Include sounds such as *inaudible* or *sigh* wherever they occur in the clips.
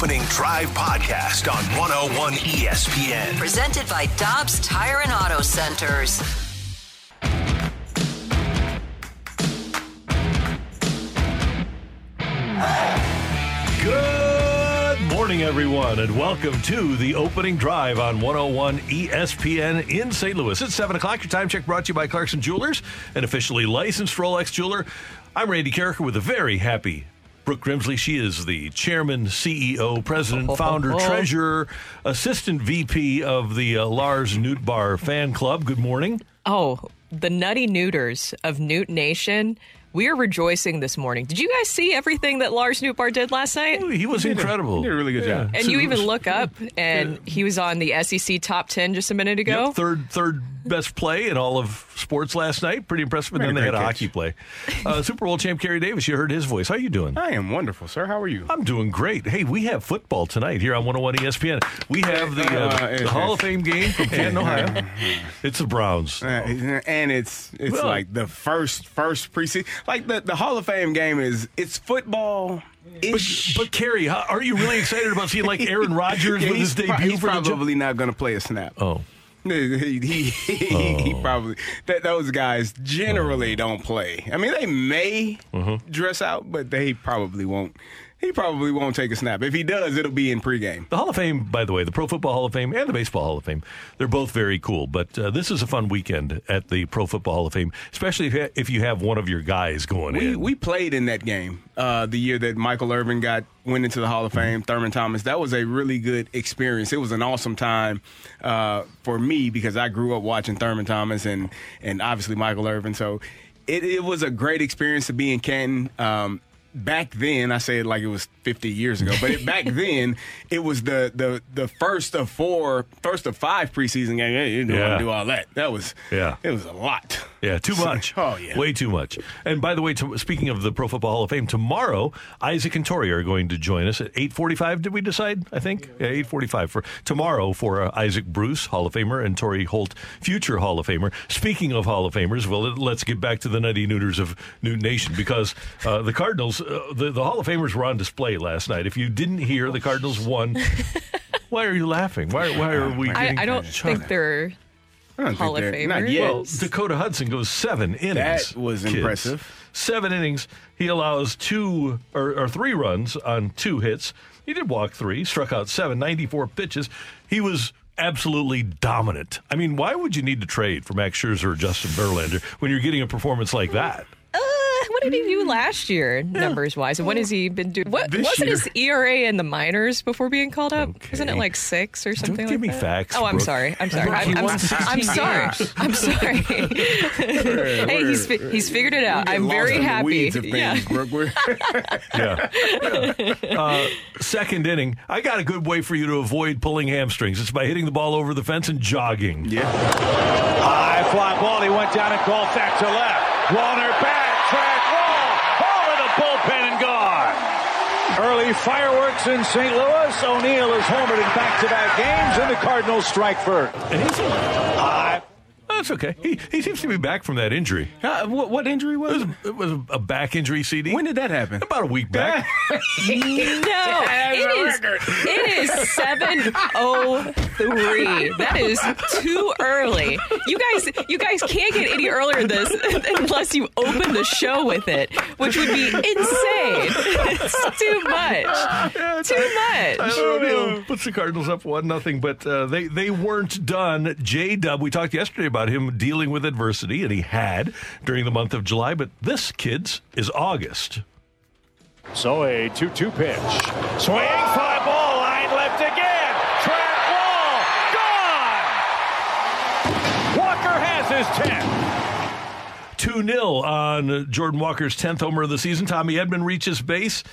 Opening Drive podcast on 101 ESPN. Presented by Dobbs Tire and Auto Centers. Good morning, everyone, and welcome to the opening drive on 101 ESPN in St. Louis. It's 7 o'clock. Your time check brought to you by Clarkson Jewelers, an officially licensed Rolex jeweler. I'm Randy Karraker with a very happy Brooke Grimsley. She is the chairman, CEO, president, founder, treasurer, assistant VP of the uh, Lars Nootbaar fan club. Good morning. Oh, the nutty neuters of Noot Nation. We are rejoicing this morning. Did you guys see everything that Lars Nootbaar did last night? He was incredible. He did a really good job. And you even look up, and he was on the SEC top ten just a minute ago. Yep, third third best play in all of sports last night. Pretty impressive. And then they had a hockey play. Uh, *laughs* Super Bowl champ Carey Davis. You heard his voice. How are you doing? I am wonderful, sir. How are you? I'm doing great. Hey, we have football tonight here on 101 ESPN. We have the, uh, Uh, the Hall of Fame game from Canton, *laughs* Ohio. It's the Browns. Uh, and it's it's Well- like the first first preseason. Like the, the Hall of Fame game is it's football. But, but Carey, are you really excited about seeing like Aaron Rodgers *laughs* with his he's, pro- debut he's for the probably not going to play a snap. Oh. *laughs* He, he, he, he probably that those guys generally don't play. I mean, they may Mm-hmm. dress out, but they probably won't. He probably won't take a snap. If he does, it'll be in pregame. The Hall of Fame, by the way, the Pro Football Hall of Fame and the Baseball Hall of Fame, they're both very cool. But uh, this is a fun weekend at the Pro Football Hall of Fame, especially if, you- if you have one of your guys going We, in. we played in that game uh, the year that Michael Irvin got went into the Hall of Fame. Thurman Thomas. That was a really good experience. It was an awesome time uh, for me because I grew up watching Thurman Thomas and and obviously Michael Irvin. So it, it was a great experience to be in Canton. Um, back then, I say it like it was 50 years ago, but it, back *laughs* then it was the the the first of four, first of five preseason games. Hey, you don't Yeah. want to do all that. That was Yeah. it was a lot. Yeah, too *laughs* much. Oh, yeah. Way too much. And by the way, to, speaking of the Pro Football Hall of Fame, tomorrow Isaac and Tori are going to join us at 8:45. Did we decide? I think yeah, 8:45 for tomorrow for uh, Isaac Bruce, Hall of Famer, and Torry Holt, future Hall of Famer. Speaking of Hall of Famers, well, let- let's get back to the nutty neuters of New Nation because uh, the Cardinals, uh, the, the Hall of Famers were on display last night. If you didn't hear, the Cardinals won. *laughs* why are you laughing? Why, why are we? I, getting I don't think they're Hall of they're- Not Famers? yet. Well, Dakota Hudson goes seven innings. That was kids. impressive. Seven innings. He allows two or, or three runs on two hits. He did walk three, struck out seven, 94 pitches. He was absolutely dominant. I mean, why would you need to trade for Max Scherzer or Justin Verlander when you're getting a performance like that? What did he do last year, numbers wise? And what has he been doing? What This wasn't year- his ERA in the minors before being called up? Isn't it like six or something? give like me that? facts, Oh, I'm Brooke. sorry. I'm sorry. Brooke, I'm, I'm, I'm sorry. I'm *laughs* sorry. hey, he's fi- he's figured it out. I'm very happy. Yeah. things, Brooke. We're- *laughs* Yeah. Yeah. Uh, second inning. I got a good way for you to avoid pulling hamstrings. It's by hitting the ball over the fence and jogging. yeah. High fly ball. He went down and called back to left. Warner back, track wall. Over the bullpen and gone. Fireworks in St. Louis. O'Neill is homered in back-to-back games, and the Cardinals strike first. And he's High That's okay. He, he seems to be back from that injury. Uh, what, what injury It was was, it? it was a back injury, CD. When did that happen? About a week back. *laughs* No, it is. It is seven oh three. That is too early. You guys, you guys can't get any earlier than this unless you open the show with it, which would be insane. It's too much. Too I much. don't know. Puts the Cardinals up one nothing, but uh, they they weren't done. J Dub, we talked yesterday about him dealing with adversity, and he had during the month of July. But this, kids, is August. So a 2 2 pitch. Swing, fly ball, line left again. Track wall, gone! Walker has his 10th. 2 0 on Jordan Walker's 10th homer of the season. Tommy Edman reaches base,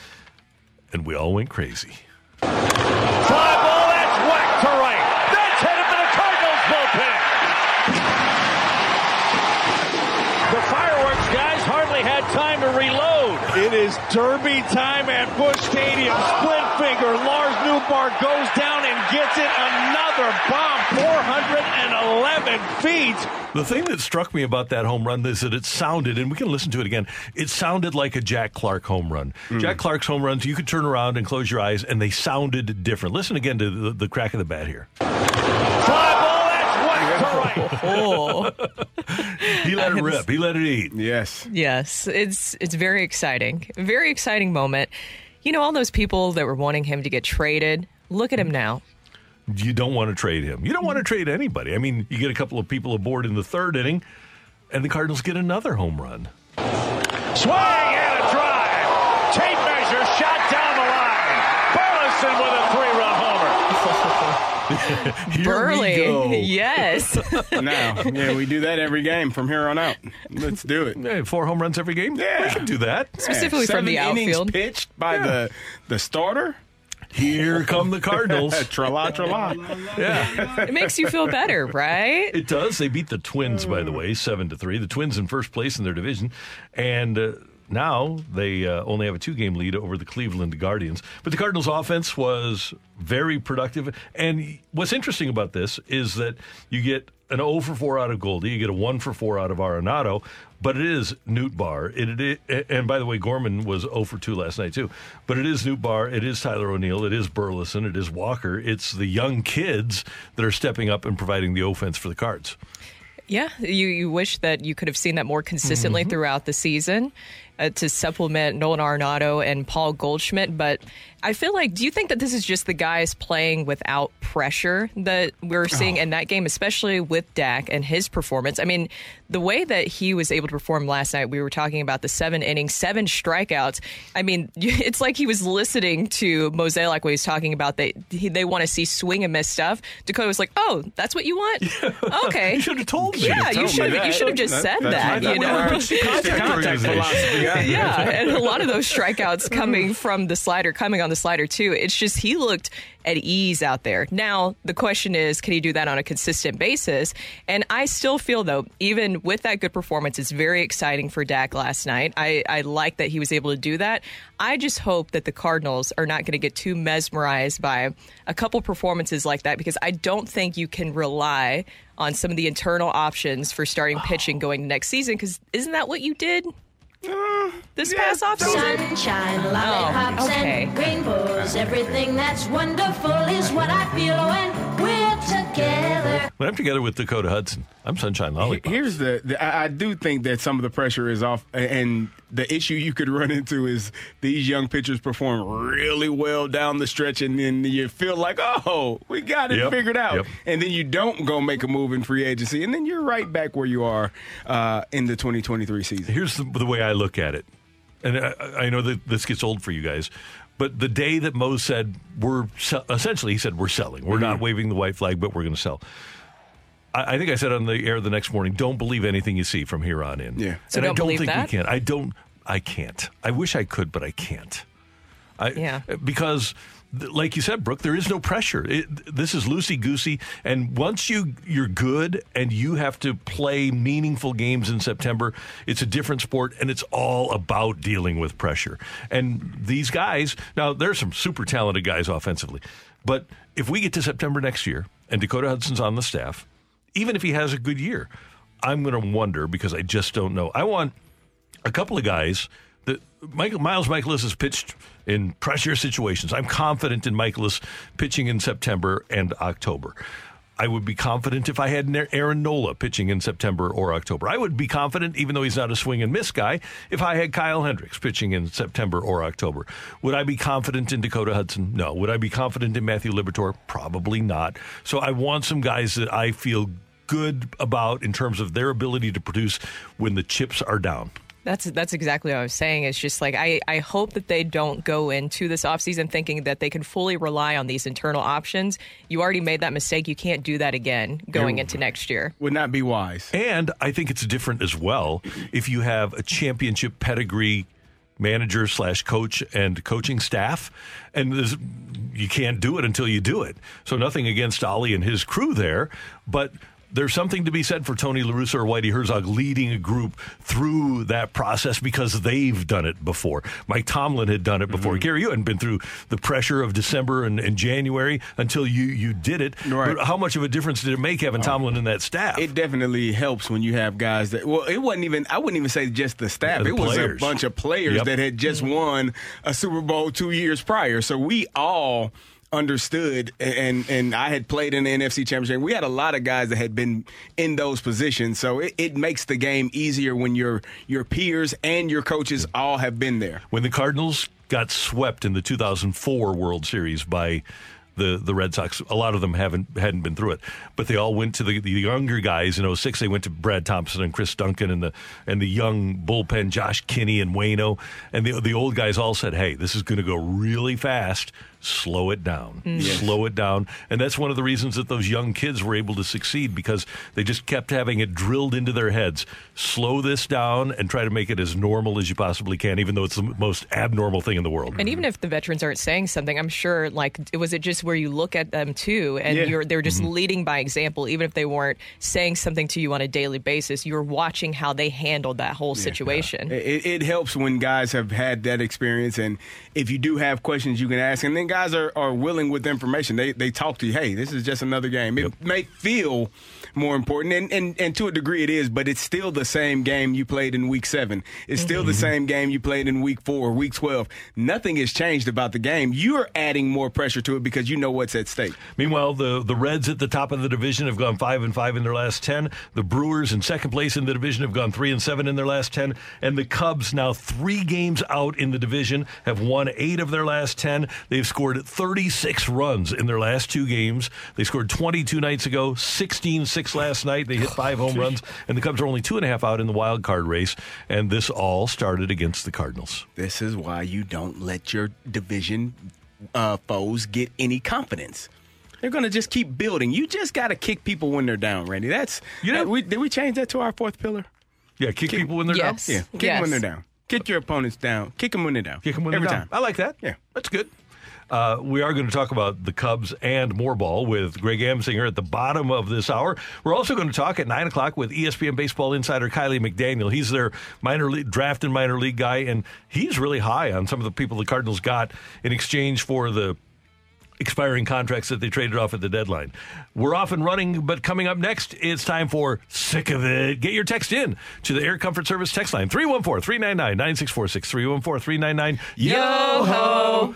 and we all went crazy ball, that's whacked to right. That's headed for the Cardinals bullpen. The fireworks guys hardly had time to reload. It is derby time at Busch Stadium. Split finger. Lars Nootbaar goes down and gets it. Another bomb. 411 feet. The thing that struck me about that home run is that it sounded, and we can listen to it again, it sounded like a Jack Clark home run. Hmm. Jack Clark's home runs, you could turn around and close your eyes, and they sounded different. Listen again to the, the crack of the bat here. Fly ball, that's whacked to right. Oh, *laughs* He let it rip, he let it eat. Yes. yes. It's it's very exciting. Very exciting moment. You know, all those people that were wanting him to get traded. Look at him now. You don't want to trade him. You don't want to trade anybody. I mean, you get a couple of people aboard in the third inning, and the Cardinals get another home run. Swing and a drive. Tape measure shot down the line. Burleson with a three-run homer. Here *laughs* Burley. we go. Yes. *laughs* Now, yeah, we do that every game from here on out. Let's do it. Hey, four home runs every game? Yeah. We can do that. Specifically from the Seven innings outfield. pitched by the the starter. Here come the Cardinals. *laughs* Tra-la, tra-la. yeah. it makes you feel better, right? It does. They beat the Twins, by the way, seven to three. The Twins in first place in their division, and uh, now they uh, only have a two-game lead over the Cleveland Guardians. But the Cardinals' offense was very productive. And what's interesting about this is that you get an 0 for 4 out of Goldie, you get a 1 for 4 out of Arenado, but it is Nootbaar. It, it, and by the way, Gorman was 0 for 2 last night too. But it is Nootbaar, it is Tyler O'Neill, it is Burleson, it is Walker. It's the young kids that are stepping up and providing the offense for the Cards. Yeah, you, you wish that you could have seen that more consistently throughout the season uh, to supplement Nolan Arenado and Paul Goldschmidt. But I feel like, do you think that this is just the guys playing without pressure that we're seeing oh. in that game, especially with Dak and his performance? I mean, the way that he was able to perform last night, we were talking about the seven innings, seven strikeouts. I mean, *laughs* it's like he was listening to Mozeliak when he's talking about they they want to see swing and miss stuff. Dakota was like, "Oh, that's what you want? *laughs* Okay, You should have told me. yeah, you should that. you should have just That- said that's that. You That's know, what our *laughs* contact philosophy. Yeah. yeah, and a lot of those strikeouts coming from the slider, coming on the slider too. It's just he looked at ease out there. Now the question is, can he do that on a consistent basis? And I still feel though, even with that good performance, it's very exciting for Dak last night. I, I like that he was able to do that. I just hope that the Cardinals are not going to get too mesmerized by a couple performances like that because I don't think you can rely on some of the internal options for starting pitching oh. going next season. Because isn't that what you did? This past offseason? Sunshine, lollipops, oh, okay. and rainbows. Everything that's wonderful is what I feel when we're together. When I'm together with Dakota Hudson, I'm Sunshine Lollipop. Here's the, the I, I do think that some of the pressure is off, and the issue you could *laughs* run into is these young pitchers perform really well down the stretch, and then you feel like, oh, we got it Yep, figured out, yep. and then you don't go make a move in free agency, and then you're right back where you are uh, in the 2023 season. Here's the, the way I look at it, and I, I know that this gets old for you guys, but the day that Mo said we're essentially he said we're selling, we're Mm-hmm. not waving the white flag, but we're going to sell. I, I think I said on the air the next morning, don't believe anything you see from here on in. Yeah. So and I don't don't think that? we can. I don't. I can't. I wish I could, but I can't. I, Yeah. Because, th- like you said, Brooke, there is no pressure. It, this is loosey goosey, and once you you're good and you have to play meaningful games in September, it's a different sport, and it's all about dealing with pressure. And these guys, now there's some super talented guys offensively, but if we get to September next year and Dakota Hudson's on the staff, even if he has a good year, I'm going to wonder because I just don't know. I want a couple of guys Michael Miles Mikolas has pitched in pressure situations. I'm confident in Mikolas pitching in September and October. I would be confident if I had Aaron Nola pitching in September or October. I would be confident, even though he's not a swing and miss guy, if I had Kyle Hendricks pitching in September or October. Would I be confident in Dakota Hudson? No. Would I be confident in Matthew Liberatore? Probably not. So I want some guys that I feel good about in terms of their ability to produce when the chips are down. That's that's exactly what I was saying. It's just like I, I hope that they don't go into this offseason thinking that they can fully rely on these internal options. You already made that mistake. You can't do that again going Yeah. into next year. Would not be wise. And I think it's different as well if you have a championship pedigree manager slash coach and coaching staff, and there's, you can't do it until you do it. So nothing against Ollie and his crew there, but. There's something to be said for Tony La Russa or Whitey Herzog leading a group through that process because they've done it before. Mike Tomlin had done it before. Mm-hmm. Carey, you hadn't been through the pressure of December and, and January until you, you did it. Right. Oh. But how much of a difference did it make having Tomlin and that staff? It definitely helps when you have guys that. Well, it wasn't even. I wouldn't even say just the staff. Yeah, the it was a bunch of players Yep. that had just won a Super Bowl two years prior. So we all understood and and I had played in the NFC championship. We had a lot of guys that had been in those positions. So it, it makes the game easier when your your peers and your coaches all have been there. when the Cardinals got swept in the 2004 World Series by the the Red Sox, a lot of them haven't hadn't been through it, but they all went to the, the younger guys in 06. They went to Brad Thompson and Chris Duncan and the and the young bullpen Josh Kinney and Waino, and the the old guys all said, "Hey, this is going to go really fast." Slow it down. Yes. Slow it down. And that's one of the reasons that those young kids were able to succeed because they just kept having it drilled into their heads. Slow this down and try to make it as normal as you possibly can, even though it's the most abnormal thing in the world. And even if the veterans aren't saying something, I'm sure like was it just where you look at them too, and Yeah. you're they're just Mm-hmm. leading by example, even if they weren't saying something to you on a daily basis. You're watching how they handled that whole situation. It, it helps when guys have had that experience, and if you do have questions, you can ask. And then guys are, are willing with information. They they talk to you. Hey, this is just another game. It may feel more important, and, and and to a degree it is, but it's still the same game you played in week seven. It's still the mm-hmm. same game you played in week four, week twelve. Nothing has changed about the game. You're adding more pressure to it because you know what's at stake. Meanwhile, the, the Reds at the top of the division have gone five and five in their last ten. The Brewers in second place in the division have gone three and seven in their last ten. And the Cubs now three games out in the division have won eight of their last ten. They've scored 36 runs in their last two games. They scored 22 nights ago, 16-6 last night. They hit five home runs, and the Cubs are only two and a half out in the wild card race. And this all started against the Cardinals. This is why you don't let your division uh, foes get any confidence. They're going to just keep building. You just got to kick people when they're down, Randy. That's You know- uh, we, did we change that to our fourth pillar? Yeah, kick, people when they're Yes. down. Yeah, kick Yes. them when they're down. Kick your opponents down. Kick them when they're down. Kick them when every they're time. I like that. Yeah. that's good. Uh, we are going to talk about the Cubs and more ball with Greg Amsinger at the bottom of this hour. We're also going to talk at nine o'clock with ESPN baseball insider Kiley McDaniel. He's their minor league draft and minor league guy, and he's really high on some of the people the Cardinals got in exchange for the expiring contracts that they traded off at the deadline. We're off and running, but coming up next, it's time for Sick of It. Get your text in to the Air Comfort Service text line 314 399 9646 314 399 Yo ho!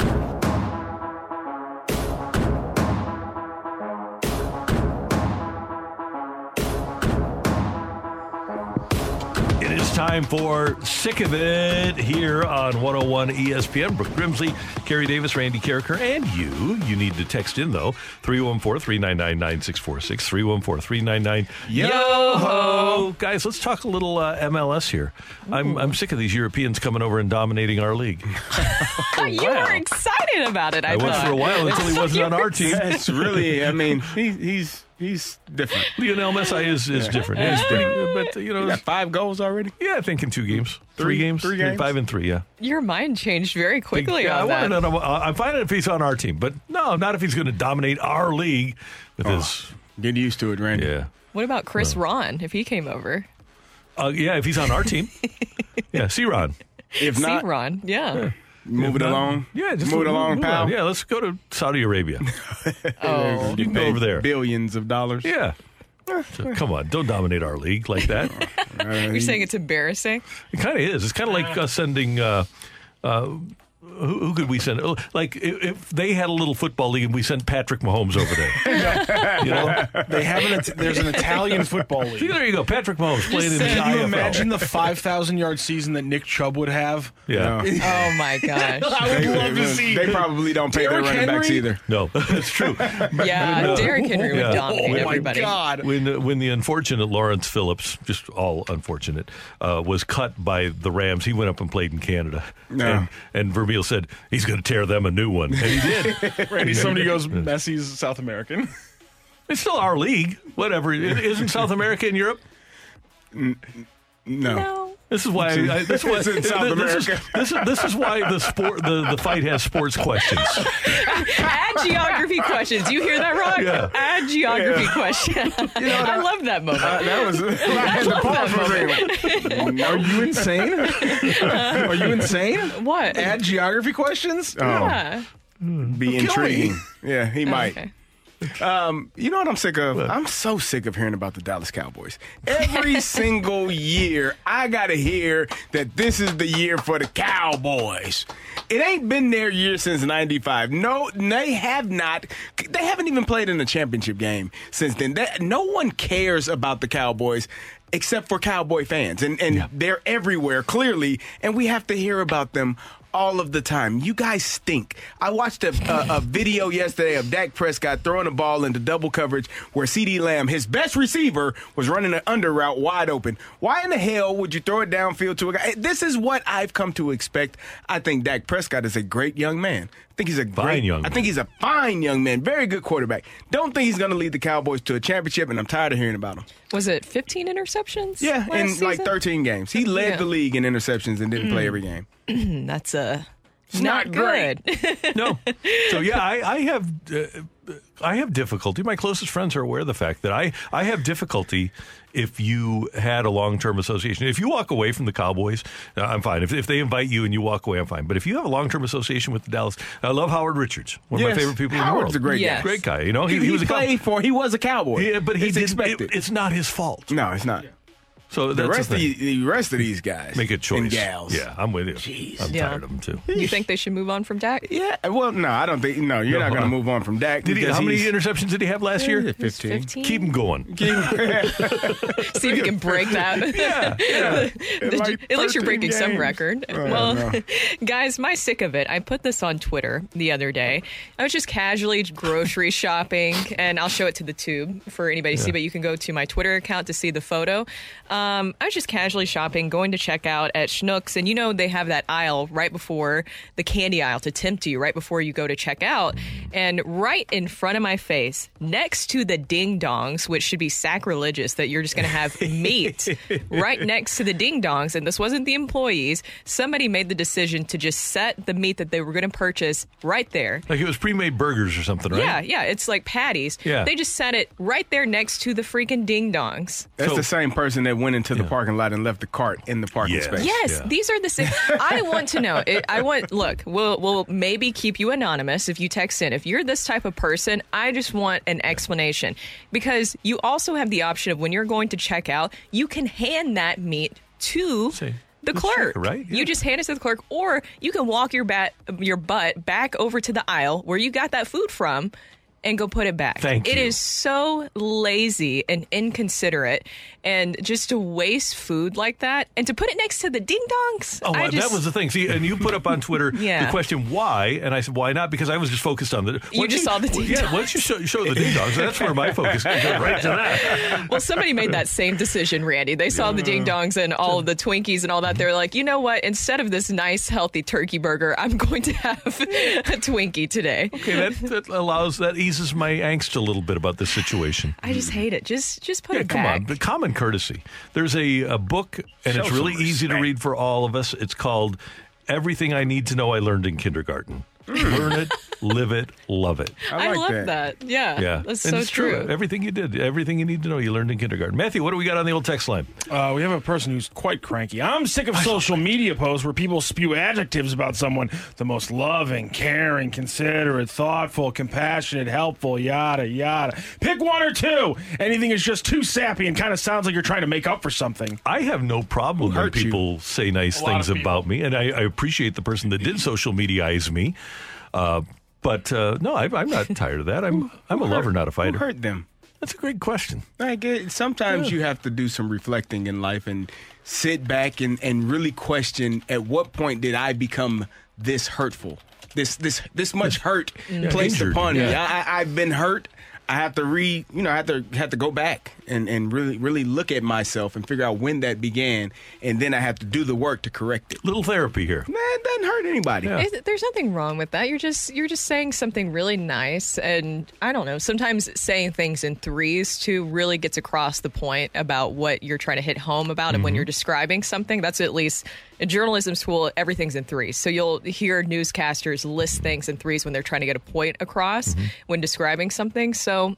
Time for Sick of It here on 101 ESPN. Brooke Grimsley, Carey Davis, Randy Karraker, and you. You need to text in, though, 314 399 9646. 314 399 Yo ho! Guys, let's talk a little uh, MLS here. I'm, I'm sick of these Europeans coming over and dominating our league. *laughs* you were excited about it. I, I was for a while until he wasn't on our team. That's really, I mean, *laughs* he, he's he's different. Lionel Messi is, is different. He's pretty, but, you know, He got five goals already. yeah, I think in two games. Three, Three- games? three games? Five and three, yeah. Your mind changed very quickly yeah, I on want that. to know. uh, I'm fine if he's on our team, but no, not if he's going to dominate our league with his. Get used to it, Randy. Yeah, What about Chris Ron if he came over? uh, yeah. If he's on our team, *laughs* yeah. See Ron. If See not, Ron, yeah. Move it along. Yeah, just move it along, move pal. on. Yeah, let's go to Saudi Arabia. *laughs* Oh, You can go over there. Billions of dollars. Yeah. So, come on, don't dominate our league like that. *laughs* you're saying it's embarrassing? It kind of is. It's kind of like us sending uh, uh, who, who could we send? Oh, Like if, if they had a little football league and we sent Patrick Mahomes over there. *laughs* you know, They have an. It- There's an Italian football See, league. there you go, Patrick Mahomes playing in the Can you IFL. imagine the 5,000 yard season that Nick Chubb would have? Yeah, *laughs* Oh my gosh. I would love to see. They probably don't pay their Derrick running backs Henry? either. no, *laughs* that's true. Yeah, No. Derrick Henry would Yeah. dominate Oh my everybody. God. When when the unfortunate Lawrence Phillips, just all unfortunate, uh, was cut by the Rams, he went up and played in Canada. No. And, and Vermeil said he's going to tear them a new one, and he did. *laughs* Randy, somebody goes, Messi's South American. it's still our league. Whatever. Isn't South America in Europe? No. No. This is why. I, this is why. *laughs* In South this is- America. This is, this is why the sport the, the fight has sports questions. Add geography questions. You hear that, Ron? Yeah. Add geography question. *laughs* I love that moment. Uh, that was *laughs* I had to pause for a second. Are you insane? Are you insane? what? Add geography questions? Oh, yeah. be intriguing. Yeah, he might. Okay. Um, you know what I'm sick of? I'm so sick of hearing about the Dallas Cowboys. Every *laughs* single year, I gotta hear that this is the year for the Cowboys. It ain't been their year since '95. No, they have not. They haven't even played in a championship game since then. They- no one cares about the Cowboys. Except for Cowboy fans, and and they're everywhere clearly, and we have to hear about them all of the time. You guys stink. I watched a, a, a video yesterday of Dak Prescott throwing a ball into double coverage where CeeDee Lamb, his best receiver, was running an under route wide open. Why in the hell would you throw it downfield to a guy? This is what I've come to expect. I think Dak Prescott is a great young man. I think he's a Fine great, young I think he's a fine young man, very good quarterback. Don't think he's going to lead the Cowboys to a championship, and I'm tired of hearing about him. Was it 15 interceptions? Yeah, last in like 13 games, he led Yeah. the league in interceptions and didn't play every game. *clears throat* That's a. not not, great. good. *laughs* No. So yeah, I, I have uh, I have difficulty. My closest friends are aware of the fact that I I have difficulty if you had a long term association. If you walk away from the Cowboys, uh, I'm fine. If, if they invite you and you walk away, I'm fine. But if you have a long term association with the Dallas, I love Howard Richards, one of my favorite people Howard's in the world. a great Yes. guy. great guy. You know, He, he, he, was a Cow- played for. He was a Cowboy. Yeah, but he it's did. expected. It, it's not his fault. no, it's not. So The that's rest the of the, the rest of these guys Make a choice. and gals. Yeah, I'm with you. Jeez, I'm Yeah. tired of them too. you think they should move on from Dak? Yeah. Well, no, I don't think. No, you're No, not going to move on from Dak. Did he? How many interceptions did he have last year? 15. 15? Keep him going. *laughs* See if you can break *laughs* that. Yeah, yeah. In like At least you're 13 breaking some record. Oh, well, no. *laughs* guys, my sick of it. I put this on Twitter the other day. I was just casually grocery shopping, and I'll show it to the tube for anybody to see, but you can go to my Twitter account to see the photo. Um, Um, I was just casually shopping, going to check out at Schnucks, and you know they have that aisle right before the candy aisle to tempt you right before you go to check out. And right in front of my face, next to the ding dongs, which should be sacrilegious that you're just going to have *laughs* meat right next to the ding dongs, and this wasn't the employees, somebody made the decision to just set the meat that they were going to purchase right there. Like it was pre-made burgers or something, right? Yeah, yeah, it's like patties. Yeah. They just set it right there next to the freaking ding dongs. That's So- the same person that went into the parking lot and left the cart in the parking Yes. space. Yes, Yeah. these are the same. I want to know. It, I want. Look, we'll we'll maybe keep you anonymous if you text in. If you're this type of person, I just want an explanation because you also have the option of when you're going to check out, you can hand that meat to. Say, The "Let's clerk, check right? Yeah. You just hand it to the clerk, or you can walk your bat, your butt back over to the aisle where you got that food from, and go put it back. Thank you. is so lazy and inconsiderate, and just to waste food like that, and to put it next to the ding dongs. Oh, I just, that was the thing. See, and you put up on Twitter *laughs* Yeah. the question why, and I said why not because I was just focused on the. You just saw the ding Yeah, once you show, show the ding dongs, that's where my focus goes right to that. *laughs* well, somebody made that same decision, Randy. They saw the ding dongs and all of the Twinkies and all that. They're like, you know what? Instead of this nice, healthy turkey burger, I'm going to have *laughs* a Twinkie today. Okay, that, that allows that eases my angst a little bit about this situation. I just hate it. Just, just put Yeah, it come back. on. The common courtesy. There's a, a book, and Show it's really some easy to read for all of us. It's called Everything I Need to Know I Learned in Kindergarten. Learn it, live it, love it. I, love that. Yeah. Yeah, That's And so it's true. Everything you did, everything you need to know, you learned in kindergarten. Matthew, what do we got on the old text line? Uh, we have a person who's quite cranky. I'm sick of social media posts where people spew adjectives about someone the most loving, caring, considerate, thoughtful, compassionate, helpful, yada, yada. Pick one or two. Anything is just too sappy and kind of sounds like you're trying to make up for something. I have no problem when hurt you? people say nice A things about me, and I, I appreciate the person that did *clears throat* social mediaize me. Uh, but uh, no, I, I'm not tired of that. I'm I'm a lover, not a Who fighter. hurt them? That's a great question. I get sometimes you have to do some reflecting in life and sit back and, and really question at what point did I become this hurtful? This this this much hurt placed Injured, upon me. yeah. I, I, I've been hurt. I have to re you know, I have to have to go back and, and really really look at myself and figure out when that began and then I have to do the work to correct it. Little therapy here. Man, it doesn't hurt anybody. Is- There's nothing wrong with that. You're just you're just saying something really nice, and I don't know. Sometimes saying things in threes too really gets across the point about what you're trying to hit home about, and when mm-hmm. you're describing something, that's at least in journalism school. Everything's in threes, so you'll hear newscasters list things in threes when they're trying to get a point across mm-hmm. when describing something. So.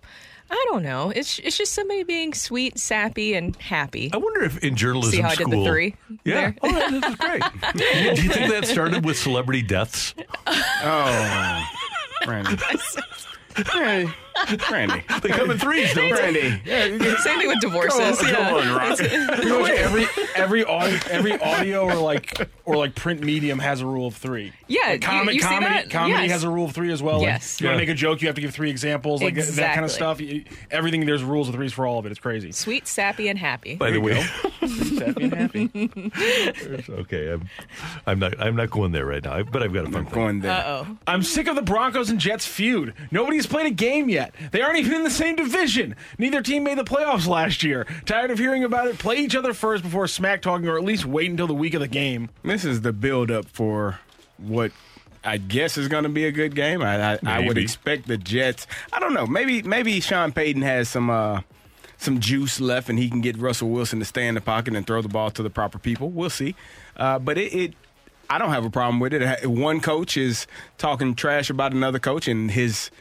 I don't know. It's it's just somebody being sweet, sappy, and happy. I wonder if in journalism See how I school, did the three yeah, there? oh, that- this is great. *laughs* Do you think that started with celebrity deaths? Oh Randy. *laughs* Randy. Randy. *laughs* They come in threes, don't they? Randy. Yeah, Same thing with divorces. Come on, yeah. come on, Rock. *laughs* Pretty much every every audio, every audio or like or like print medium has a rule of three. Yeah, Like you- you see comedy, that? comedy Yes. has a rule of three as well. Like, Yes. you want to make a joke, you have to give three examples, like that kind of stuff. Everything there's rules of threes for all of it. It's crazy. Sweet, sappy, and happy. By the way, Happy *laughs* and happy. okay, I'm, I'm not I'm not going there right now, but I've got a fun thing. Going there. Uh oh. I'm sick of the Broncos and Jets feud. Nobody's played a game yet. They aren't even in the same division. Neither team made the playoffs last year. Tired of hearing about it? Play each other first before smack talking, or at least wait until the week of the game. This is the build up for what I guess is going to be a good game. I, I, I would expect the Jets. I don't know. Maybe maybe Sean Payton has some uh, some juice left, and he can get Russell Wilson to stay in the pocket and throw the ball to the proper people. We'll see. Uh, but it, it, I don't have a problem with it. One coach is talking trash about another coach, and his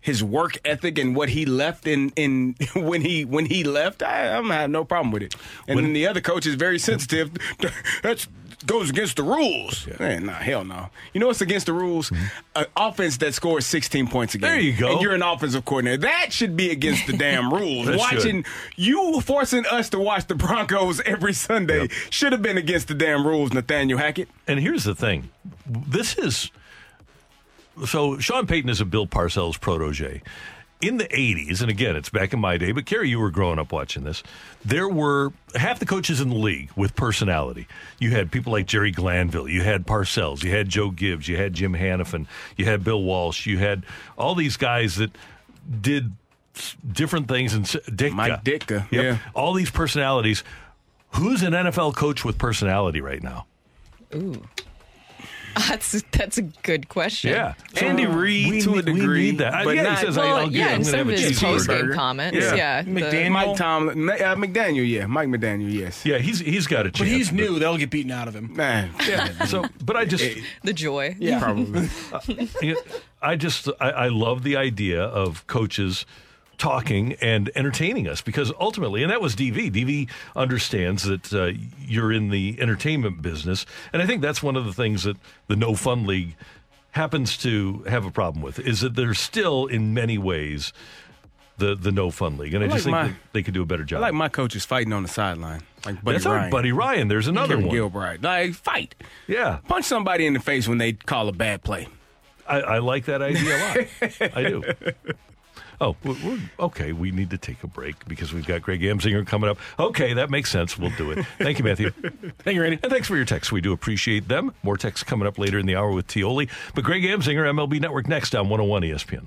his work ethic and what he left in, in *laughs* when he when he left, I, I'm have no problem with it. And When- then the other coach is very sensitive. *laughs* That's goes against the rules. Man, nah, hell no. You know what's against the rules? An offense that scores 16 points a game. Mm-hmm. There you go. And you're an offensive coordinator. That should be against the damn *laughs* rules. That should. Watching you forcing us to watch the Broncos every Sunday Yep. should have been against the damn rules, Nathaniel Hackett. And here's the thing this is so Sean Payton is a Bill Parcells protege. In the 80s, and again, it's back in my day, but Carey, you were growing up watching this. There were half the coaches in the league with personality. You had people like Jerry Glanville, you had Parcells, you had Joe Gibbs, you had Jim Hanifan, you had Bill Walsh, you had all these guys that did different things. And s- Ditka. Mike Ditka, Yep. yeah. All these personalities. Who's an NFL coach with personality right now? Ooh. *laughs* That's that's a good question. Yeah. Andy Reid we to a need- we degree, need that. but yeah, not- he says, Well, I'll get, yeah, I'm going to have some a of his post game cheeseburger. comments. Yeah. Yeah, the- McDaniel. Mike Tomlin, uh, McDaniel, yeah, Mike McDaniel, yes. Yeah, he's he's got a chance. But he's new. They'll get beaten out of him. Man, Yeah. So, but I just, the joy. Yeah. *laughs* probably. you I just, I, I love the idea of coaches talking and entertaining us because ultimately, and that was DV. DV understands that uh, you're in the entertainment business, and I think that's one of the things that the No Fun League happens to have a problem with is that they're still in many ways the the No Fun League, and I, I just like think my- that they could do a better I job. like my coaches fighting on the sideline, like Buddy that's Ryan. our buddy Ryan. There's another Kevin one. Gilbride. Like, fight. Yeah, Punch somebody in the face when they call a bad play. I, I like that idea a lot. I do. *laughs* Oh, we're, we're- okay. We need to take a break because we've got Greg Amsinger coming up. Okay, that makes sense. We'll do it. Thank you, Matthew. *laughs* Thank you, Randy. And thanks for your texts. We do appreciate them. More texts coming up later in the hour with TIOLI. But Greg Amsinger, MLB Network, next on 101 ESPN.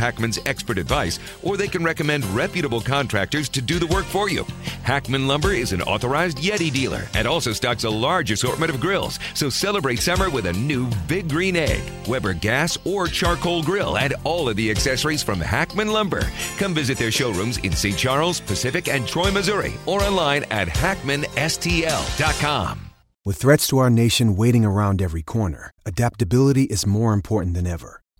Hackman's expert advice, or they can recommend reputable contractors to do the work for you. Hackman Lumber is an authorized Yeti dealer and also stocks a large assortment of grills. So celebrate summer with a new Big Green Egg, Weber gas or charcoal grill, and all of the accessories from Hackman Lumber. Come visit their showrooms in St. Charles, Pacific, and Troy, Missouri, or online at hackmanstl.com. With threats to our nation waiting around every corner, adaptability is more important than ever.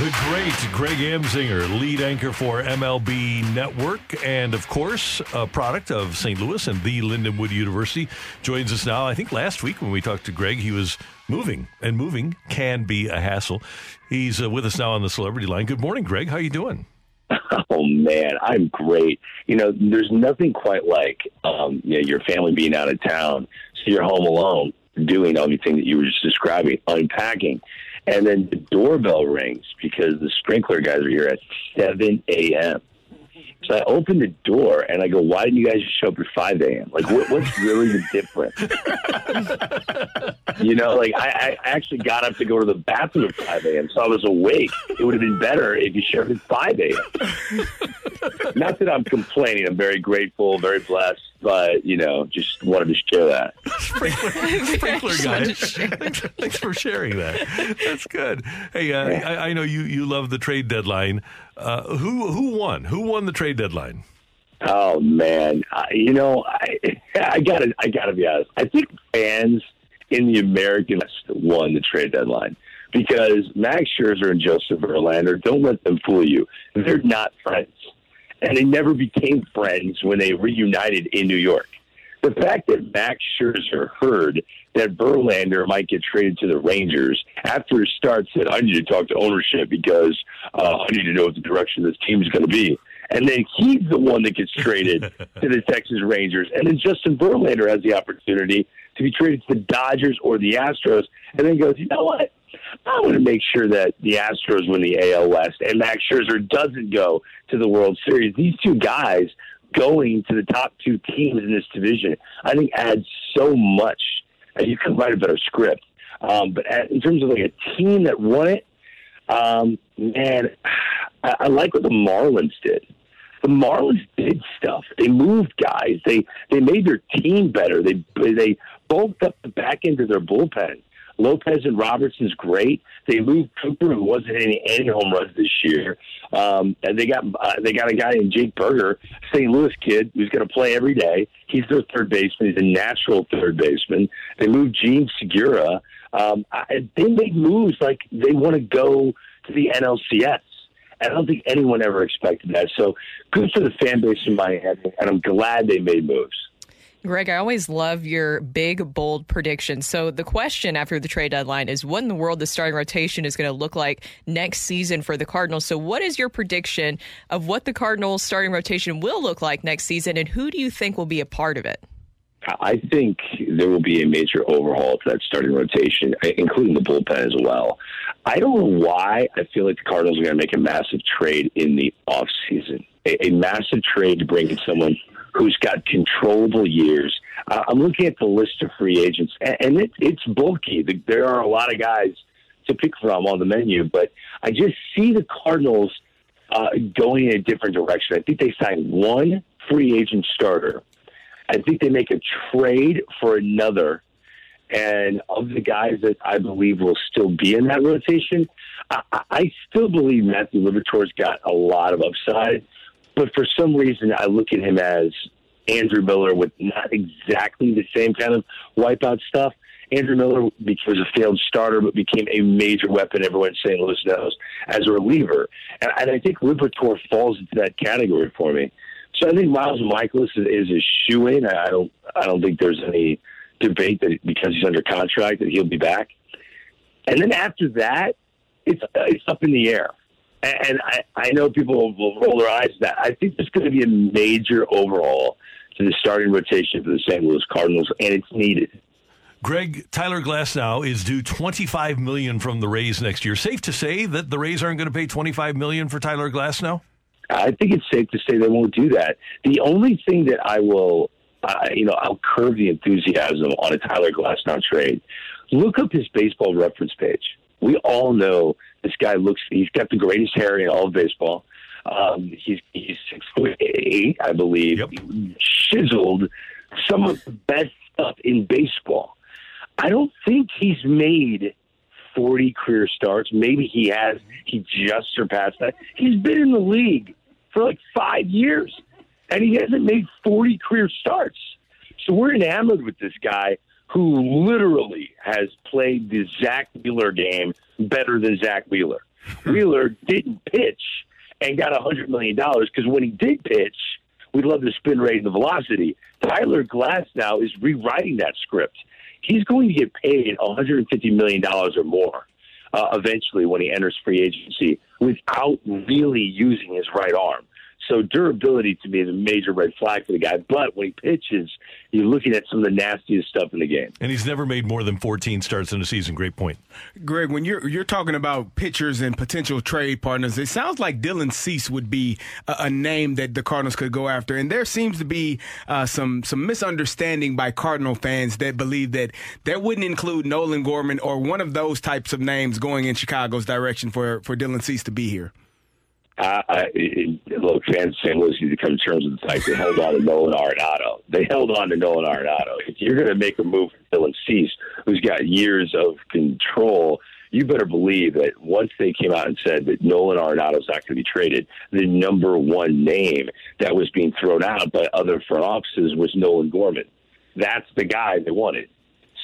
The great Greg Amsinger, lead anchor for MLB Network, and of course, a product of St. Louis and the Lindenwood University, joins us now. I think last week when we talked to Greg, he was moving, and moving can be a hassle. He's uh, with us now on the celebrity line. Good morning, Greg. How are you doing? *laughs* Oh man, I'm great. You know, there's nothing quite like um, you know, your family being out of town, so you're home alone, doing everything that you were just describing, unpacking, and then the doorbell rings because the sprinkler guys are here at 7 a.m. So I open the door and I go, "Why didn't you guys just show up at 5 a.m.? Like, what, what's really the difference?" you know, like I, I actually got up to go to the bathroom at 5 a.m., so I was awake. It would have been better if you showed up at 5 a.m. Not that I'm complaining. I'm very grateful, very blessed, but you know, just wanted to share that. Sprinkler guy. thanks, thanks for sharing that. That's good. Hey, uh, I, I know you, you love the trade deadline. Uh, who who won? Who won the trade deadline? Oh man, I, you know, I *laughs* I gotta I gotta be honest. I think fans in the American West won the trade deadline because Max Scherzer and Joseph Verlander don't let them fool you. They're not friends, and they never became friends when they reunited in New York. The fact that Max Scherzer heard that Verlander might get traded to the Rangers after his start said, "I need to talk to ownership because uh, I need to know what the direction this team is going to be." And then he's the one that gets traded *laughs* to the Texas Rangers. And then Justin Verlander has the opportunity to be traded to the Dodgers or the Astros. And then goes, you know what? I want to make sure that the Astros win the AL West and Max Scherzer doesn't go to the World Series. These two guys going to the top two teams in this division, I think adds so much. And you could write a better script. Um, but at, in terms of like a team that won it, um, man, I, I like what the Marlins did. The Marlins did stuff. They moved guys. They they made their team better. They they bulked up the back end of their bullpen. Lopez and Robertson's great. They moved Cooper, who wasn't hitting any home runs this year, um, and they got uh, they got a guy named Jake Burger, St. Louis kid, who's going to play every day. He's their third baseman. He's a natural third baseman. They moved Jean Segura. Um, I, they made moves like they want to go to the NLCS. I don't think anyone ever expected that. So good for the fan base in Miami, and I'm glad they made moves. Greg, I always love your big, bold predictions. So the question after the trade deadline is what in the world the starting rotation is going to look like next season for the Cardinals. So what is your prediction of what the Cardinals starting rotation will look like next season, and who do you think will be a part of it? I think there will be a major overhaul to that starting rotation, including the bullpen as well. I don't know why I feel like the Cardinals are going to make a massive trade in the offseason. A, a massive trade to bring in someone who's got controllable years. Uh, I'm looking at the list of free agents, and, and it, it's bulky. The, there are a lot of guys to pick from on the menu, but I just see the Cardinals uh, going in a different direction. I think they signed one free agent starter I think they make a trade for another. And of the guys that I believe will still be in that rotation, I, I still believe Matthew Liberatore's got a lot of upside. But for some reason, I look at him as Andrew Miller with not exactly the same kind of wipeout stuff. Andrew Miller was a failed starter, but became a major weapon. Everyone in St. Louis knows as a reliever, and, and I think Liberatore falls into that category for me. So I think Miles Mikolas is, is a shoe in. I don't. I don't think there's any debate that because he's under contract that he'll be back. And then after that, it's it's up in the air. And I, I know people will, roll their eyes at that. I think there's going to be a major overhaul to the starting rotation for the St. Louis Cardinals, and it's needed. Greg Tyler Glasnow is due 25 million from the Rays next year. Safe to say that the Rays aren't going to pay 25 million for Tyler Glasnow. I think it's safe to say they won't do that. The only thing that I will, uh, you know, I'll curb the enthusiasm on a Tyler Glasnow trade. Look up his baseball reference page. We all know this guy looks. He's got the greatest hair in all of baseball. Um, he's he's six foot eight, I believe. Chiseled, some of the best stuff in baseball. I don't think he's made 40 career starts. Maybe he has. He just surpassed that. He's been in the league for like five years, and he hasn't made 40 career starts. So we're enamored with this guy who literally has played the Zack Wheeler game better than Zack Wheeler. Wheeler didn't pitch and got a $100 million because when he did pitch, we love the spin rate and the velocity. Tyler Glasnow is rewriting that script. He's going to get paid $150 million or more uh, eventually when he enters free agency without really using his right arm. So durability to me is a major red flag for the guy. But when he pitches, you're looking at some of the nastiest stuff in the game. And he's never made more than 14 starts in a season. Great point. Greg, when you're you're talking about pitchers and potential trade partners, it sounds like Dylan Cease would be a, a name that the Cardinals could go after. And there seems to be uh, some some misunderstanding by Cardinal fans that believe that that wouldn't include Nolan Gorman or one of those types of names going in Chicago's direction for for Dylan Cease to be here. Uh, I, St. Louis need to come to terms with the fact they held on to Nolan Arenado. They held on to Nolan Arenado. If you're going to make a move for Dylan Cease, who's got years of control, you better believe that once they came out and said that Nolan Arenado's not going to be traded, the number one name that was being thrown out by other front offices was Nolan Gorman. That's the guy they wanted.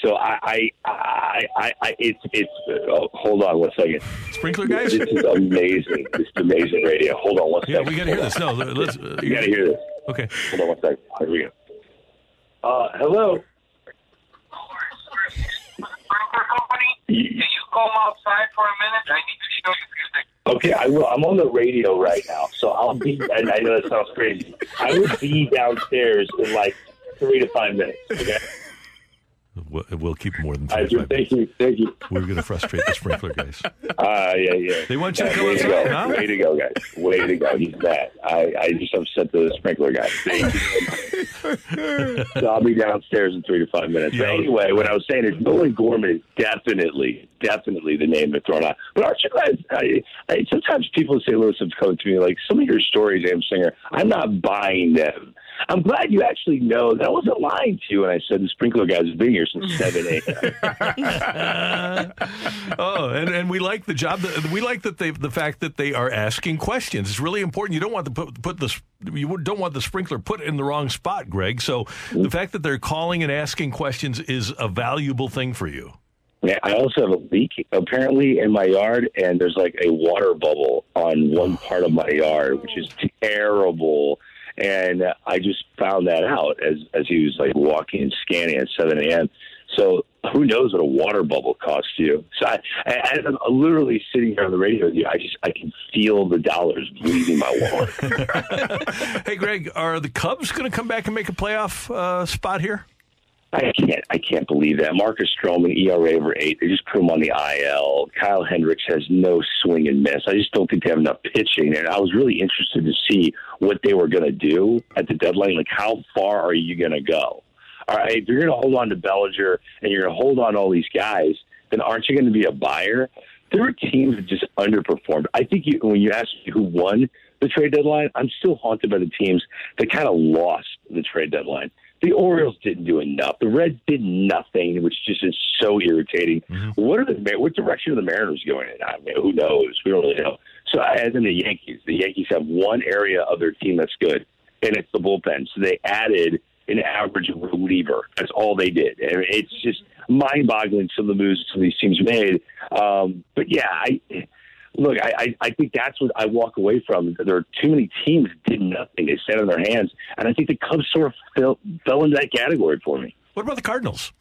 So I, I, I, I, I it's, it's. Oh, hold on one second. Sprinkler guys. This is amazing. This is amazing radio. Hold on one second. Yeah, we got to hear this. No, let's. Uh, You got to hear this. Okay. Hold on one second. Here we go. Uh, hello. Can you come outside for a minute? I need to show you a few things. Okay, I will. I'm on the radio right now, so I'll be. And I know that sounds crazy. I will be downstairs in like three to five minutes. Okay. We'll, we'll keep more than five. Thank you. Thank you. We're going to frustrate the sprinkler guys. Uh, *laughs* yeah, yeah. They want you to Yeah, come way outside, go. huh? Way to go, guys. Way to go. He's mad. I, I just upset the sprinkler guy. Thank you. so I'll be downstairs in three to five minutes. But anyway, what I was saying is Nolan Gorman is definitely, definitely the name that's thrown out. But aren't you guys? I, I, sometimes people in St. Louis have come to me like some of your stories, Amsinger. I'm not buying them. I'm glad you actually know that I wasn't lying to you when I said the sprinkler guys have been here since *laughs* seven a.m. *laughs* oh, and, and we like the job. That, we like that they the fact that they are asking questions. It's really important. You don't want to put, put the you don't want the sprinkler put in the wrong spot, Greg. So the mm. fact that they're calling and asking questions is a valuable thing for you. Yeah, I also have a leak apparently in my yard, and there's like a water bubble on one oh. part of my yard, which is terrible. And I just found that out as as he was like walking and scanning at 7 a.m. So who knows what a water bubble costs you? So I, I, I'm literally sitting here on the radio with you. I just I can feel the dollars bleeding my wallet. *laughs* Hey, Greg, are the Cubs going to come back and make a playoff uh, spot here? I can't. I can't believe that. Marcus Stroman, ERA over eight. They just put him on the IL. Kyle Hendricks has no swing and miss. I just don't think they have enough pitching. And I was really interested to see what they were going to do at the deadline. Like, how far are you going to go? All right, if you're going to hold on to Bellinger and you're going to hold on to all these guys, then aren't you going to be a buyer? There were teams that just underperformed. I think you, when you ask me who won the trade deadline, I'm still haunted by the teams that kind of lost the trade deadline. The Orioles didn't do enough. The Reds did nothing, which just is so irritating. What are the what direction are the Mariners going in? I mean, who knows? We don't really know. So, as in the Yankees, the Yankees have one area of their team that's good, and it's the bullpen. So they added an average reliever. That's all they did. Mean, it's just mind-boggling some of the moves some of these teams made. Um, but yeah, I look. I, I, I think that's what I walk away from. There are too many teams that did nothing. They sat on their hands, and I think the Cubs sort of fell, fell into that category for me. What about the Cardinals?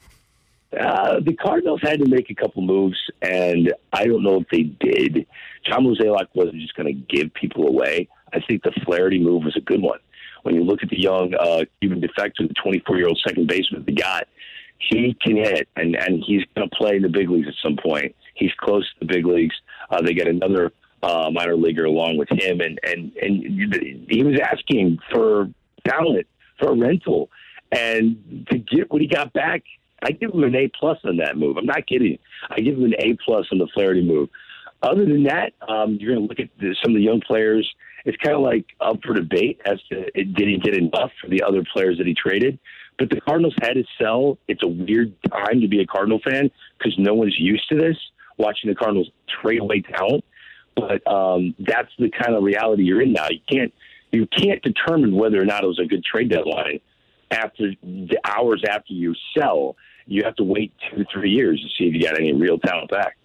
Uh, the Cardinals had to make a couple moves, and I don't know if they did. John Mozeliak wasn't just going to give people away. I think the Flaherty move was a good one. When you look at the young uh, Cuban defector, the 24 year old second baseman they got, he can hit, and, and he's going to play in the big leagues at some point. He's close to the big leagues. Uh, they got another uh, minor leaguer along with him, and, and, and he was asking for talent, for a rental. And to get what he got back, I give him an A plus on that move. I'm not kidding. I give him an A plus on the Flaherty move. Other than that, um, you're going to look at the, some of the young players. It's kind of like up for debate as to did he get enough for the other players that he traded. But the Cardinals had to sell. It's a weird time to be a Cardinal fan because no one's used to this, watching the Cardinals trade away talent. But um, that's the kind of reality you're in now. You can't you can't determine whether or not it was a good trade deadline after the hours after you sell. You have to wait two three years to see if you got any real talent back.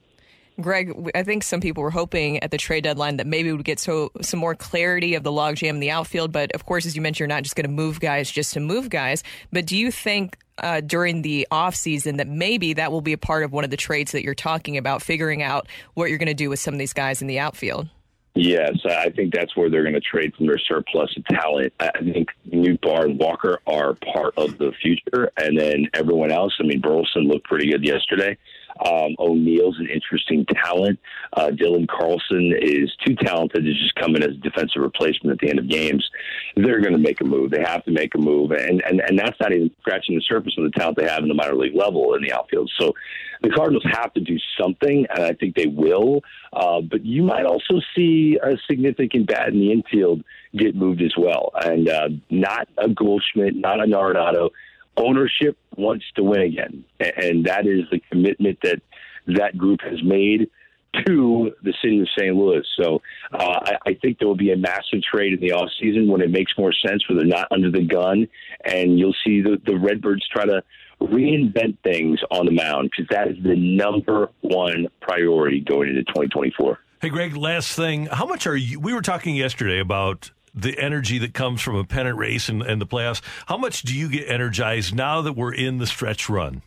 Greg, I think some people were hoping at the trade deadline that maybe we would get so some more clarity of the logjam in the outfield. But of course, as you mentioned, you're not just going to move guys just to move guys. But do you think uh, during the offseason that maybe that will be a part of one of the trades that you're talking about, figuring out what you're going to do with some of these guys in the outfield? Yes, I think that's where they're going to trade from their surplus of talent. I think Nootbaar and Walker are part of the future, and then everyone else. I mean, Burleson looked pretty good yesterday. Um, O'Neill's an interesting talent. Uh, Dylan Carlson is too talented to just come in as a defensive replacement at the end of games. They're going to make a move. They have to make a move, and and and that's not even scratching the surface of the talent they have in the minor league level in the outfield. So the Cardinals have to do something, and I think they will. Uh, but you might also see a significant bat in the infield get moved as well, and uh, not a Goldschmidt, not a Naranado. Ownership wants to win again, and that is the commitment that that group has made to the city of St. Louis. So uh, I, I think there will be a massive trade in the off season when it makes more sense, where they're not under the gun, and you'll see the, the Redbirds try to reinvent things on the mound because that is the number one priority going into 2024. Hey, Greg, last thing. How much are you? We were talking yesterday about the energy that comes from a pennant race and, and the playoffs. How much do you get energized now that we're in the stretch run?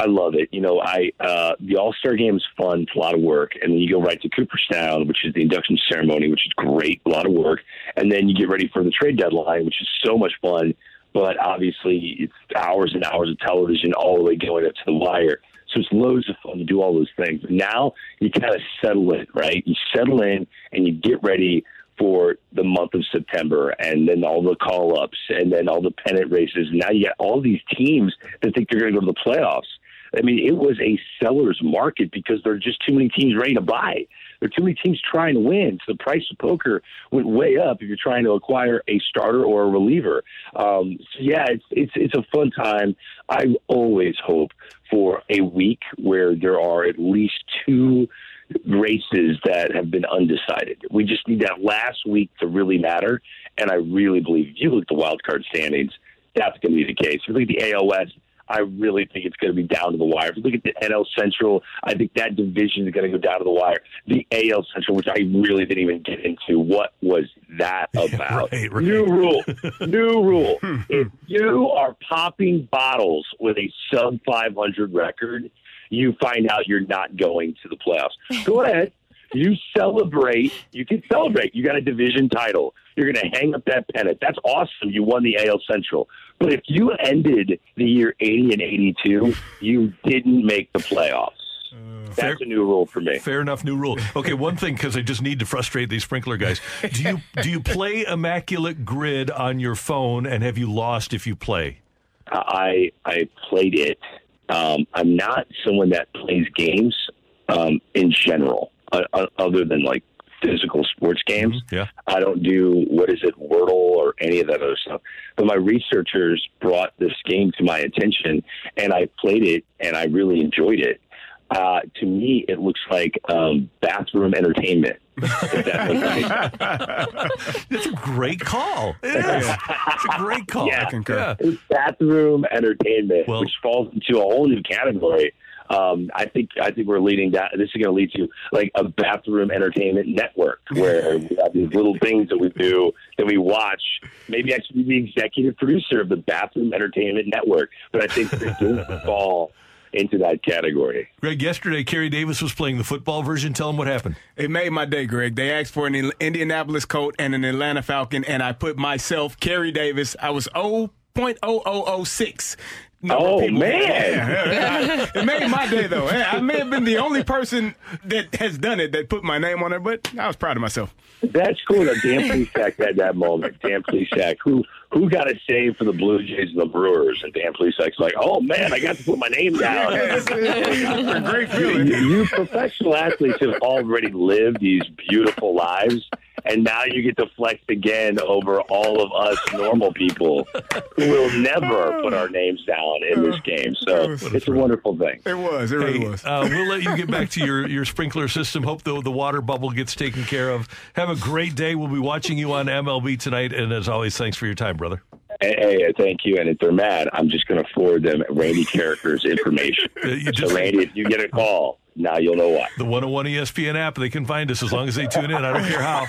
I love it. You know, I uh, the All Star Game is fun. It's a lot of work, and then you go right to Cooperstown, which is the induction ceremony, which is great, a lot of work, and then you get ready for the trade deadline, which is so much fun. But obviously, it's hours and hours of television all the way going up to the wire. So it's loads of fun to do all those things. Now you kind of settle in, right? You settle in and you get ready for the month of September and then all the call ups and then all the pennant races. Now you got all these teams that think they're going to go to the playoffs. I mean, it was a seller's market because there are just too many teams ready to buy. There are too many teams trying to win. So the price of poker went way up if you're trying to acquire a starter or a reliever. Um, so yeah, it's it's it's a fun time. I always hope for a week where there are at least two races that have been undecided. We just need that last week to really matter. And I really believe if you look at the wild card standings, that's going to be the case. If you look at the AL West, I really think it's going to be down to the wire. If you look at the NL Central, I think that division is going to go down to the wire. The AL Central, which I really didn't even get into, what was that *laughs* about? right, right. New rule. New rule. *laughs* if you are popping bottles with a sub 500 record, you find out you're not going to the playoffs. Go ahead. You celebrate. You can celebrate. You got a division title. You're going to hang up that pennant. That's awesome. You won the AL Central. But if you ended the year 80 and 82, you didn't make the playoffs. Uh, That's a new rule for me. Fair enough, new rule. Okay, one thing because I just need to frustrate these sprinkler guys. Do you do you play Immaculate Grid on your phone, and have you lost if you play? I I played it. Um, I'm not someone that plays games um, in general, uh, uh, other than like physical sports games. Yeah. I don't do what is it, Wordle or any of that other stuff. But my researchers brought this game to my attention, and I played it, and I really enjoyed it. Uh, to me, it looks like um, bathroom entertainment. if that makes sense. It's a great call. It is. It's a great call. Yeah. Yeah. Bathroom entertainment, which falls into a whole new category. Um, I think I think we're leading that. This is going to lead to like a bathroom entertainment network where we have these little things that we do that we watch. Maybe I should be the executive producer of the bathroom entertainment network, but I think this does fall into that category. Greg, yesterday, Carey Davis was playing the football version. Tell him what happened. It made my day, Greg. They asked for an Indianapolis Colt and an Atlanta Falcon, and I put myself, Carey Davis. I was 0.0006. number Oh, people- man. Yeah, yeah. *laughs* it made my day though. I may have been the only person that has done it that put my name on it, but I was proud of myself. That's cool. That Dan Plesac had that moment. Dan Plesac, who who got a save for the Blue Jays and the Brewers, and Dan Plesac's like, "Oh man, I got to put my name *laughs* down." Yes, it's a great feeling. You, you professional athletes have already lived these beautiful lives, and now you get to flex again over all of us normal people who will never put our names down in this game. So it's a wonderful thing. It was. It really was. Uh, we'll let you get back to your, your sprinkler system. Hope the, the water bubble gets taken care of. Have a great day. We'll be watching you on MLB tonight. And as always, thanks for your time, brother. Hey, hey, thank you. And if they're mad, I'm just going to forward them Randy Karraker's information. *laughs* so, Randy, if you get a call, now you'll know why. The 101 ESPN app, they can find us as long as they tune in. I don't care how.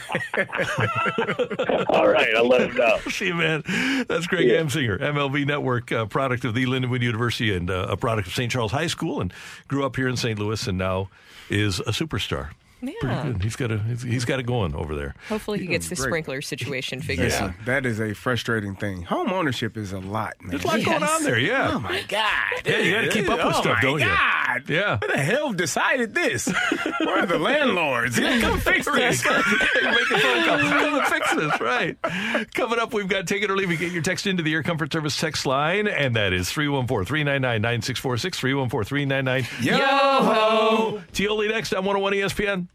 *laughs* All right, I'll let him know. *laughs* See you, man. That's Greg Yeah. Amsinger, MLB Network, uh, product of the Lindenwood University and uh, a product of St. Charles High School, and grew up here in St. Louis, and now is a superstar. Pretty Yeah. good. He's got a he's- he's got it going over there. Hopefully, he gets the Great. sprinkler situation figured out. That is a frustrating thing. Home ownership is a lot, man. There's a lot going on there. Yeah. Oh my God! Yeah, you gotta keep up with oh stuff, my don't you? God. Yeah. Who the hell decided this? *laughs* Where are the landlords? Come fix this. Make a phone call. Come and fix this, right? Coming up, we've got Take It or Leave It. Get your text into the Air Comfort Service text line, and that is 314 399 9646. 314 399 Yo-ho! Tioli next on 101 ESPN.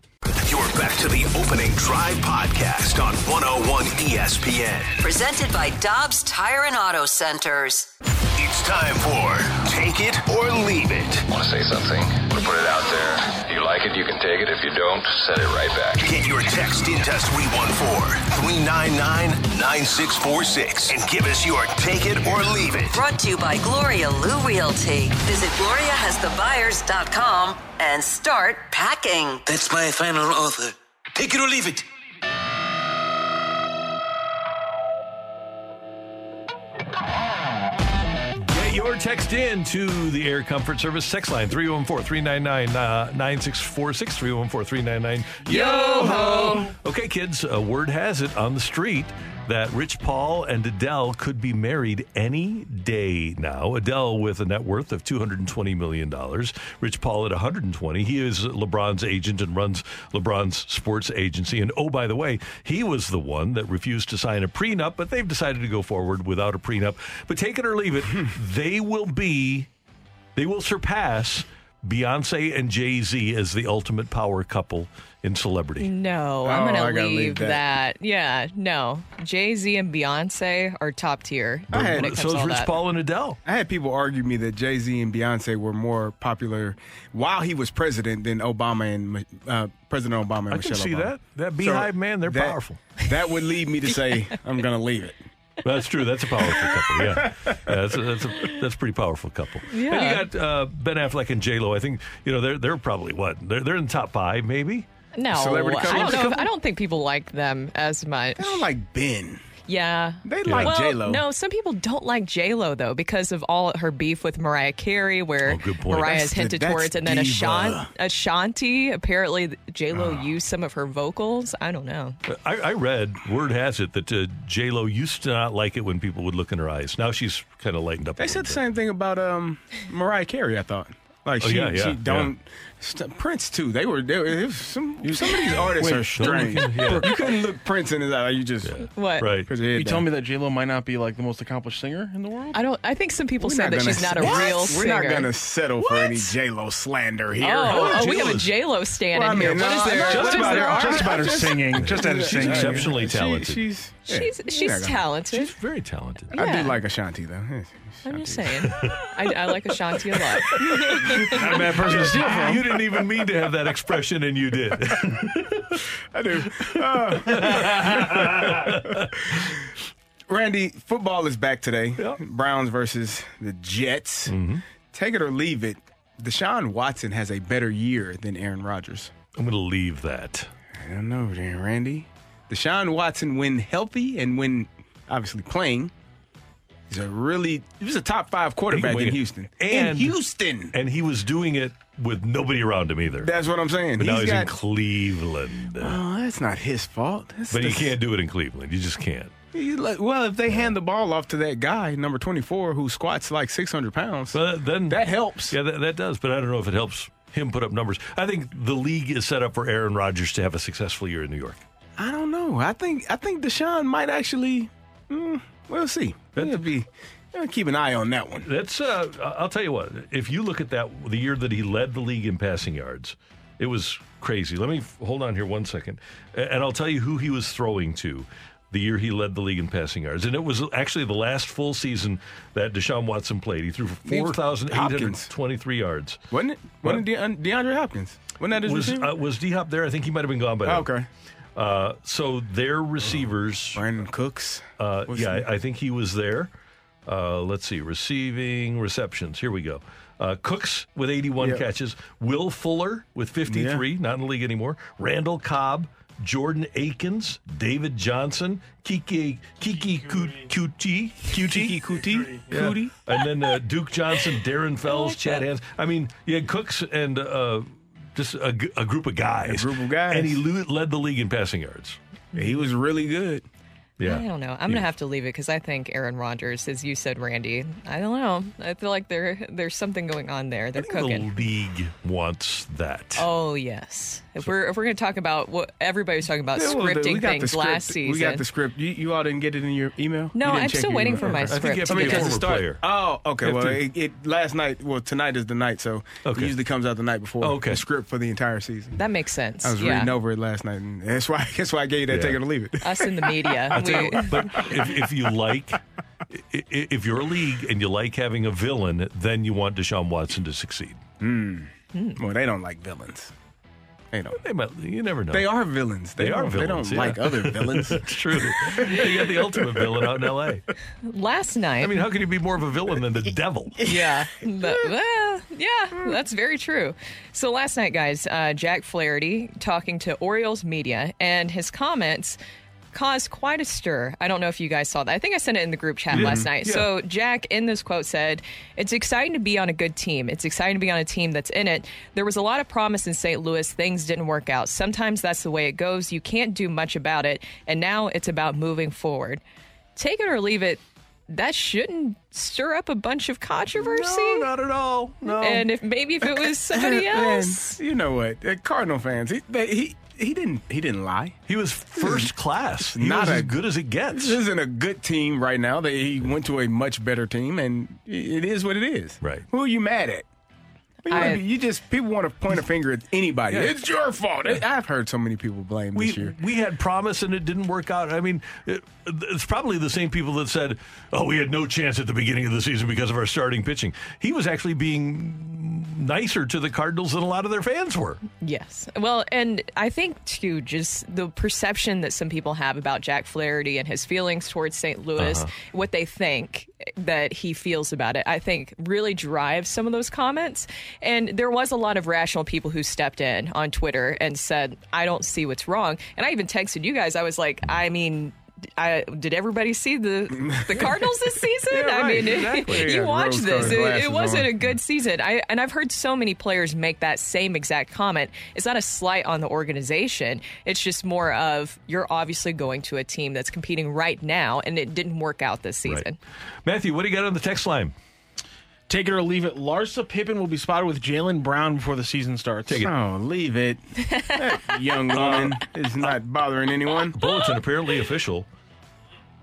You're back to the opening drive podcast on 101 ESPN. Presented by Dobbs Tire and Auto Centers. It's time for Take It or Leave It. Want to say something? Want to put it out there? If you like it, you can take it. If you don't, send it right back. Get your text into 314 399 9646 and give us your Take It or Leave It. Brought to you by Gloria Lou Realty. Visit GloriaHasTheBuyers.com and start packing. That's my final offer. Take it or leave it. Get your text in to the Air Comfort Service text line 314 399 9646. 314 399 Yo-ho! Okay, kids, a word has it on the street that Rich Paul and Adele could be married any day now. Adele with a net worth of $220 million. Rich Paul at 120. He is LeBron's agent and runs LeBron's sports agency. And oh, by the way, he was the one that refused to sign a prenup, but they've decided to go forward without a prenup. But take it or leave it, *laughs* they will be, they will surpass Beyonce and Jay Z as the ultimate power couple in celebrity. No, I'm Oh, gonna I gotta leave, leave that. that. Yeah, no. Jay Z and Beyonce are top tier I had- when it comes so is Rich that. Paul and Adele. I had people argue me that Jay Z and Beyonce were more popular while he was president than Obama and uh, President Obama and I Michelle can see Obama. that. That Beyhive man, they're that- powerful. That would lead me to say *laughs* I'm going to leave it. That's true. That's a powerful couple. Yeah, yeah that's a, that's a that's a pretty powerful couple. Yeah. And you got uh, Ben Affleck and J Lo. I think you know they're they're probably what they're they're in the top five maybe. No, Celebrity I don't know. If, I don't think people like them as much. I don't like Ben. Yeah, They like well, J-Lo. No, some people don't like J Lo though because of all her beef with Mariah Carey, where Oh, good point. Mariah's That's the- hinted that's towards, and then diva. Ashanti, Ashanti apparently J Lo used some of her vocals. I don't know. I, I read word has it that uh, J Lo used to not like it when people would look in her eyes. Now she's kind of lightened up. a They little said the bit. same thing about um, Mariah Carey, I thought. Like Oh, she, yeah, yeah, she don't St- Prince too. They were. They were some some of these artists Wait, are strange. yeah. You couldn't look Prince in his eye. You just What? Right. Put your head You down. tell me that J Lo might not be like the most accomplished singer in the world? I don't. I think some people We're say that gonna she's not a s- real We're singer. not going to settle for any J Lo slander here. Oh, oh, we have a J-Lo's- J Lo stand Well, in here. mean, What no, is there? just what is about there her, *laughs* just about her singing. Just at her singing. exceptionally She- talented. she's yeah, She's she's yeah, talented. She's very talented. I Yeah. do like Ashanti though. Yeah, I'm just saying. I, I like Ashanti a lot. *laughs* Not a bad person to steal from. You didn't even mean to have that expression, and you did. *laughs* I do. Uh, *laughs* Randy, football is back today. Browns versus the Jets. Mm-hmm. Take it or leave it. Deshaun Watson has a better year than Aaron Rodgers. I'm going to leave that. I don't know, there, Randy. Deshaun Watson, when healthy and when obviously playing, is a really he was a top five quarterback in. Houston. And- in Houston. And he was doing it with nobody around him either. That's what I'm saying. but now he's got, in Cleveland. Oh, that's not his fault. That's but you can't do it in Cleveland. You just can't. Let- Well, if they hand the ball off to that guy, number 24, who squats like 600 pounds, But then that helps. Yeah, that, that does. But I don't know if it helps him put up numbers. I think the league is set up for Aaron Rodgers to have a successful year in New York. I don't know. I think I think Deshaun might actually. Mm, we'll see. It'll be. I'll keep an eye on that one. That's. Uh, I'll tell you what. If you look at that, the year that he led the league in passing yards, it was crazy. Let me hold on here one second, and I'll tell you who he was throwing to. The year he led the league in passing yards, and it was actually the last full season that Deshaun Watson played. He threw four thousand eight hundred twenty-three yards. Wasn't it? Wasn't it De- DeAndre Hopkins? Wasn't that his was receiver? uh, was D Hop there? I think he might have been gone by Oh, okay. Uh, so their receivers, Brandin Cooks. Uh, yeah. I, I think he was there. Uh, let's see, receiving receptions. Here we go. Uh, Cooks with 81 Yeah. catches. Will Fuller with 53, not in the league anymore. Randall Cobb, Jordan Akins, David Johnson, Keke Keke Coutee Coutee Keke Coutee. Coutee. and then uh, Duke Johnson, Darren Fells, Chad Hans. I mean, you had Cooks and uh, just a, a group of guys. A group of guys. and he led the league in passing yards. He was really good. Yeah. I don't know. I'm gonna have to leave it because I think Aaron Rodgers, as you said, Randy. I don't know. I feel like there there's something going on there. They're cooking. The league wants that. Oh yes. If we're if we're gonna talk about what everybody was talking about Yeah, well, scripting we got the things script. last season. We got the script. You, you all didn't get it in your email? No, You I'm still waiting email? for my Okay. I think you have script to to be get Because it start- player. Oh, okay. Well, it, it last night. Well, tonight is the night, so Okay. it usually comes out the night before. Oh, okay. The script for the entire season. that makes sense. I was yeah. reading over it last night, and that's why. *laughs* That's why I gave you that. Yeah. Take it or leave it. Us in the media. *laughs* I'll you but if, if you like, i- i- if you're a league and you like having a villain, then you want Deshaun Watson to succeed. Well, they don't like villains. They don't. They might, you never know. They are villains. They, They are don't, villains. They don't like other villains. *laughs* It's true. you got the ultimate villain out in L.A. last night. I mean, how can you be more of a villain than the devil? yeah, *laughs* but, well, yeah, that's very true. So last night, guys, uh, Jack Flaherty talking to Orioles media, and his comments caused quite a stir. I don't know if you guys saw that. I think I sent it in the group chat Yeah. last night. Yeah. So Jack, in this quote, said, "It's exciting to be on a good team. It's exciting to be on a team that's in it. There was a lot of promise in St. Louis. Things didn't work out. Sometimes that's the way it goes. You can't do much about it. And now it's about moving forward. Take it or leave it." That shouldn't stir up a bunch of controversy. No, not at all. No. And if maybe if it was *laughs* somebody else. you know what? Cardinal fans. He, they, he he didn't he didn't lie. he was first hmm. class. He Not was a- as good as it gets. This isn't a good team right now. They, he went to a much better team, and it is what it is. Right. Who are you mad at? You, I- wanna you just people want to point a finger at anybody. Yeah. It's your fault. I've heard so many people blame we, this year. we had promise and it didn't work out. I mean, it, it's probably the same people that said, "Oh, we had no chance at the beginning of the season because of our starting pitching." He was actually being nicer to the Cardinals than a lot of their fans were. Yes. Well, and I think, too, just the perception that some people have about Jack Flaherty and his feelings towards St. Louis, Uh-huh. what they think that he feels about it, I think really drives some of those comments. And there was a lot of rational people who stepped in on Twitter and said, I don't see what's wrong. And I even texted you guys, I was like, I mean, I, did everybody see the the *laughs* Cardinals this season? Yeah, I mean, *laughs* exactly. you Yeah, watched this. It, it wasn't on. a good season. I and I've heard so many players make that same exact comment. It's not a slight on the organization. It's just more of you're obviously going to a team that's competing right now, and it didn't work out this season. Matthew, what do you got on the text line? Take it or leave it. Larsa Pippen will be spotted with Jaylen Brown before the season starts. Take it. Oh, leave it. *laughs* That young woman is not bothering anyone. Bulletin apparently official.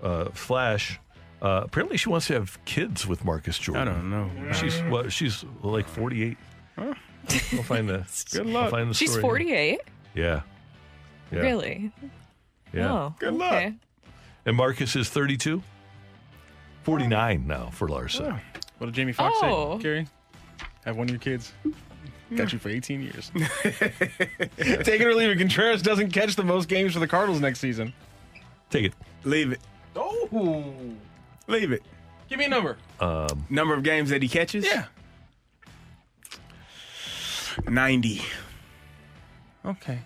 Uh, Flash. Uh, apparently, she wants to have kids with Marcus Jordan. I don't know. She's well, she's like forty eight. Huh? I'll find the *laughs* Good I'll luck. find the She's story. 48. Yeah. yeah. Really? Yeah. Oh, Good luck. okay. And Marcus is 32? 49 now for Larsa. What did Jamie Foxx Oh. say, Gary? Have one of your kids. Got you for 18 years. *laughs* Take it or leave it. Contreras doesn't catch the most games for the Cardinals next season. Take it. Leave it. Oh. Leave it. Give me a number. Um, Number of games that he catches? Yeah. 90. Okay.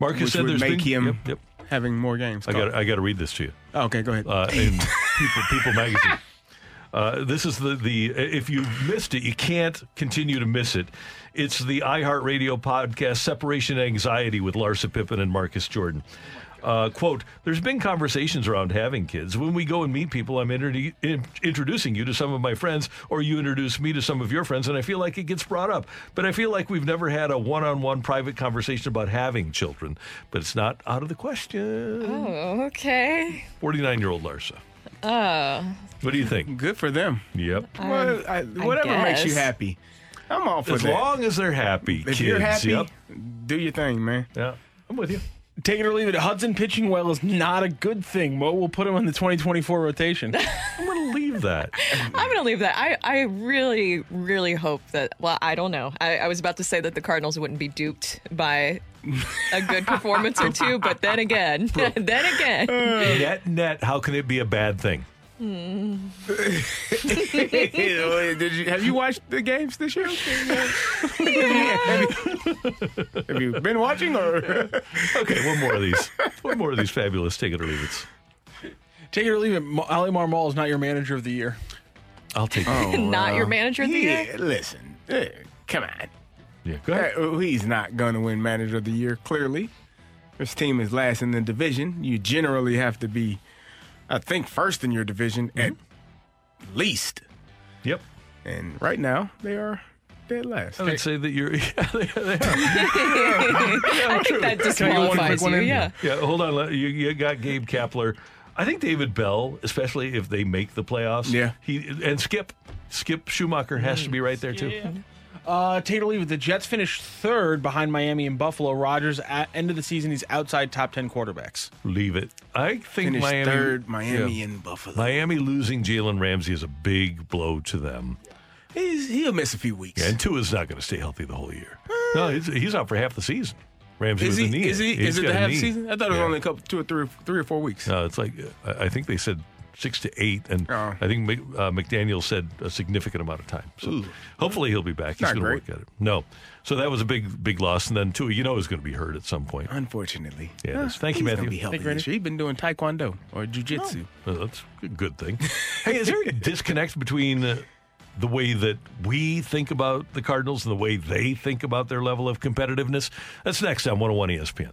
Marcus Which said would there's make been, him Yep, yep. having more games. I got I got to read this to you. Oh, okay, go ahead. Uh, in People People *laughs* magazine. Uh, this is the the if you missed it, you can't continue to miss it. It's the iHeartRadio podcast Separation Anxiety with Larsa Pippen and Marcus Jordan. Uh, quote, there's been conversations around having kids. When we go and meet people, I'm in- introducing you to some of my friends, or you introduce me to some of your friends, and I feel like it gets brought up. But I feel like we've never had a one on one private conversation about having children. But it's not out of the question. Oh, okay. 49 year old Larsa. Oh. What do you think? Good for them. Yep. Well, I, whatever makes you happy. I'm all for As that. long as they're happy, if kids. you're happy, Yep. do your thing, man. Yeah, I'm with you. Take it or leave it. Hudson pitching well is not a good thing. Mo will put him in the 2024 rotation. I'm going to leave that. *laughs* I'm going to leave that. I, I really, really hope that, well, I don't know. I, I was about to say that the Cardinals wouldn't be duped by a good performance or two, but then again, *laughs* *laughs* then again. net, net, how can it be a bad thing? Hmm. *laughs* Did you have you watched the games this year? have, you, *laughs* have you been watching or? *laughs* Okay, one more of these. One more of these fabulous take it or leave it. Take it or leave it. Mo- Oli Marmol is not your manager of the year. I'll take Oh, it. Not your manager of the yeah, year? Listen, eh, come on. Yeah, go ahead. Uh, He's not going to win manager of the year. Clearly, this team is last in the division. You generally have to be, I think, first in your division at mm-hmm. least. Yep. And right now, they are dead last. I would say that you're. *laughs* Yeah, they, they are. *laughs* I think that Can I get one quick disqualifies you, yeah. Yeah, hold on. You, you got Gabe Kapler. I think David Bell, especially if they make the playoffs. Yeah. He and Skip, Skip Schumaker has to be right there too. Uh, take it or leave it. The Jets finished third behind Miami and Buffalo. Rodgers at end of the season, he's outside top 10 quarterbacks. Leave it. I think Finished Miami. third, Miami yeah. and Buffalo. Miami losing Jalen Ramsey is a big blow to them. He's, he'll miss a few weeks. Yeah, and Tua's not going to stay healthy the whole year. No, he's, he's out for half the season. Ramsey Is with he? a knee. Is he? He's Is it the half knee. season? I thought it was Yeah. only a couple, two or three, three or four weeks. No, it's like uh, I I think they said six to eight, and Oh. I think uh, McDaniel said a significant amount of time. So Ooh. hopefully he'll be back. He's going to great. work at it. No, so that was a big, big loss, and then Tua, you know, is going to be hurt at some point. Unfortunately. Yeah, it is. Ah, Thank you, Matthew. Be healthy Thank you, this year. He's been doing taekwondo or jujitsu. Well, that's a good thing. *laughs* hey, is there a disconnect between uh, the way that we think about the Cardinals and the way they think about their level of competitiveness? That's next on 101 ESPN.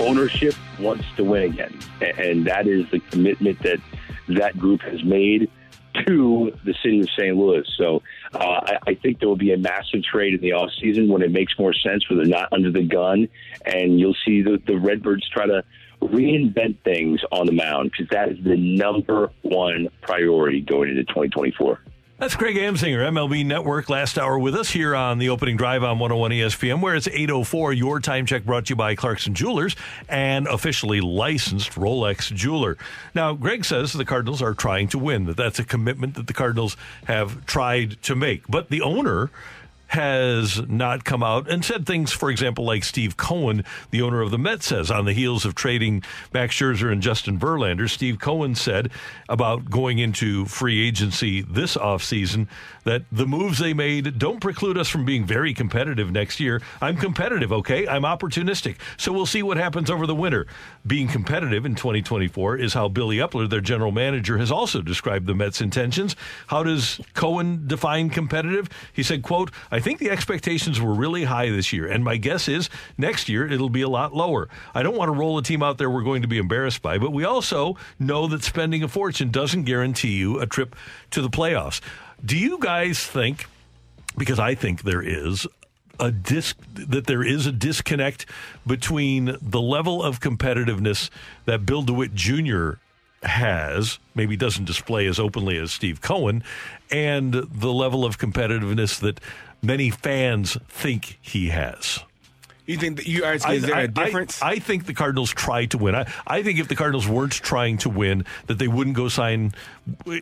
Ownership wants to win again, and that is the commitment that that group has made to the city of St. Louis. So uh, I, I think there will be a massive trade in the offseason when it makes more sense, where they're not under the gun, and you'll see the, the Redbirds try to reinvent things on the mound because that is the number one priority going into 2024. That's Greg Amsinger, MLB Network, last hour with us here on the opening drive on 101 ESPN, where it's 8.04. Your time check brought to you by Clarkson Jewelers and officially licensed Rolex jeweler. Now, Greg says the Cardinals are trying to win, that that's a commitment that the Cardinals have tried to make. But the owner has not come out and said things, for example, like Steve Cohen, the owner of the Mets, says on the heels of trading Max Scherzer and Justin Verlander. Steve Cohen said about going into free agency this offseason that the moves they made don't preclude us from being very competitive next year. I'm competitive, okay? I'm opportunistic. So we'll see what happens over the winter. Being competitive in 2024 is how Billy Eppler, their general manager, has also described the Mets' intentions. How does Cohen define competitive? He said, quote, I think the expectations were really high this year, and my guess is next year it'll be a lot lower. I don't want to roll a team out there we're going to be embarrassed by, but we also know that spending a fortune doesn't guarantee you a trip to the playoffs. Do you guys think, because I think there is, a dis- that there is a disconnect between the level of competitiveness that Bill DeWitt Jr. has, maybe doesn't display as openly as Steve Cohen, and the level of competitiveness that many fans think he has. You think that you are? Is there a difference? I, I think the Cardinals try to win. I, I think if the Cardinals weren't trying to win, that they wouldn't go sign,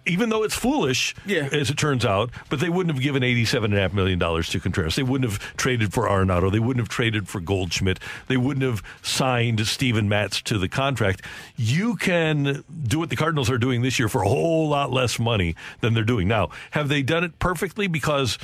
even though it's foolish, Yeah. as it turns out, but they wouldn't have given $87.5 million to Contreras. They wouldn't have traded for Arenado. They wouldn't have traded for Goldschmidt. They wouldn't have signed Steven Matz to the contract. You can do what the Cardinals are doing this year for a whole lot less money than they're doing now. Have they done it perfectly? Because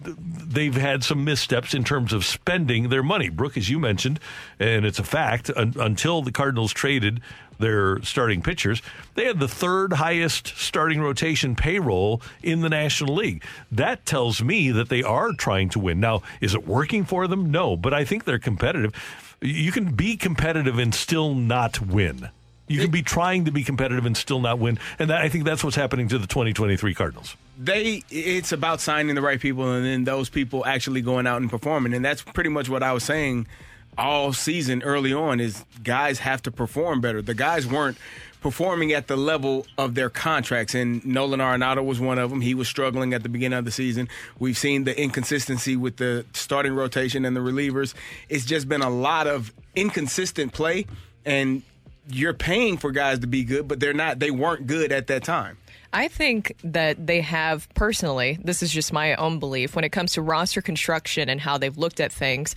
they've had some missteps in terms of spending their money. Brooke, as you mentioned, and it's a fact, un- until the Cardinals traded their starting pitchers, they had the third highest starting rotation payroll in the National League. That tells me that they are trying to win. Now, is it working for them? No, but I think they're competitive. You can be competitive and still not win. You can be trying to be competitive and still not win. And that, I think that's what's happening to the 2023 Cardinals. They it's about signing the right people and then those people actually going out and performing. And that's pretty much what i was saying all season early on is guys have to perform better. The guys weren't performing at the level of their contracts. And nolan arenado was one of them. He was struggling at the beginning of the season. We've seen the inconsistency with the starting rotation and the relievers. It's just been a lot of inconsistent play. And you're paying for guys to be good but they're not they weren't good at that time I think that they have personally, this is just my own belief, when it comes to roster construction and how they've looked at things,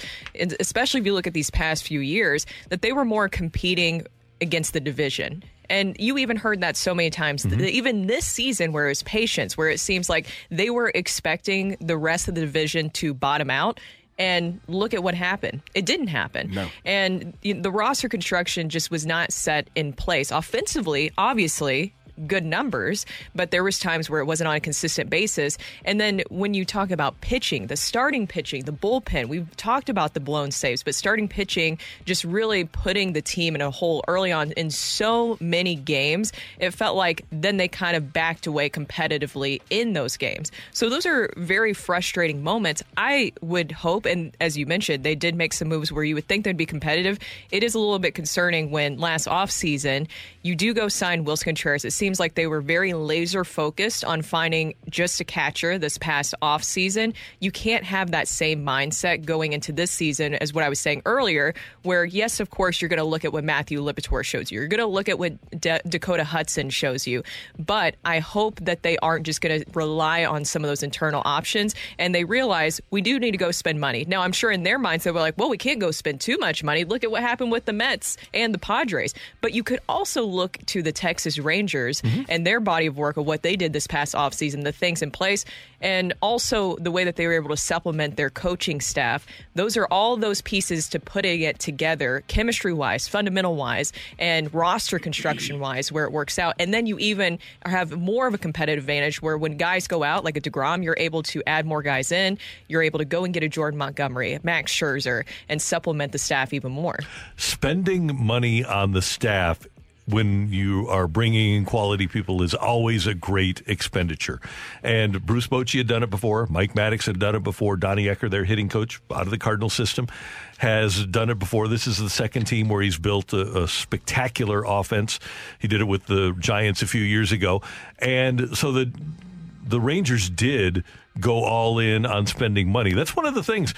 especially if you look at these past few years, that they were more competing against the division. And you even heard that so many times, Mhm. even this season, where it was patience, where it seems like they were expecting the rest of the division to bottom out. And look at what happened. It didn't happen. No. And the roster construction just was not set in place. Offensively, obviously, good numbers, but there was times where it wasn't on a consistent basis. And then when you talk about pitching, the starting pitching, the bullpen, we've talked about the blown saves, but starting pitching just really putting the team in a hole early on in so many games, it felt like then they kind of backed away competitively in those games. So those are very frustrating moments. I would hope, and as you mentioned, they did make some moves where you would think they'd be competitive. It is a little bit concerning when last offseason you do go sign Willson Contreras. Seems like they were very laser focused on finding just a catcher this past off season. You can't have that same mindset going into this season as what I was saying earlier, where, yes, of course, you're going to look at what Matthew Liberatore shows you. You're going to look at what Da- Dakota Hudson shows you. But I hope that they aren't just going to rely on some of those internal options and they realize we do need to go spend money. Now, I'm sure in their mindset, we're like, well, we can't go spend too much money. Look at what happened with the Mets and the Padres. But you could also look to the Texas Rangers Mariners mm-hmm. and their body of work of what they did this past offseason, the things in place, and also the way that they were able to supplement their coaching staff. Those are all those pieces to putting it together, chemistry wise, fundamental wise, and roster construction wise, where it works out. And then you even have more of a competitive advantage where when guys go out, like a DeGrom, you're able to add more guys in. You're able to go and get a Jordan Montgomery, Max Scherzer, and supplement the staff even more. Spending money on the staff when you are bringing in quality people is always a great expenditure. And Bruce Bochy had done it before. Mike Maddux had done it before. Donnie Ecker, their hitting coach out of the Cardinal system, has done it before. This is the second team where he's built a, a spectacular offense. He did it with the Giants a few years ago. And so the the Rangers did go all in on spending money. That's one of the things.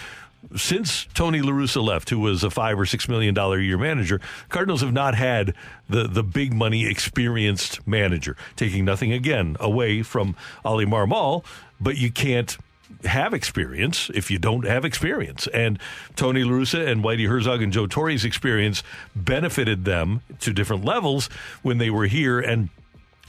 Since Tony La Russa left, who was a five or six million dollar a year manager, Cardinals have not had the the big money experienced manager. Taking nothing again away from Oli Marmol, but you can't have experience if you don't have experience. And Tony La Russa and Whitey Herzog and Joe Torre's experience benefited them to different levels when they were here. And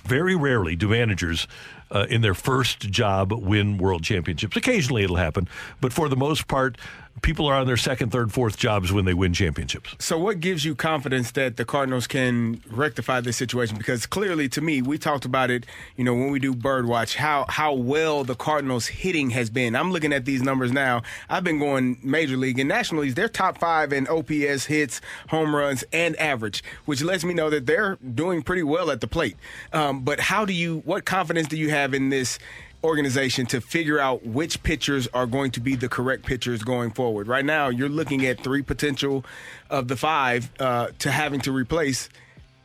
very rarely do managers uh, in their first job win world championships. Occasionally it'll happen, but for the most part, people are on their second, third, fourth jobs when they win championships. So, what gives you confidence that the Cardinals can rectify this situation? Because clearly, to me, we talked about it. You know, when we do Birdwatch, how how well the Cardinals hitting has been. I'm looking at these numbers now. I've been going Major League and National Leagues. They're top five in OPS, hits, home runs, and average, which lets me know that they're doing pretty well at the plate. Um, but how do you? What confidence do you have in this? Organization to figure out which pitchers are going to be the correct pitchers going forward. Right now, you're looking at three potential of the five uh, to having to replace.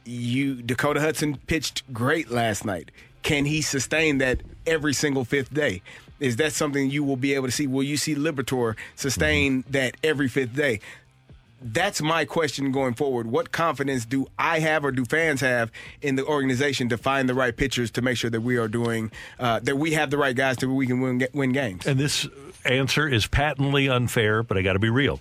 You Dakota Hudson pitched great last night. Can he sustain that every single fifth day? Is that something you will be able to see? Will you see Liberatore sustain that every fifth day? That's my question going forward. What confidence do I have or do fans have in the organization to find the right pitchers to make sure that we are doing uh, that we have the right guys to we can win win games? And this answer is patently unfair, but I got to be real.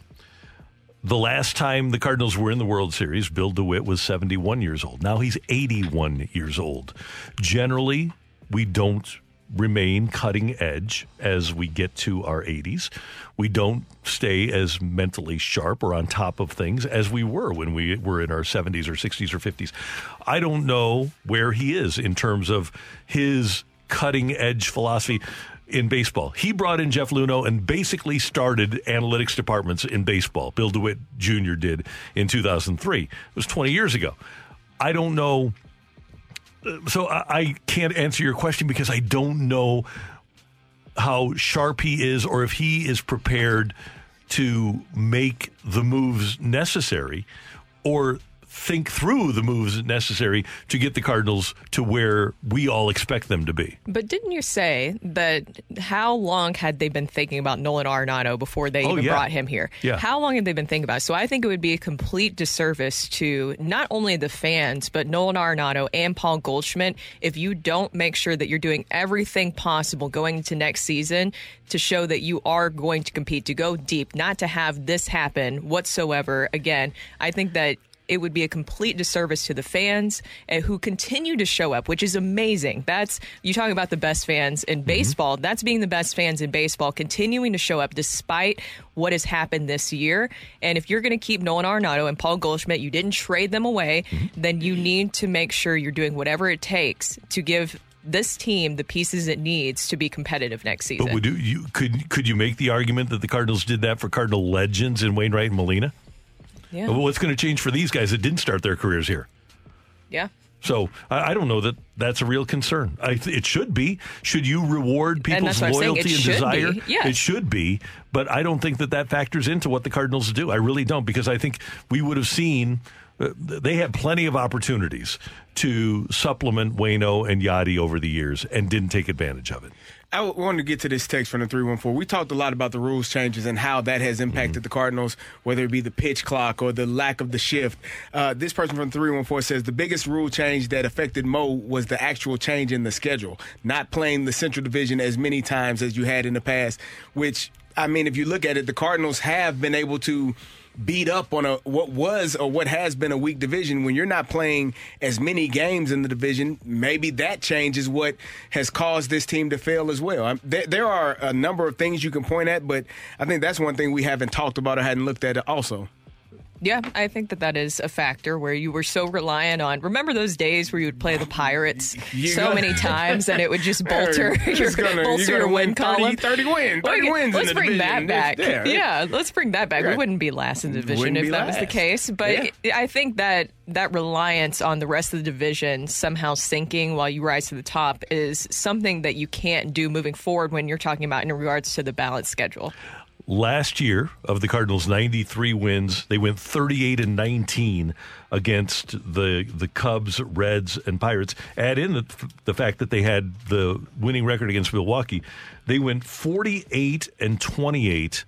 The last time the Cardinals were in the World Series, Bill DeWitt was 71 years old. Now he's 81 years old. Generally, we don't remain cutting edge as we get to our 80s. We don't stay as mentally sharp or on top of things as we were when we were in our 70s or 60s or 50s. I don't know where he is in terms of his cutting edge philosophy in baseball. He brought in Jeff Luhnow and basically started analytics departments in baseball. Bill DeWitt Jr. did in 2003. It was 20 years ago. I don't know so I, I can't answer your question because I don't know how sharp he is or if he is prepared to make the moves necessary or think through the moves necessary to get the Cardinals to where we all expect them to be. But didn't you say that how long had they been thinking about Nolan Arenado before they Oh, even yeah. brought him here? Yeah. How long had they been thinking about it? So I think it would be a complete disservice to not only the fans, but Nolan Arenado and Paul Goldschmidt if you don't make sure that you're doing everything possible going into next season to show that you are going to compete, to go deep, not to have this happen whatsoever again. I think that it would be a complete disservice to the fans uh, who continue to show up, which is amazing. That's you talking about the best fans in baseball. That's being the best fans in baseball, continuing to show up despite what has happened this year. And if you're going to keep Nolan Arenado and Paul Goldschmidt, you didn't trade them away, then you need to make sure you're doing whatever it takes to give this team the pieces it needs to be competitive next season. But would you, you could could you make the argument that the Cardinals did that for Cardinal legends in Wainwright and Molina? Yeah. Well, what's going to change for these guys that didn't start their careers here? yeah. So I, I don't know that that's a real concern. I, it should be. Should you reward people's that's what I'm saying. It loyalty and desire? Yes. It should be. But I don't think that that factors into what the Cardinals do. I really don't because I think we would have seen. Uh, they had plenty of opportunities to supplement Waino and Yadi over the years and didn't take advantage of it. I wanted to get to this text from the 314. We talked a lot about the rules changes and how that has impacted the Cardinals, whether it be the pitch clock or the lack of the shift. Uh, this person from 314 says the biggest rule change that affected Mo was the actual change in the schedule, not playing the Central Division as many times as you had in the past, which, I mean, if you look at it, the Cardinals have been able to beat up on a what was or what has been a weak division when you're not playing as many games in the division maybe that changes what has caused this team to fail as well. Um, there, there are a number of things you can point at but i think that's one thing we haven't talked about or hadn't looked at also Yeah, I think that that is a factor where you were so reliant on. Remember those days where you would play the Pirates You so go- many *laughs* times and it would just bolster It's *laughs* your, gonna- bolster you're your gonna win win 30 column. 30 win- 30 Well, wins Let's bring that division. back. Yeah. Yeah, let's bring that back. We wouldn't be last in the division Wouldn't if that was the case. But Yeah. I think that that reliance on the rest of the division somehow sinking while you rise to the top is something that you can't do moving forward when you're talking about in regards to the balanced schedule. Last year of the Cardinals 93 wins. They went 38 and 19 against the the Cubs Reds and Pirates. Add in the, the fact that they had the winning record against Milwaukee. They went 48 and 28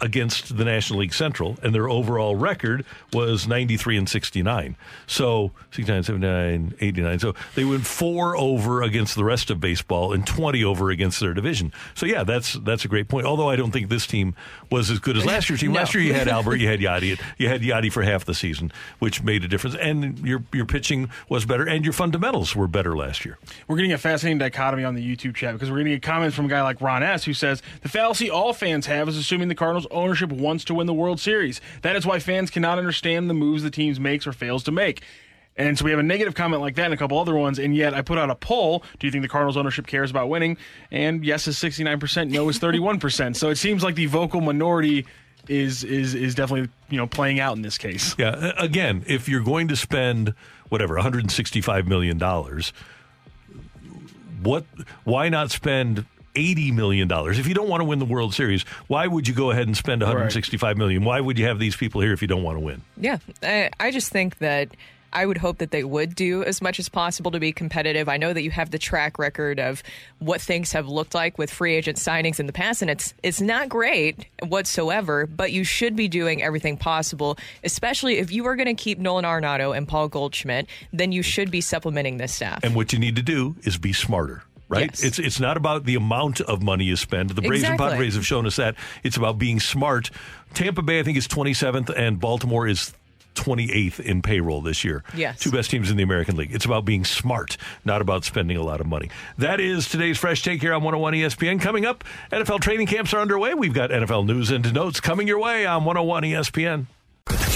against the National League Central, and their overall record was 93 and 69. So 69, 79, 89. So they went four over against the rest of baseball and 20 over against their division. So yeah, that's that's a great point. Although I don't think this team was as good as last year's team. *laughs* No. Last year you had Albert, you had Yadi, you had Yadi for half the season, which made a difference. And your your pitching was better, and your fundamentals were better last year. We're getting a fascinating dichotomy on the YouTube chat because we're getting comments from a guy like Ron S. who says the fallacy all fans have is assuming the Cardinals ownership wants to win the World Series. That is why fans cannot understand the moves the teams makes or fails to make. And so we have a negative comment like that and a couple other ones. And yet I put out a poll. Do you think the Cardinals ownership cares about winning? And yes is 69%, no is 31%. so it seems like the vocal minority is is is definitely, you know, playing out in this case. Yeah. Again, if you're going to spend whatever 165 million dollars, what? Why not spend? $80 million. If you don't want to win the World Series, why would you go ahead and spend $165 million? Why would you have these people here if you don't want to win? Yeah, I, I just think that I would hope that they would do as much as possible to be competitive. I know that you have the track record of what things have looked like with free agent signings in the past, and it's it's not great whatsoever. But you should be doing everything possible, especially if you are going to keep Nolan Arenado and Paul Goldschmidt. Then you should be supplementing this staff. And what you need to do is be smarter. Right? Yes. It's it's not about the amount of money you spend. The Braves and Padres have shown us that. It's about being smart. Tampa Bay, I think, is 27th, and Baltimore is 28th in payroll this year. Yes. Two best teams in the American League. It's about being smart, not about spending a lot of money. That is today's Fresh Take here on 101 ESPN. Coming up, NFL training camps are underway. We've got NFL news and notes coming your way on 101 ESPN.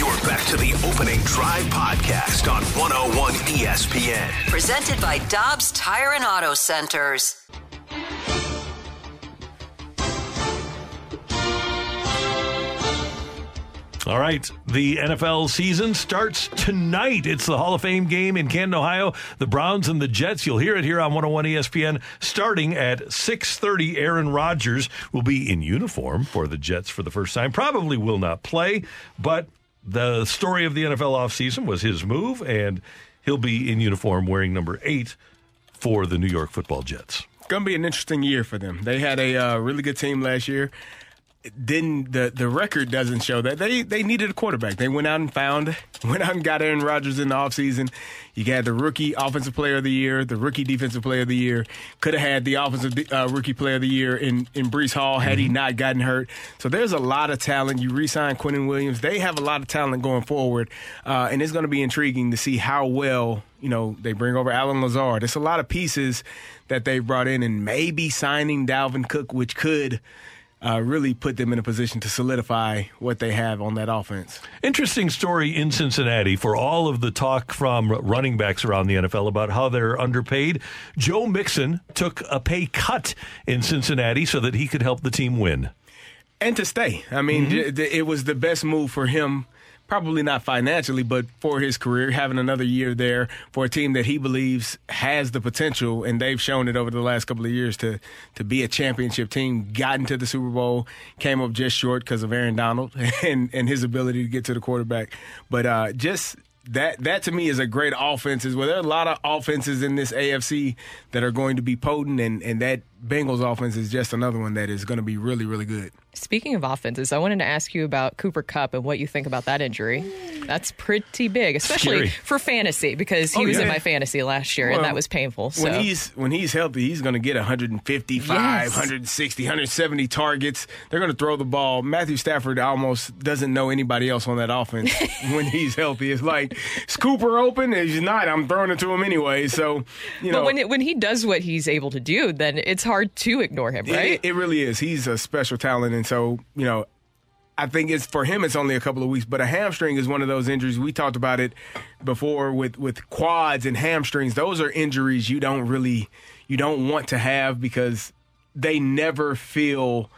You're back to the opening drive podcast on 101 ESPN. Presented by Dobbs Tire and Auto Centers. All right, the NFL season starts tonight. It's the Hall of Fame game in Canton, Ohio. The Browns and the Jets. You'll hear it here on 101 ESPN starting at 6:30. Aaron Rodgers will be in uniform for the Jets for the first time. Probably will not play, but the story of the NFL offseason was his move and he'll be in uniform wearing number 8 for the New York Football Jets. going to be an interesting year for them. They had a uh, really good team last year. Didn't the the record doesn't show that they they needed a quarterback. They went out and found *laughs* went out and got Aaron Rodgers in the offseason. You got the rookie offensive player of the year, the rookie defensive player of the year. Could have had the offensive uh, rookie player of the year in in Breece Hall had he not gotten hurt. So there's a lot of talent. You re-sign Quinnen Williams. They have a lot of talent going forward, uh, and it's going to be intriguing to see how well you know they bring over Allen Lazard. It's a lot of pieces that they brought in, and maybe signing Dalvin Cook, which could uh, really put them in a position to solidify what they have on that offense. Interesting story in Cincinnati for all of the talk from running backs around the NFL about how they're underpaid. Joe Mixon took a pay cut in Cincinnati so that he could help the team win. and to stay. I mean, th- it was the best move for him. Probably not financially, but for his career, having another year there for a team that he believes has the potential, and they've shown it over the last couple of years to to be a championship team. Got into the Super Bowl, came up just short because of Aaron Donald *laughs* and and his ability to get to the quarterback. But uh, just that that to me is a great offense. Is well, there are a lot of offenses in this AFC that are going to be potent, and and that Bengals offense is just another one that is going to be really, really good. Speaking of offenses, I wanted to ask you about Cooper Kupp and what you think about that injury. That's pretty big, especially Scary. for fantasy because he Oh, was in my fantasy last year Well, and that was painful. So. When he's when he's healthy, he's going to get 155, Yes. 160, 170 targets. They're going to throw the ball. Matthew Stafford almost doesn't know anybody else on that offense *laughs* when he's healthy. It's like, is Cooper open? If he's not, I'm throwing it to him anyway. So, you know. but when it, when he does what he's able to do, then it's hard to ignore him, right? It, it really is. He's a special talent, and so you know, I think it's for him. It's only a couple of weeks, but a hamstring is one of those injuries. We talked about it before with with quads and hamstrings. Those are injuries you don't really you don't want to have because they never feel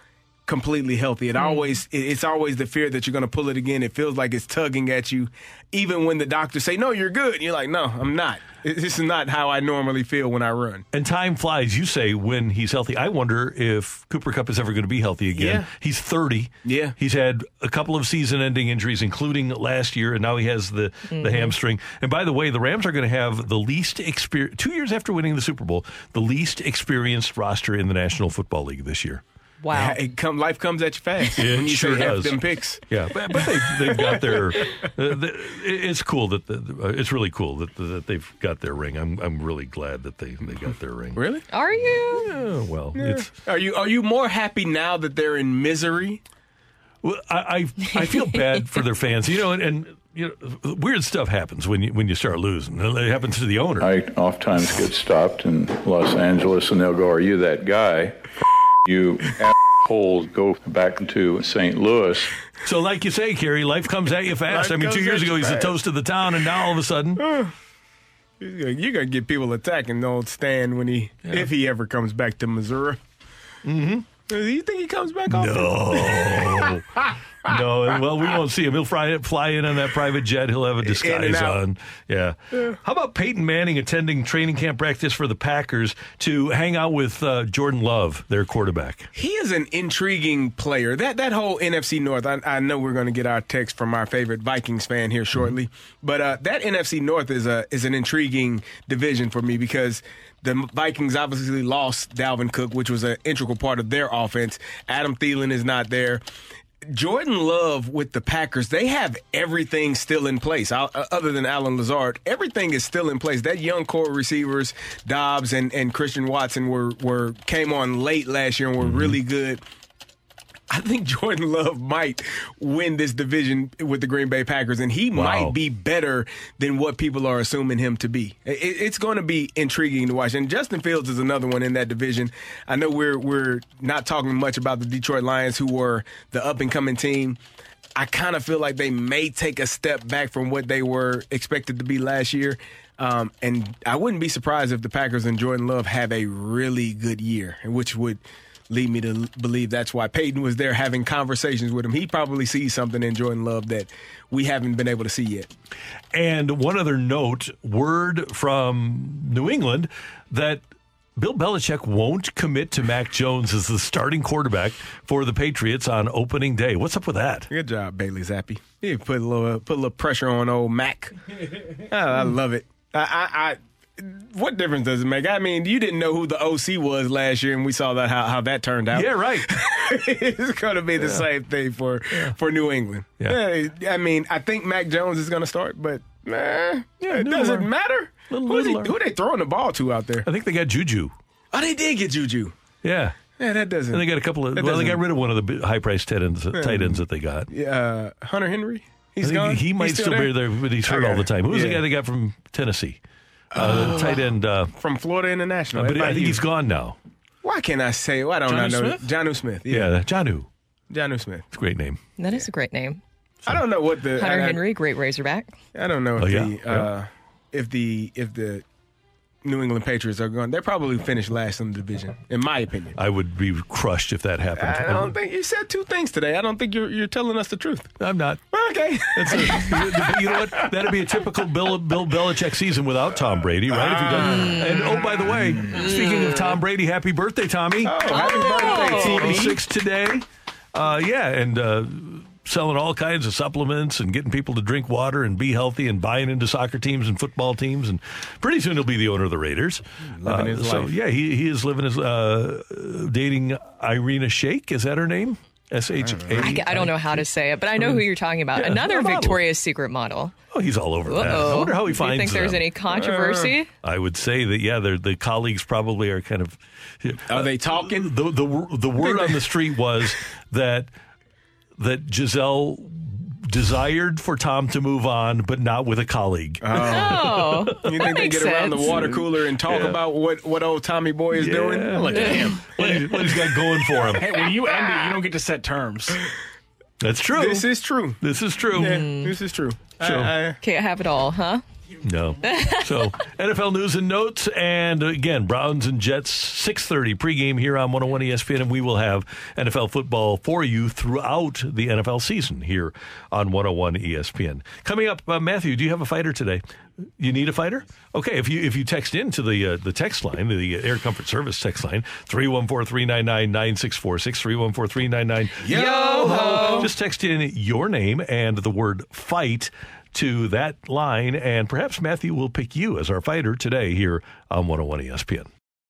completely healthy. It always it's always the fear that you're going to pull it again. It feels like it's tugging at you, even when the doctors say no, you're good. You're like, no, I'm not. This is not how I normally feel when I run. And time flies, you say, when he's healthy. I wonder if Cooper Kupp is ever going to be healthy again. Yeah. He's 30. Yeah. He's had a couple of season ending injuries, including last year, and now he has the, the Mm-hmm. Mhm. hamstring. And by the way, the Rams are going to have the least experience, two years after winning the Super Bowl, the least experienced roster in the National Football League this year. Wow. *laughs* It come, life comes at you fast It when you sure say does. them picks. Yeah, but, but they, they've got their. Uh, the, it's cool that the, uh, it's really cool that, that they've got their ring. I'm I'm really glad that they, they got their ring. Really? Are you? Yeah, well, Yeah. it's Are you are you more happy now that they're in misery? Well, I, I I feel bad for their fans, you know, and, and you know, weird stuff happens when you when you start losing. It happens to the owner. I oftentimes get stopped in Los Angeles and they'll go, Are you that guy? F- you assholes, go back to St. Louis. So, like you say, Carey, life comes at you fast. Life I mean, two years ago, you he's the toast of the town, and now all of a sudden, *sighs* You're gonna, get people attacking old Stan when he if he ever comes back to Missouri. Mm-hmm. Do you think he comes back often? no, *laughs* no. Well, we won't see him. He'll fly fly in on that private jet. He'll have a disguise on. Yeah. How about Peyton Manning attending training camp practice for the Packers to hang out with uh, Jordan Love, their quarterback? He is an intriguing player. That that whole NFC North. I, I know we're going to get our text from our favorite Vikings fan here shortly, but uh, that NFC North is a is an intriguing division for me because the Vikings obviously lost Dalvin Cook, which was an integral part of their offense. Adam Thielen is not there. Jordan Love with the Packers, they have everything still in place. Uh, Other than Allen Lazard, everything is still in place. That young core receivers, Doubs and, and Christian Watson, were were came on late last year and were really good. I think Jordan Love might win this division with the Green Bay Packers, and he Wow. might be better than what people are assuming him to be. It, it's going to be intriguing to watch. And Justin Fields is another one in that division. I know we're we're not talking much about the Detroit Lions, who were the up and coming team. I kind of feel like they may take a step back from what they were expected to be last year. Um, and I wouldn't be surprised if the Packers and Jordan Love have a really good year, which would lead me to believe that's why Peyton was there having conversations with him. He probably sees something in Jordan Love that we haven't been able to see yet. And one other note word from New England that Bill Belichick won't commit to Mac Jones as the starting quarterback for the Patriots on opening day. What's up with that? Good job, Bailey Zappe. You put a little put a little pressure on old Mac. I, *laughs* oh, I love it. I, I, I what difference does it make? I mean, you didn't know who the OC was last year, and we saw that how, how that turned out. Yeah, right. *laughs* it's going to be the Yeah. same thing for for New England. Yeah. I mean, I think Mac Jones is going to start, but man, Yeah, it doesn't learn- matter. little- Who, he, who they throwing the ball to out there? I think they got Juju. Oh, they did get Juju. Yeah. Yeah, that doesn't. And they got a couple of, well, they got rid of one of the high priced tight ends, Yeah. tight ends that they got. Uh, Hunter Henry. He's gone. He might He's still, be there, but he's hurt Okay. all the time. Who's was the guy they got from Tennessee? Uh, the tight end. Uh, from Florida International? but I think FIU. he's gone now. Why can't I say? Why don't I Jonnu know? Smith? Jonnu Smith. Yeah, Yeah, Jonnu. Jonnu Smith. It's a great name. That is a great name. I don't know what the Hunter I, I- Henry, great Razorback. I don't know if Oh, yeah, the yeah. uh, if the if the New England Patriots are going. They probably finish last in the division, in my opinion. I would be crushed if that happened. I don't think you said two things today. I don't think you're you're telling us the truth. I'm not. Okay. That's a, you know what? That'd be a typical Bill, Bill Belichick season without Tom Brady, right? If he doesn't- and oh, by the way, speaking of Tom Brady, happy birthday, Tommy! Oh, happy birthday, Timmy. 26 today. Uh, yeah, and uh, selling all kinds of supplements and getting people to drink water and be healthy and buying into soccer teams and football teams. And pretty soon he'll be the owner of the Raiders. Living his so, life. yeah, he, he is living his, uh, dating Irina Shayk. Is that her name? S H A. I, I don't know how to say it, but I know who you're talking about. Yeah, Another. Victoria's Secret model. Oh, he's all over that. I wonder how he Do you finds think there's them. any controversy? I would say that yeah, they're- the colleagues probably are kind of. Are they talking? The the the word *laughs* on the street was that that Gisele desired for Tom to move on, but not with a colleague. Oh, oh You think they get around the water cooler and talk Yeah. about what, what old Tommy Boy is doing? Yeah. Look at him. What, he, what he's got going for him. Hey, when you end it, you don't get to set terms. That's true. This is true. This is true. Yeah, mm. this is true. So- I- I- Can't have it all, huh? No. *laughs* So NFL news and notes, and again, Browns and Jets, six thirty pregame here on one hundred one ESPN, and we will have NFL football for you throughout the NFL season here on one hundred one ESPN. Coming up, uh, Matthew, do you have a fighter today? You need a fighter? Okay, if you if you text into the uh, the text line, the Air Comfort Service text line, 314-399-9646, 314-399 Yo-ho. Just text in your name and the word fight to that line, and perhaps Matthew will pick you as our fighter today here on 101 ESPN.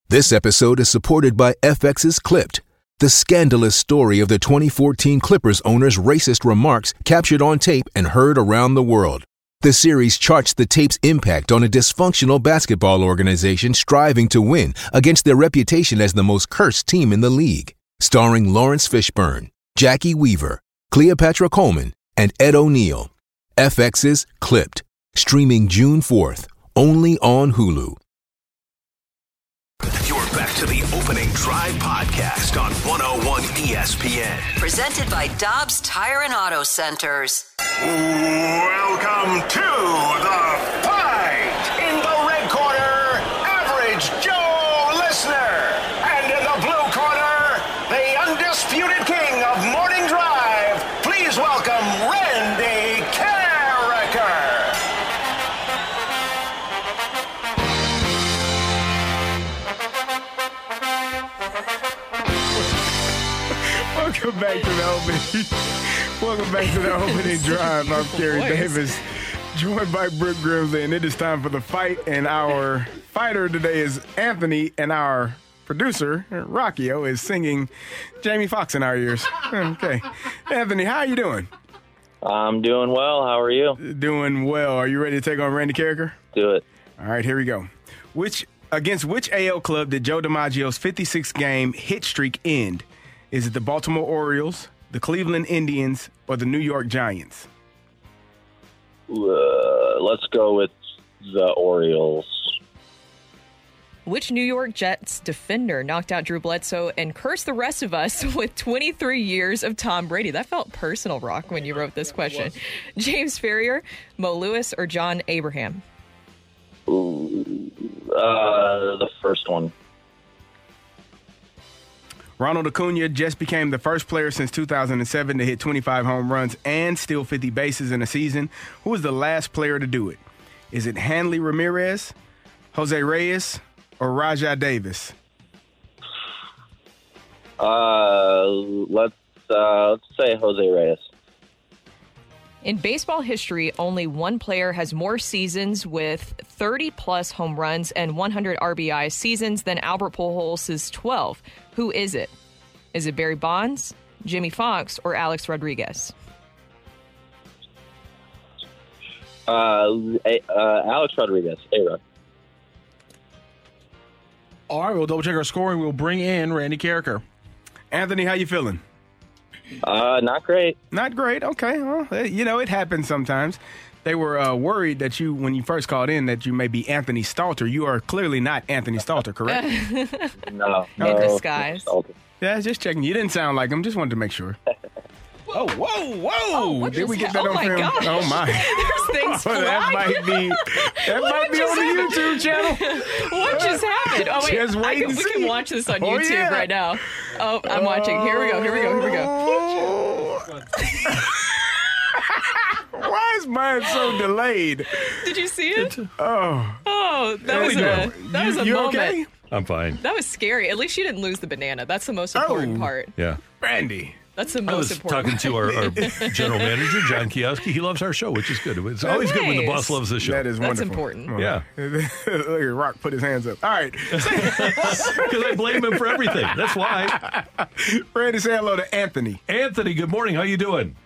This episode is supported by FX's Clipped, the scandalous story of the 2014 Clippers owner's racist remarks captured on tape and heard around the world. The series charts the tape's impact on a dysfunctional basketball organization striving to win against their reputation as the most cursed team in the league. Starring Laurence Fishburne, Jacki Weaver, Cleopatra Coleman, and Ed O'Neill. FX's Clipped, streaming June 4th, only on Hulu. You're back to the opening drive podcast on 101 ESPN. Presented by Dobbs Tire and Auto Centers. Welcome to the fight. In the red corner, average Joe Welcome back to the opening. *laughs* Welcome back to the opening drive. I'm *laughs* Carey. Davis, joined by Brooke Grimsley, and it is time for the fight. And our *laughs* fighter today is Anthony, and our producer Rockio is singing Jamie Foxx in our ears. Okay, Anthony, how are you doing? I'm doing well. How are you? Doing well. Are you ready to take on Randy Karraker? Do it. All right, here we go. Which against which AL club did Joe DiMaggio's 56 game hit streak end? Is it the Baltimore Orioles, the Cleveland Indians, or the New York Giants? Uh, let's go with the Orioles. Which New York Jets defender knocked out Drew Bledsoe and cursed the rest of us *laughs* with 23 years of Tom Brady? That felt personal, Rock, when you wrote this question. James Farrior, Mo Lewis, or John Abraham? Ooh, uh, the first one. Ronald Acuna just became the first player since 2007 to hit 25 home runs and steal 50 bases in a season. Who was the last player to do it? Is it Hanley Ramirez, Jose Reyes, or Rajai Davis? Uh, let's uh, let's say Jose Reyes. In baseball history, only one player has more seasons with 30 plus home runs and 100 RBI seasons than Albert Pujols' 12. Who is it? Is it Barry Bonds, Jimmie Foxx, or Alex Rodriguez? Uh, uh, Alex Rodriguez. A-Rod. All right, we'll double check our scoring. We'll bring in Randy Karraker. Anthony, how you feeling? Uh, not great. Not great. Okay. Well, eh, you know, it happens sometimes. They were uh, worried that you, when you first called in, that you may be Anthony Stalter. You are clearly not Anthony Stalter, correct? *laughs* No. In no, disguise. yeah, just checking. You didn't sound like him. Just wanted to make sure. *laughs* Oh, whoa, whoa! Oh, what Did we get that oh on my film? gosh. Oh my! *laughs* There's things Oh, that might be that *laughs* might be on the YouTube channel. *laughs* what just happened? Oh wait, Just I wait can, and we can watch this on Oh, YouTube yeah. right now. Oh, I'm watching. Here we go. Here we go. Here we go. Why is mine so delayed? Did you see it? Oh, Oh, that was a that was a you moment. okay? I'm fine. That was scary. At least you didn't lose the banana. That's the most oh. important Oh. part. Yeah. Randy, That's the I was important. talking to our, our *laughs* general manager, John Kioski. He loves our show, which is good. It's always good when the boss loves the show. That is That's wonderful. important. Yeah. *laughs* Look at Rock put his hands up. All right. *laughs* Because I blame him for everything. That's why. Randy, say hello to Anthony. Anthony, good morning. How you doing?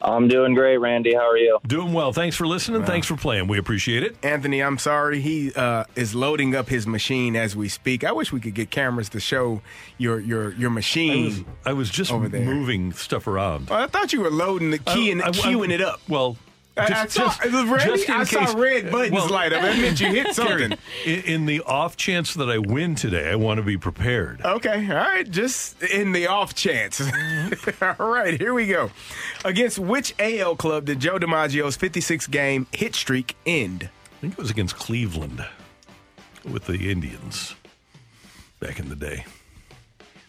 I'm doing great, Randy. How are you? Doing well. Thanks for listening. Thanks for playing. We appreciate it. Anthony, I'm sorry. He uh, is loading up his machine as we speak. I wish we could get cameras to show your your your I machine. was, I was just Over there. moving stuff around. Oh, I thought you were loading the key and I- I- queuing it up. Well, I- I saw- Randy, in I saw red buttons light up. That meant you hit *laughs* something. In, in the off chance that I win today, I want to be prepared. Okay, all right. Just in the off chance. Mm-hmm. *laughs* all right, here we go. Against which AL club did Joe DiMaggio's 56 game hit streak end? I think it was against Cleveland with the Indians back in the day.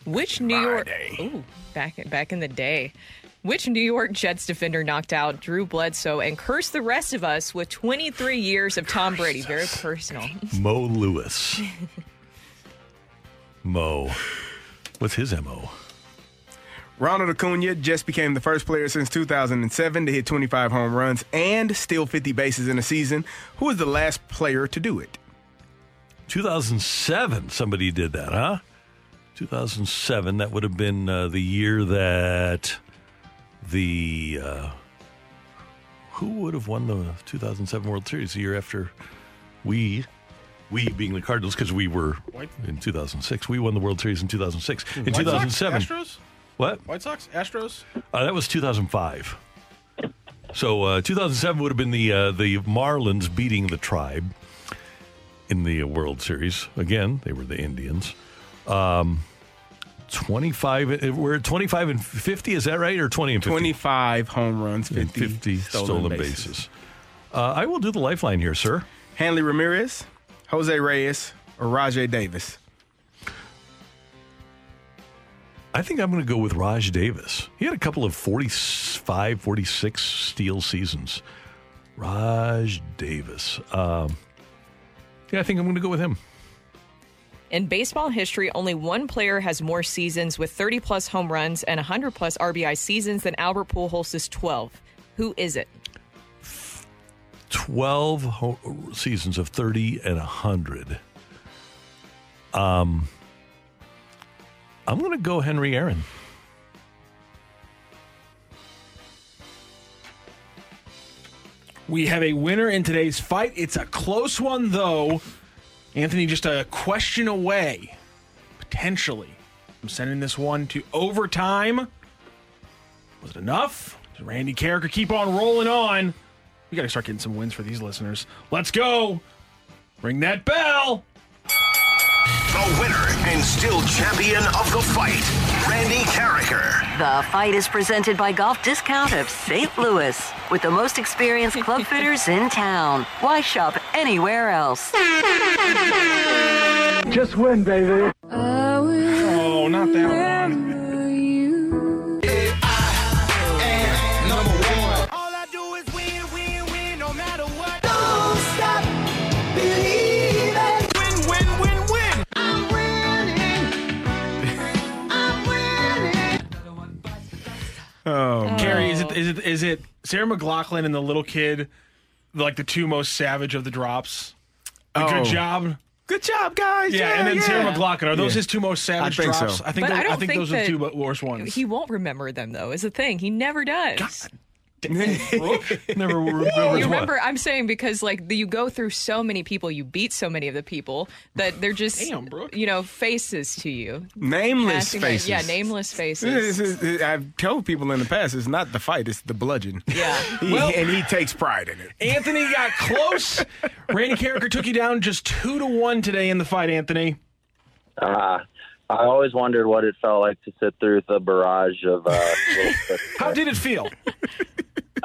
Which New York? Ooh, back back in the day. Which New York Jets defender knocked out Drew Bledsoe and cursed the rest of us with 23 years of Tom Brady? Very personal. *laughs* Mo Lewis. Mo. What's his MO? Ronald Acuna just became the first player since 2007 to hit 25 home runs and steal 50 bases in a season. Who was the last player to do it? 2007, somebody did that, huh? 2007, that would have been uh, the year that the. Uh, who would have won the 2007 World Series the year after we, we being the Cardinals, because we were White- in 2006. We won the World Series in 2006. In White Sox? 2007. Astros? What? White Sox? Astros? Uh, that was 2005. So uh, 2007 would have been the uh, the Marlins beating the Tribe in the World Series. Again, they were the Indians. Um, 25. uh, We're at 25 and 50. Is that right, or 20 and 50? 25 home runs, 50, And 50 stolen, stolen, bases. bases. Uh, I will do the lifeline here, sir. Hanley Ramirez, Jose Reyes, or Rajai Davis? I think I'm going to go with Raj Davis. He had a couple of 45, 46 steal seasons. Raj Davis. Um, yeah, I think I'm going to go with him. In baseball history, only one player has more seasons with 30 plus home runs and 100 plus RBI seasons than Albert Pujols' 12. Who is it? 12 ho- seasons of 30 and 100. Um, I'm going to go Henry Aaron. We have a winner in today's fight. It's a close one, though. Anthony, just a question away, potentially. I'm sending this one to overtime. Was it enough? Does Randy Karraker keep on rolling on? We got to start getting some wins for these listeners. Let's go. Ring that bell. The winner and still champion of the fight, Randy Karraker. The fight is presented by Golf Discount of St. Louis with the most experienced club fitters in town. Why shop anywhere else? Just win, baby. Oh, not that one. Oh, Carey, is it is it is it Sarah McLaughlin and the little kid, like the two most savage of the drops? Like, Oh. Good job. Good job, guys. Yeah, and then yeah. Sarah McLaughlin. Are those Yeah. his two most savage I drops? so. I think. Those, I don't think those are the that two worst ones. He won't remember them, though, is the thing. He never does. Never *laughs* remembers You what. remember, I'm saying because like the, you go through so many people, you beat so many of the people that they're just Damn, Brooke. you know faces to you. Nameless Passing- faces. Yeah, nameless This faces. is- I've told people in the past it's not the fight, it's the bludgeon. Yeah. *laughs* He- Well- and he takes pride in it. Anthony got close. *laughs* Randy Karraker took you down just two to one today in the fight. Anthony. Uh, I always wondered what it felt like to sit through the barrage of. Uh, *laughs* How did it feel?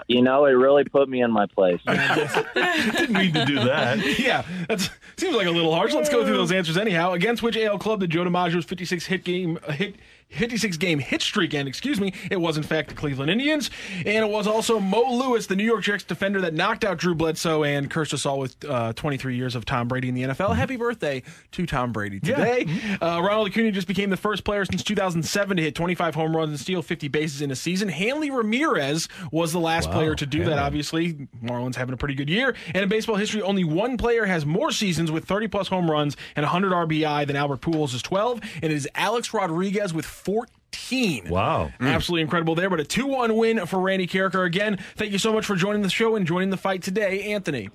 you know, it really put me in my place. *laughs* Didn't mean to do that. yeah, that seems like a little harsh. Let's go through those answers anyhow. Against which AL club did Joe DiMaggio's 56 hit game uh, hit 56 game hit streak end, excuse me. It was, in fact, the Cleveland Indians. And it was also Mo Lewis, the New York Jets defender that knocked out Drew Bledsoe and cursed us all with uh, 23 years of Tom Brady in the NFL. Happy birthday to Tom Brady today. Uh, Ronald Acuna just became the first player since 2007 to hit 25 home runs and steal 50 bases in a season. Hanley Ramirez was the last Wow, player to do that, obviously. Marlins having a pretty good year. And in baseball history, only one player has more seasons with 30 plus home runs and 100 RBI than Albert Pujols is 12, and it is Alex Rodriguez with 14. Wow. Absolutely incredible there, but a 2 1 win for Randy Karraker. Again, thank you so much for joining the show and joining the fight today, Anthony.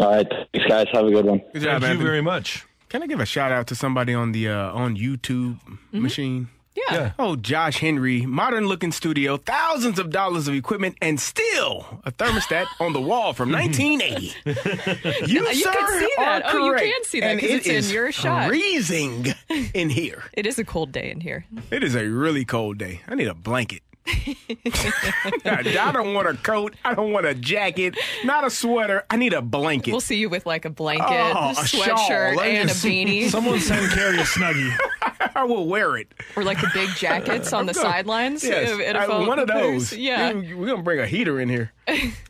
All right, thanks, guys. Have a good one. Good job, Thank you Anthony. very much. Can I give a shout out to somebody on the uh, on YouTube machine? Yeah. Oh, Josh Henry, modern looking studio, thousands of dollars of equipment, and still a thermostat on the wall from mm-hmm. 1980. *laughs* you, You sir, can see that. are Oh, you can see that And 'cause it it's in your shot. Freezing in here. *laughs* It is a cold day in here. It is a really cold day. I need a blanket. *laughs* I don't want a coat. I don't want a jacket. Not a sweater. I need a blanket. We'll see you with like a blanket, Oh, a sweatshirt, shawl. Let me and a just- beanie. Someone send Carey a snuggie. *laughs* I will wear it. Or like the big jackets *laughs* on the gonna- sidelines Yes, of I- one of those. Yeah. We're gonna bring a heater in here.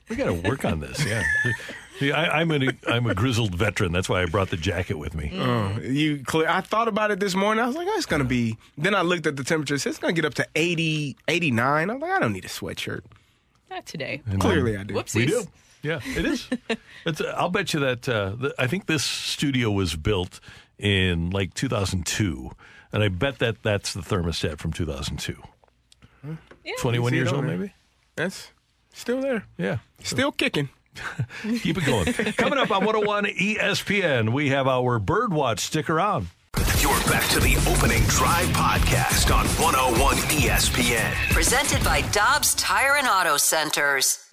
We got to work on this. Yeah. See, I, I'm a I'm a grizzled veteran. That's why I brought the jacket with me. Oh, you clear. I thought about it this morning. I was like, oh, it's gonna be. Then I looked at the temperature. It's gonna get up to 80, 89. I'm like, I don't need a sweatshirt. Not today. And Clearly, then- I do. Whoopsies. We do. Yeah, it is. *laughs* it's, uh, I'll bet you that uh, the, I think this studio was built in like 2002, and I bet that that's the thermostat from 2002. Yeah, 21 years old, maybe. That's still there. Yeah, Still kicking. *laughs* keep it going. Coming up on 101 ESPN, we have our Birdwatch. Stick around. You're back to the opening drive podcast on 101 ESPN. Presented by Dobbs Tire and Auto Centers.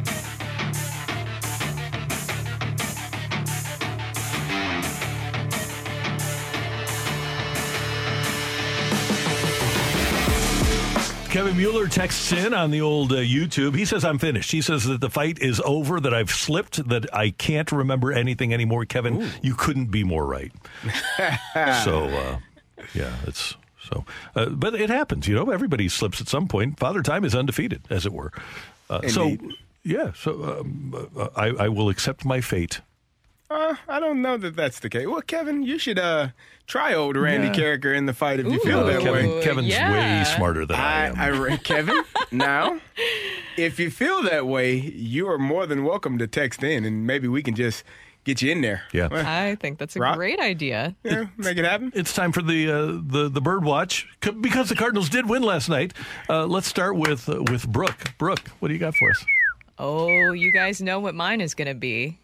Kevin Mueller texts in on the old uh, YouTube. He says, I'm finished. He says that the fight is over, that I've slipped, that I can't remember anything anymore. Kevin, you couldn't be more right. *laughs* so, uh, yeah, it's so. Uh, but it happens, you know, everybody slips at some point. Father Time is undefeated, as it were. Uh, so, yeah, so um, uh, I, I will accept my fate. Uh, I don't know that that's the case. Well, Kevin, you should uh, try old Randy Yeah. Karraker in the fight if you feel that Kevin, way. Kevin's yeah. way smarter than I, I, am. I re- *laughs* Kevin, now, if you feel that way, you are more than welcome to text in, and maybe we can just get you in there. Yeah. Well, I think that's a Rock. great idea. yeah, make it happen. It's time for the uh, the the bird watch C- because the Cardinals did win last night. Uh, let's start with uh, with Brooke. Brooke, what do you got for us? Oh, you guys know what mine is going to be.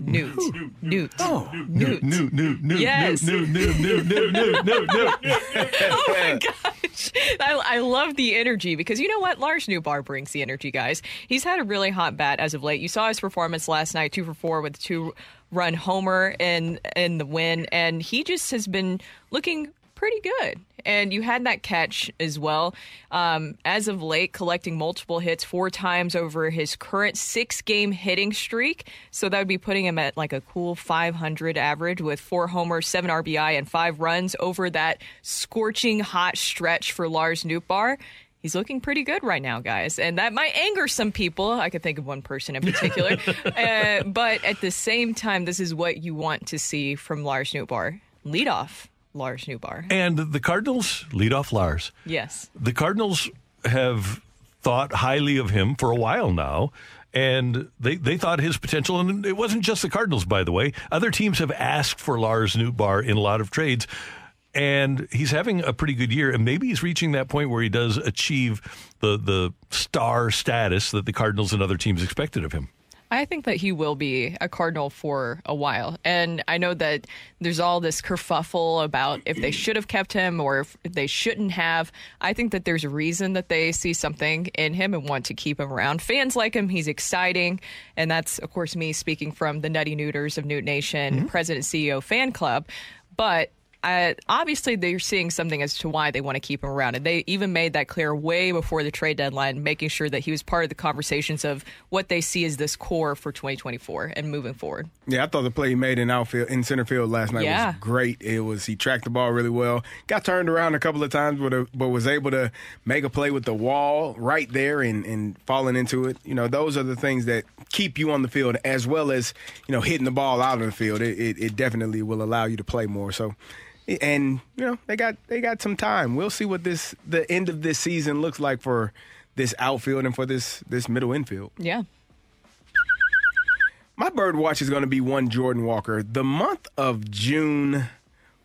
Noot. Noot. Oh, Noot. New, new, new, Yes. new, new, new, new, new, new, new. oh my gosh. I, I love the energy because you know what? Lars Nootbaar brings the energy, guys. He's had a really hot bat as of late. You saw his performance last night, two for four with two run homer in in the win, and he just has been looking pretty good. And you had that catch as well. Um, as of late, collecting multiple hits four times over his current six game hitting streak. So that would be putting him at like a cool 500 average with four homers, seven RBI, and five runs over that scorching hot stretch for Lars Nootbaar. He's looking pretty good right now, guys. And that might anger some people. I could think of one person in particular. *laughs* uh, but at the same time, this is what you want to see from Lars Nootbaar. Lead off Lars Nootbaar. And the Cardinals lead off Lars. Yes. The Cardinals have thought highly of him for a while now. And they, they thought his potential, and it wasn't just the Cardinals, by the way. Other teams have asked for Lars Nootbaar in a lot of trades, and he's having a pretty good year. And maybe he's reaching that point where he does achieve the the star status that the Cardinals and other teams expected of him. I think that he will be a Cardinal for a while. And I know that there's all this kerfuffle about if they should have kept him or if they shouldn't have. I think that there's a reason that they see something in him and want to keep him around. Fans like him. He's exciting. And that's, of course, me speaking from the Nutty Neuters of Noot Nation, mm-hmm. President CEO fan club. But uh, obviously they're seeing something as to why they want to keep him around. And they even made that clear way before the trade deadline, making sure that he was part of the conversations of what they see as this core for 2024 and moving forward. Yeah, I thought the play he made in outfield in center field last night Yeah. was great. It was he tracked the ball really well. Got turned around a couple of times, but, uh, but was able to make a play with the wall right there and, and falling into it. You know, those are the things that keep you on the field as well as you know hitting the ball out of the field. It, it, it definitely will allow you to play more. So. And you know they got they got some time. We'll see what this the end of this season looks like for this outfield and for this this middle infield. Yeah. My bird watch is going to be one Jordan Walker. The month of June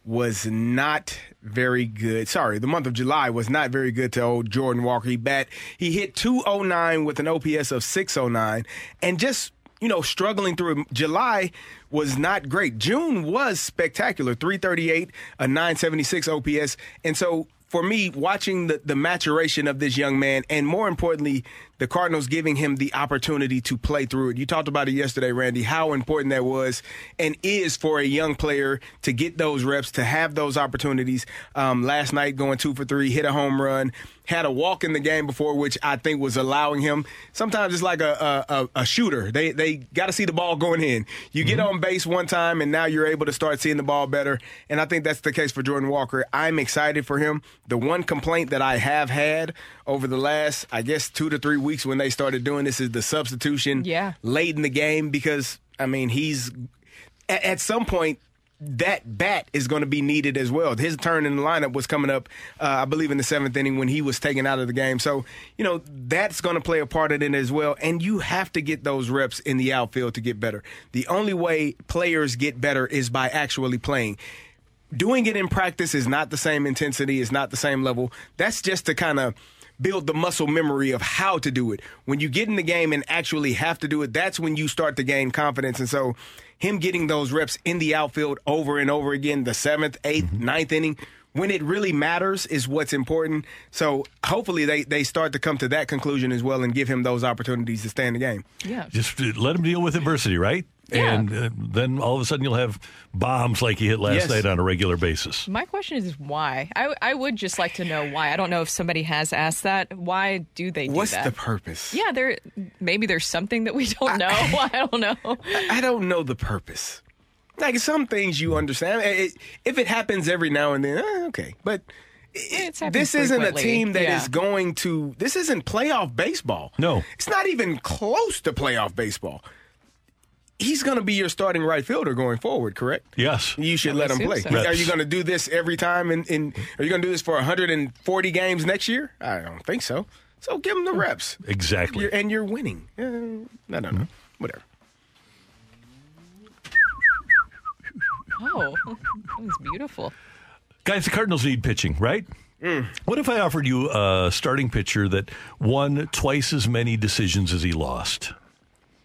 was not very good. Sorry, the month of July was not very good to old Jordan Walker. He bat he hit 209 with an OPS of 609 and just you know, struggling through. July was not great. June was spectacular 338, a 976 OPS. And so for me, watching the, the maturation of this young man, and more importantly, the Cardinals giving him the opportunity to play through it. You talked about it yesterday, Randy, how important that was and is for a young player to get those reps, to have those opportunities. Um, last night, going two for three, hit a home run, had a walk in the game before, which I think was allowing him. Sometimes it's like a a, a, a shooter. They they got to see the ball going in. You get on base one time, and now you're able to start seeing the ball better. And I think that's the case for Jordan Walker. I'm excited for him. The one complaint that I have had over the last, I guess, two to three weeks when they started doing this is the substitution Yeah. late in the game because I mean he's at, at some point that bat is going to be needed as well. His turn in the lineup was coming up, uh, I believe, in the seventh inning when he was taken out of the game. So, you know, that's going to play a part in it as well. And you have to get those reps in the outfield to get better. The only way players get better is by actually playing. Doing it in practice is not the same intensity, is not the same level. That's just to kind of build the muscle memory of how to do it. When you get in the game and actually have to do it, that's when you start to gain confidence. And so, him getting those reps in the outfield over and over again, the seventh, eighth, mm-hmm. ninth inning, when it really matters is what's important. So, hopefully, they, they start to come to that conclusion as well and give him those opportunities to stay in the game. Yeah. Just uh, let him deal with adversity, right? Yeah. And uh, then all of a sudden you'll have bombs like he hit last Yes. night on a regular basis. My question is why? I, I would just like to know why. I don't know if somebody has asked that. Why do they do What's that? the purpose? Yeah, there. Maybe there's something that we don't know. *laughs* I, don't know. I- I don't know the purpose. Like some things you understand. It- if it happens every now and then, eh, okay. But It's happened this isn't a team that is Yeah. going to. This isn't playoff baseball. No. It's not even close to playoff baseball. He's going to be your starting right fielder going forward, correct? Yes. You should I let him play. so. Are you going to do this every time? In, in are you going to do this for 140 games next year? I don't think so. So give him the reps. Exactly. You're, and you're winning. Eh, I don't know. Whatever. Oh, *laughs* that was beautiful. Guys, the Cardinals need pitching, right? Mm. What if I offered you a starting pitcher that won twice as many decisions as he lost?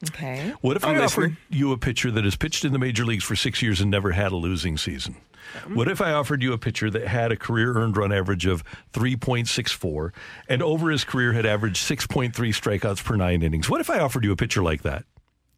Okay. What if I'm I listening. offered you a pitcher that has pitched in the major leagues for six years and never had a losing season? Mm. What if I offered you a pitcher that had a career earned run average of 3.64 and over his career had averaged 6.3 strikeouts per nine innings? What if I offered you a pitcher like that?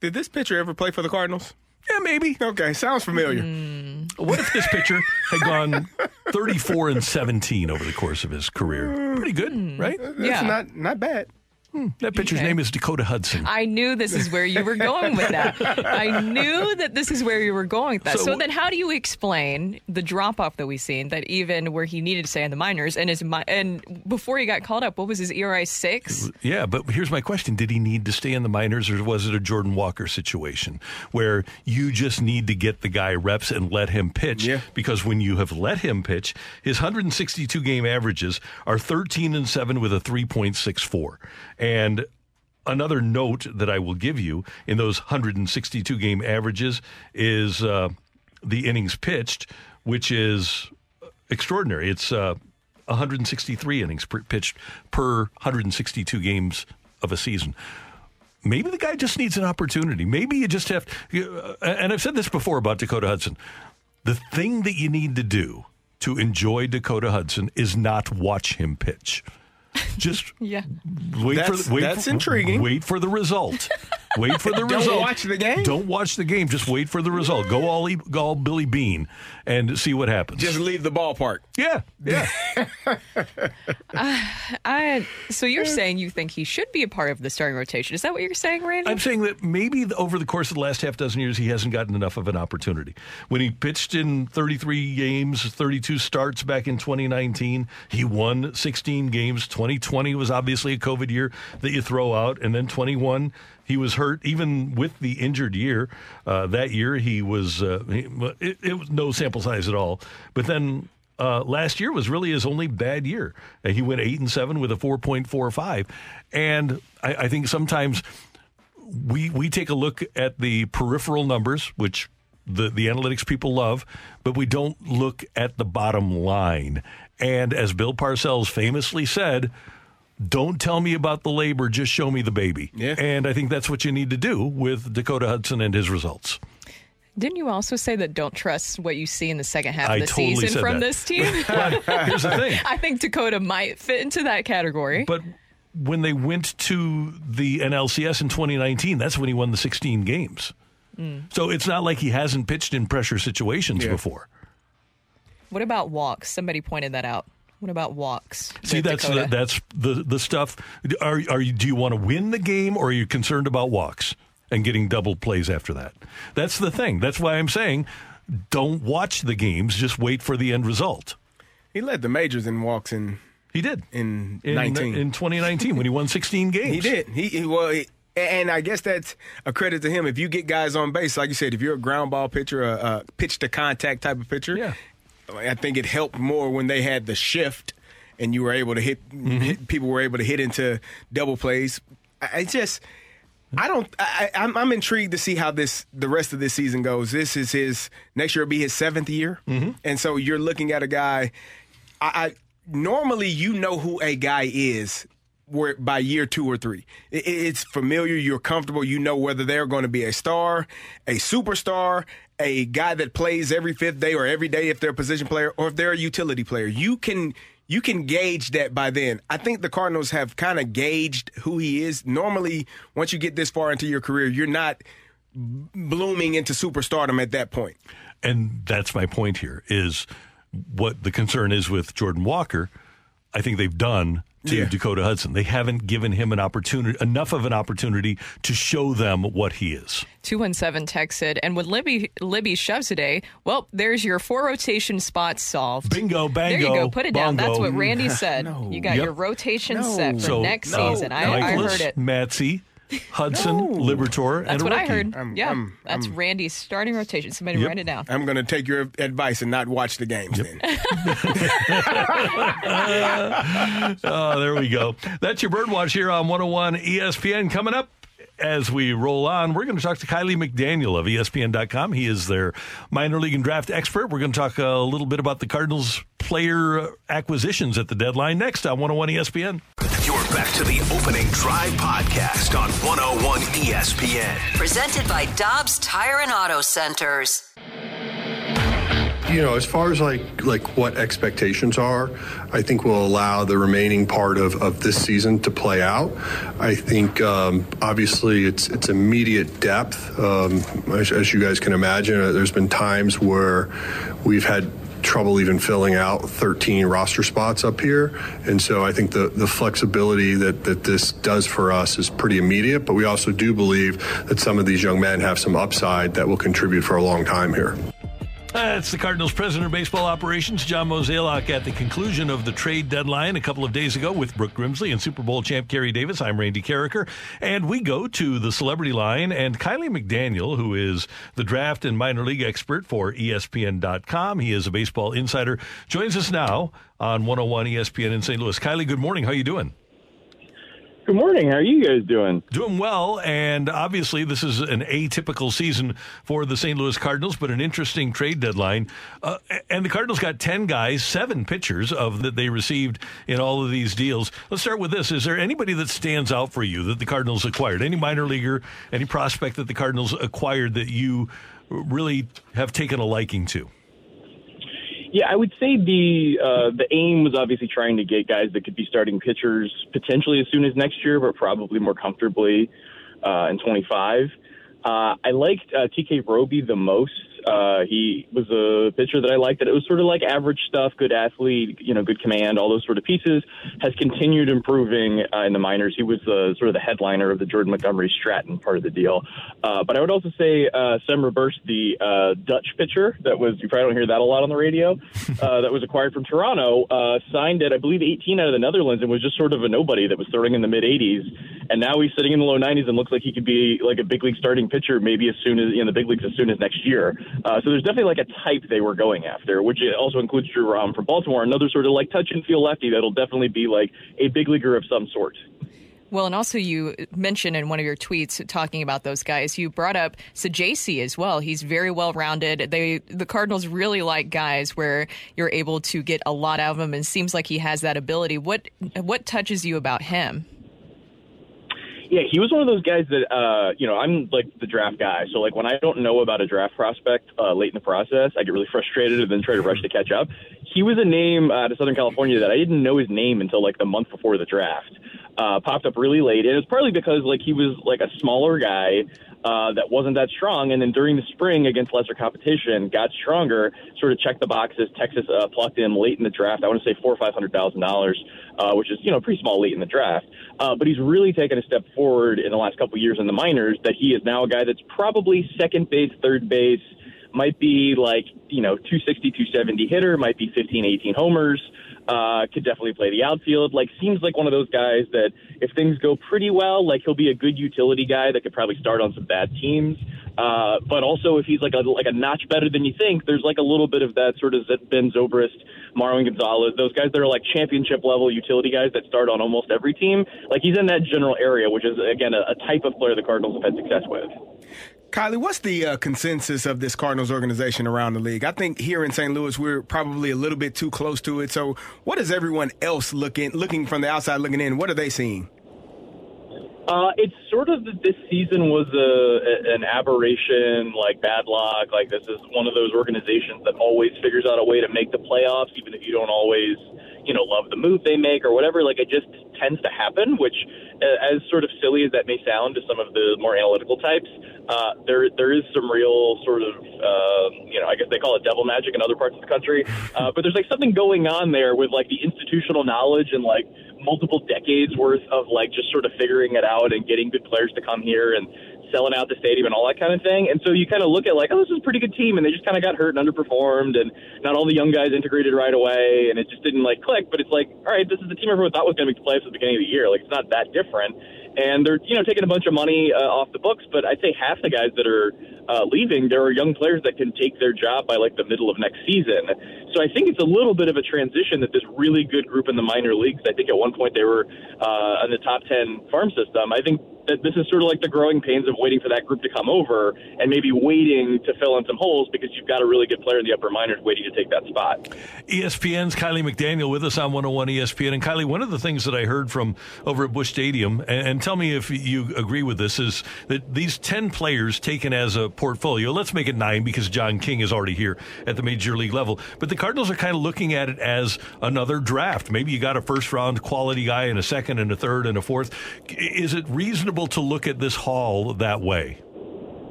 Did this pitcher ever play for the Cardinals? Yeah, maybe. Okay, sounds familiar. Mm. What if this pitcher had gone 34 and 17 over the course of his career? Pretty good, hmm. right? That's Yeah. not not bad. That hmm. pitcher's Okay. name is Dakota Hudson. I knew this is where you were going with that. *laughs* I knew that this is where you were going with that. So, So- then, how do you explain the drop off that we've seen? That even where he needed to stay in the minors, and his and before he got called up, what was his ERA six? Yeah, but here's my question. Did he need to stay in the minors or was it a Jordan Walker situation where you just need to get the guy reps and let him pitch? Yeah. Because when you have let him pitch, his 162 game averages are 13 and 7 with a 3.64. And another note that I will give you in those 162 game averages is uh, the innings pitched, which is extraordinary. It's uh, 163 innings per, pitched per 162 games of a season. Maybe the guy just needs an opportunity. Maybe you just have, you- uh, and I've said this before about Dakota Hudson. The thing that you need to do to enjoy Dakota Hudson is not watch him pitch. Just *laughs* Yeah. wait That's- for wait that's for, intriguing. Wait for the result. *laughs* Wait for the *laughs* Don't result. watch the game? Don't watch the game. Just wait for the result. Go all, E- go all Billy Beane and see what happens. Just leave the ballpark. Yeah, yeah. *laughs* Uh, I, so you're saying you think he should be a part of the starting rotation? Is that what you're saying, Randy? I'm saying that maybe the- over the course of the last half dozen years, he hasn't gotten enough of an opportunity. When he pitched in 33 games, 32 starts back in 2019, he won 16 games. 2020 was obviously a COVID year that you throw out, and then 21. He was hurt even with the injured year. Uh, that year, he was uh, he, it, it was no sample size at all. But then uh, last year was really his only bad year. Uh, he went eight and seven with a 4.45, and I, I think sometimes we we take a look at the peripheral numbers, which the the analytics people love, but we don't look at the bottom line. And as Bill Parcells famously said, "Don't tell me about the labor, just show me the baby." Yeah. And I think that's what you need to do with Dakota Hudson and his results. Didn't you also say that don't trust what you see in the second half I of the totally season from that. this team? *laughs* But here's the *laughs* thing. I think Dakota might fit into that category. But when they went to the NLCS in 2019, that's when he won the 16 games. Mm. So it's not like he hasn't pitched in pressure situations before. What about walks? Somebody pointed that out. What about walks? See, that's the, that's the the stuff. Are are you? Do you want to win the game, or are you concerned about walks and getting double plays after that? That's the thing. That's why I'm saying, don't watch the games. Just wait for the end result. He led the majors in walks in. He did in, In, 19 in 2019 when he won 16 *laughs* games. He did. He, he well, he, and I guess that's a credit to him. If you get guys on base, like you said, if you're a ground ball pitcher, a, a pitch to contact type of pitcher, yeah. I think it helped more when they had the shift and you were able to hit, mm-hmm. hit people were able to hit into double plays. I, just. I don't. I, I'm, I'm intrigued to see how this the rest of this season goes. This is his next year will be his seventh year, mm-hmm. and so you're looking at a guy. I, I normally you know who a guy is where by year two or three. It, it's familiar. You're comfortable. You know whether they're going to be a star, a superstar, a guy that plays every fifth day or every day if they're a position player, or if they're a utility player. You can you can gauge that by then. I think the Cardinals have kind of gauged who he is. Normally, once you get this far into your career, you're not blooming into superstardom at that point. And that's my point here is what the concern is with Jordan Walker. I think they've done to Yeah. Dakota Hudson. They haven't given him an opportunity, enough of an opportunity to show them what he is. 217 texted, and when Libby Libby shoves today, eh, well, there's your four rotation spots solved. Bingo, There you go. Put it down. That's what Randy *laughs* said. You got Yep. your rotation No. set for So, next no, season. I, I heard it. Matsy, Hudson, Liberatore, and That's a what I rookie. heard. yeah, that's Randy's starting rotation. Somebody Yep. write it down. I'm going to take your advice and not watch the games then. *laughs* oh, there we go. That's your Birdwatch here on 101 ESPN. Coming up as we roll on, we're going to talk to Kiley McDaniel of ESPN.com. He is their minor league and draft expert. We're going to talk a little bit about the Cardinals player acquisitions at the deadline next on 101 ESPN. You're back to the opening drive podcast on 101 ESPN. Presented by Dobbs Tire and Auto Centers. you know, as far as like like what expectations are, I think we'll allow the remaining part of, of this season to play out. I think um, obviously it's it's immediate depth, um, as, as you guys can imagine. Uh, There's been times where we've had trouble even filling out 13 roster spots up here. And so i think the, the flexibility that, that this does for us is pretty immediate but we also do believe that some of these young men have some upside that will contribute for a long time here That's the Cardinals president of baseball operations, John Mozeliak, at the conclusion of the trade deadline a couple of days ago with Brooke Grimsley and Super Bowl champ Carey Davis. I'm Randy Karraker. And we go to the celebrity line, and Kiley McDaniel, who is the draft and minor league expert for ESPN.com, he is a baseball insider, joins us now on 101 ESPN in St. Louis. Kiley, good morning. How are you doing? Good morning. How are you guys doing? Doing well, and obviously this is an atypical season for the St. Louis Cardinals, but an interesting trade deadline. Uh, and the Cardinals got ten guys, seven pitchers of that they received in all of these deals. Let's start with this: Is there anybody that stands out for you that the Cardinals acquired? Any minor leaguer, any prospect that the Cardinals acquired that you really have taken a liking to? Yeah, I would say the uh, the aim was obviously trying to get guys that could be starting pitchers potentially as soon as next year, but probably more comfortably uh, and 25. Uh, I liked uh, TK Roby the most. Uh, he was a pitcher that I liked. That it was sort of like average stuff, good athlete, you know, good command, all those sort of pieces. Has continued improving uh, in the minors. He was uh, sort of the headliner of the Jordan Montgomery Stratton part of the deal. Uh, but I would also say uh, Sem Robberse, the uh, Dutch pitcher that was you probably don't hear that a lot on the radio. *laughs* Uh, that was acquired from Toronto, uh, signed at I believe 18 out of the Netherlands, and was just sort of a nobody that was throwing in the mid 80s. And now he's sitting in the low 90s and looks like he could be like a big league starting pitcher, maybe as soon as in the big leagues as soon as next year. Uh, so there's definitely like a type they were going after, which also includes Drew Rom from Baltimore, another sort of like touch and feel lefty that'll definitely be like a big leaguer of some sort. Well, and also you mentioned in one of your tweets talking about those guys, you brought up Saggese as well. He's very well rounded. They the Cardinals really like guys where you're able to get a lot out of them, and seems like he has that ability. What what touches you about him? Yeah, he was one of those guys that uh, you know I'm like the draft guy. So like when I don't know about a draft prospect uh, late in the process, I get really frustrated and then try to rush to catch up. He was a name out of Southern California that I didn't know his name until like the month before the draft. Uh, popped up really late, and it was partly because like he was like a smaller guy uh, that wasn't that strong. And then during the spring against lesser competition, got stronger, sort of checked the boxes. Texas uh, plucked him late in the draft. I want to say four or five hundred thousand dollars, uh, which is you know pretty small late in the draft. Uh, but he's really taken a step forward in the last couple years in the minors. That he is now a guy that's probably second base, third base. Might be like, you know, 260, 270 hitter, might be 15, 18 homers uh, could definitely play the outfield. Like, seems like one of those guys that if things go pretty well, like he'll be a good utility guy that could probably start on some bad teams. Uh, but also, if he's like a like a notch better than you think, there's like a little bit of that sort of Ben Zobrist, Marwin Gonzalez, those guys that are like championship level utility guys that start on almost every team. Like he's in that general area, which is again a, a type of player the Cardinals have had success with. Kiley, what's the uh, consensus of this Cardinals organization around the league? I think here in St. Louis we're probably a little bit too close to it. So, what is everyone else looking looking from the outside looking in? What are they seeing? Uh, it's sort of that this season was a, an aberration, like bad luck. Like this is one of those organizations that always figures out a way to make the playoffs, even if you don't always, you know, love the move they make or whatever. Like it just tends to happen. Which, as sort of silly as that may sound to some of the more analytical types, uh, there there is some real sort of, uh, you know, I guess they call it devil magic in other parts of the country. *laughs* Uh, but there's like something going on there with like the institutional knowledge and like multiple decades worth of like just sort of figuring it out and getting good players to come here and selling out the stadium and all that kind of thing. And so you kind of look at like, oh, this is a pretty good team, and they just kind of got hurt and underperformed, and not all the young guys integrated right away, and it just didn't like click. But it's like, all right, this is the team everyone thought was going to make the playoffs at the beginning of the year. Like it's not that different. And they're you know taking a bunch of money uh, off the books, but I'd say half the guys that are uh, leaving, there are young players that can take their job by like the middle of next season. So I think it's a little bit of a transition that this really good group in the minor leagues. I think at one point they were uh, in the top ten farm system. I think that this is sort of like the growing pains of waiting for that group to come over and maybe waiting to fill in some holes because you've got a really good player in the upper minors waiting to take that spot. ESPN's Kiley McDaniel with us on 101 ESPN. And Kiley, one of the things that I heard from over at Busch Stadium, and, and tell me if you agree with this, is that these 10 players taken as a portfolio, let's make it nine because John King is already here at the major league level, but the Cardinals are kind of looking at it as another draft. Maybe you got a first round quality guy and a second and a third and a fourth. Is it reasonable to look at this haul that way?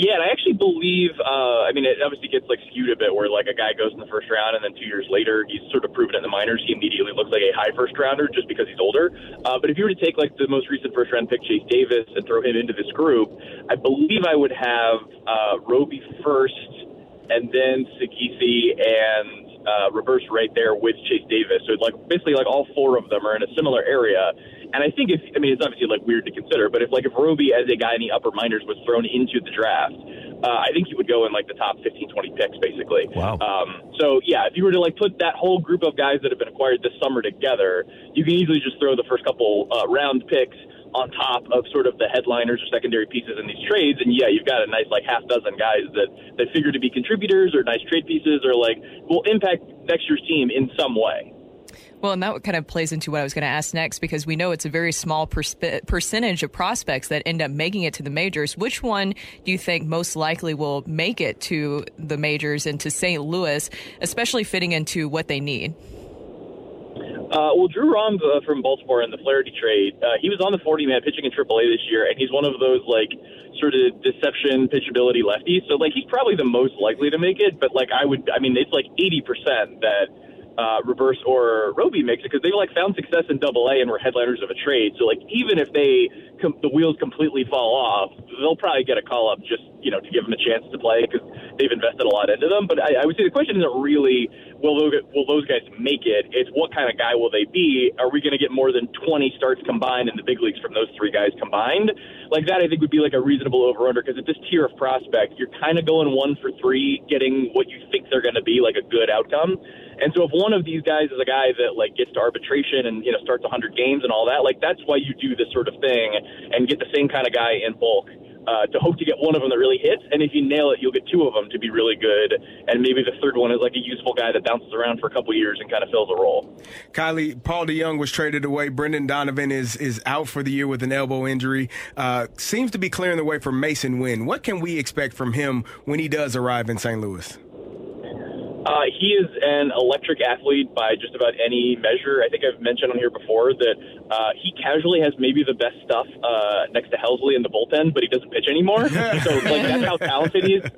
Yeah, and I actually believe. Uh, I mean, it obviously gets like skewed a bit, where like a guy goes in the first round, and then two years later, he's sort of proven in the minors. He immediately looks like a high first rounder just because he's older. Uh, but if you were to take like the most recent first round pick, Chase Davis, and throw him into this group, I believe I would have uh, Roby first, and then Saggese and uh, Robberse right there with Chase Davis. So like basically like all four of them are in a similar area. And I think if I mean it's obviously like weird to consider, but if like if Roby as a guy in the upper minors was thrown into the draft, uh, I think he would go in like the top 15, 20 picks basically. Wow. Um, so yeah, if you were to like put that whole group of guys that have been acquired this summer together, you can easily just throw the first couple uh, round picks on top of sort of the headliners or secondary pieces in these trades. And yeah, you've got a nice like half dozen guys that that figure to be contributors or nice trade pieces or like will impact next year's team in some way. Well, and that kind of plays into what I was going to ask next because we know it's a very small perspe- percentage of prospects that end up making it to the majors. Which one do you think most likely will make it to the majors and to St. Louis, especially fitting into what they need? Uh, well, Drew Rom from Baltimore in the Flaherty trade, uh, he was on the 40 man pitching in AAA this year, and he's one of those like sort of deception pitchability lefties. So like he's probably the most likely to make it, but like I would, I mean, it's like 80 percent that uh, Robberse or Roby makes it because they like found success in Double A and were headliners of a trade. So like even if they com- the wheels completely fall off, they'll probably get a call up just you know to give them a chance to play because they've invested a lot into them. But I, I would say the question isn't really will those, will those guys make it? It's what kind of guy will they be? Are we going to get more than 20 starts combined in the big leagues from those three guys combined? Like that, I think would be like a reasonable over under because at this tier of prospect, you're kind of going one for three, getting what you think they're going to be, like a good outcome. And so if one of these guys is a guy that like gets to arbitration and you know starts 100 games and all that, like that's why you do this sort of thing and get the same kind of guy in bulk. Uh, to hope to get one of them that really hits, and if you nail it, you'll get two of them to be really good, and maybe the third one is like a useful guy that bounces around for a couple years and kind of fills a role. Kiley, Paul DeJong was traded away. Brendan Donovan is is out for the year with an elbow injury. Uh, seems to be clearing the way for Mason Winn. What can we expect from him when he does arrive in St. Louis? Uh, he is an electric athlete by just about any measure. I think I've mentioned on here before that uh, he casually has maybe the best stuff uh, next to Helsley in the bullpen, but he doesn't pitch anymore. so like that's how *laughs* talented he is.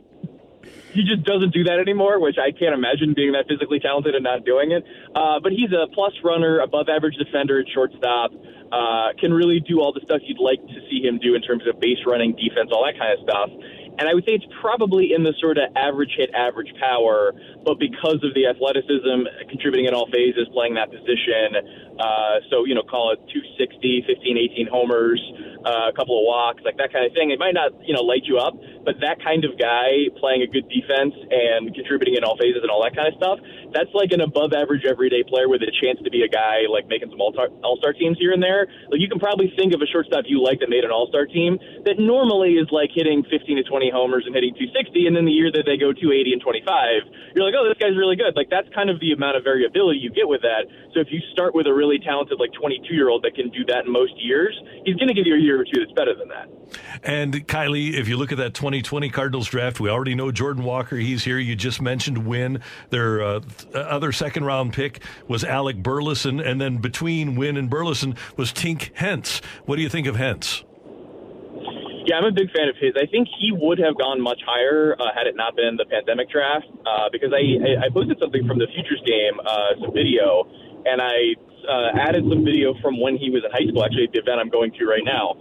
He just doesn't do that anymore, which I can't imagine being that physically talented and not doing it. Uh, but he's a plus runner, above average defender at shortstop. Uh, can really do all the stuff you'd like to see him do in terms of base running, defense, all that kind of stuff. And I would say it's probably in the sort of average hit, average power, but because of the athleticism, contributing in all phases, playing that position. Uh, so, you know, call it 260, 15, 18 homers, uh, a couple of walks, like that kind of thing. It might not, you know, light you up, but that kind of guy playing a good defense and contributing in all phases and all that kind of stuff, that's like an above average everyday player with a chance to be a guy like making some all star teams here and there. Like you can probably think of a shortstop you like that made an all star team that normally is like hitting 15 to 20 homers and hitting 260, and then the year that they go 280 and 25, you're like, oh, this guy's really good. Like that's kind of the amount of variability you get with that. So if you start with a really talented like 22 year old that can do that in most years, he's going to give you a year or two that's better than that. And Kiley, if you look at that 2020 Cardinals draft, we already know Jordan Walker. He's here. You just mentioned Winn. Their uh, other second round pick was Alec Burleson, and then between Winn and Burleson was Tink Hence. What do you think of Hence? Yeah, I'm a big fan of his. I think he would have gone much higher uh, had it not been the pandemic draft. Uh, because I, I posted something from the futures game, uh, some video, and I uh, added some video from when he was in high school, actually, at the event I'm going to right now.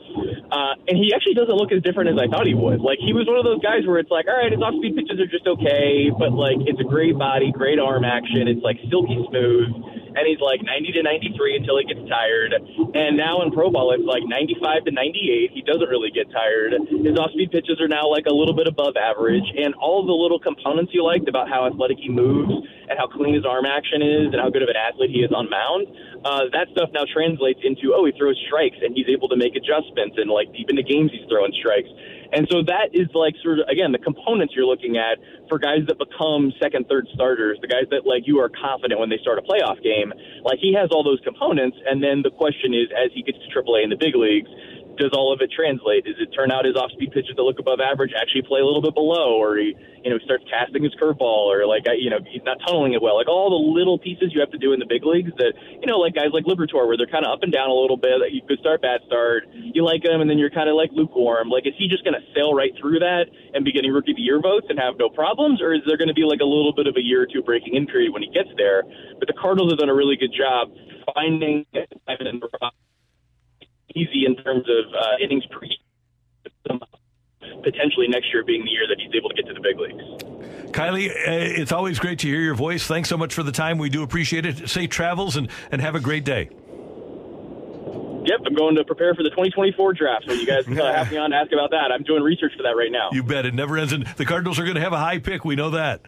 Uh, and he actually doesn't look as different as I thought he would. Like, he was one of those guys where it's like, all right, his off speed pitches are just okay, but, like, it's a great body, great arm action. It's, like, silky smooth and he's like 90 to 93 until he gets tired. And now in pro ball, it's like 95 to 98. He doesn't really get tired. His off-speed pitches are now like a little bit above average, and all the little components you liked about how athletic he moves and how clean his arm action is and how good of an athlete he is on mound. Uh, that stuff now translates into oh he throws strikes and he's able to make adjustments and like deep into games he's throwing strikes. And so that is like sort of again the components you're looking at for guys that become second, third starters, the guys that like you are confident when they start a playoff game. Like he has all those components, and then the question is, as he gets to AAA in the big leagues, does all of it translate? Does it turn out his off-speed pitches that look above average actually play a little bit below, or he, you know, starts casting his curveball, or like, you know, he's not tunneling it well? Like all the little pieces you have to do in the big leagues that, you know, like guys like Liberatore, where they're kind of up and down a little bit. That you could start, bad start. You like him, and then you're kind of like lukewarm. Like, is he just going to sail right through that and be getting rookie of the year votes and have no problems, or is there going to be like a little bit of a year or two breaking in period when he gets there? But the Cardinals have done a really good job finding easy in terms of uh, innings per potentially next year being the year that he's able to get to the big leagues. Kiley, uh, it's always great to hear your voice. Thanks so much for the time. We do appreciate it. Safe travels and, and have a great day. Yep, I'm going to prepare for the 2024 draft. So you guys uh, have me on to ask about that. I'm doing research for that right now. You bet. It never ends. And the Cardinals are going to have a high pick. We know that.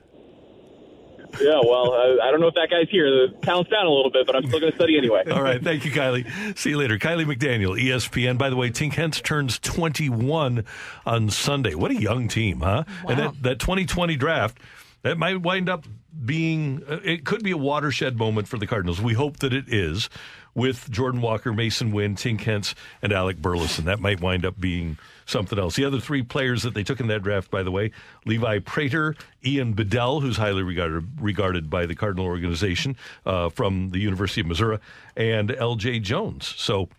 Yeah, well, I, I, don't know if that guy's here. The talent's down a little bit, but I'm still going to study anyway. All right. Thank you, Kiley. See you later. Kiley McDaniel, ESPN. By the way, Tink Hence turns 21 on Sunday. What a young team, huh? Wow. And that, that 2020 draft, that might wind up being, uh, it could be a watershed moment for the Cardinals. We hope that it is. with Jordan Walker, Mason Winn, Tink Hence, and Alec Burleson. That might wind up being something else. The other three players that they took in that draft, by the way, Levi Prater, Ian Bedell, who's highly regarded regarded by the Cardinal organization uh, from the University of Missouri, and L.J. Jones. So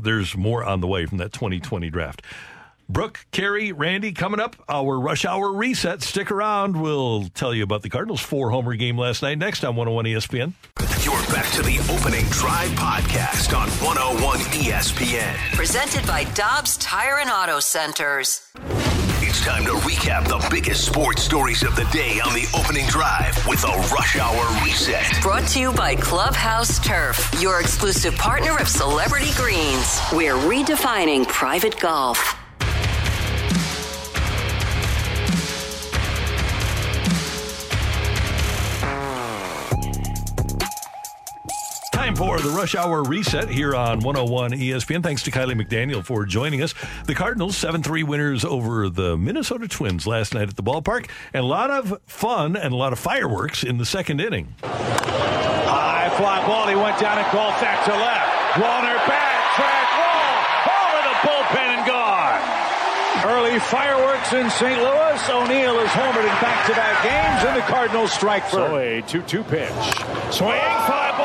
there's more on the way from that 2020 draft. Brooke, Carey, Randy, coming up, our rush hour reset. Stick around. We'll tell you about the Cardinals' four homer game last night next on 101 ESPN. You're back to the opening drive podcast on 101 ESPN. Presented by Dobbs Tire and Auto Centers. It's time to recap the biggest sports stories of the day on the opening drive with a rush hour reset. Brought to you by Clubhouse Turf, your exclusive partner of Celebrity Greens. We're redefining private golf. Time for the rush hour reset here on 101 ESPN. Thanks to Kiley McDaniel for joining us. The Cardinals 7 3 winners over the Minnesota Twins last night at the ballpark, and a lot of fun and a lot of fireworks in the second inning. High fly ball. He went down and called back to left. Warner back. Track wall. Over the bullpen and gone. Early fireworks in St. Louis. O'Neill is homered in back-to-back games, and the Cardinals strike first. So a 2-2 pitch. Swing, fly ball,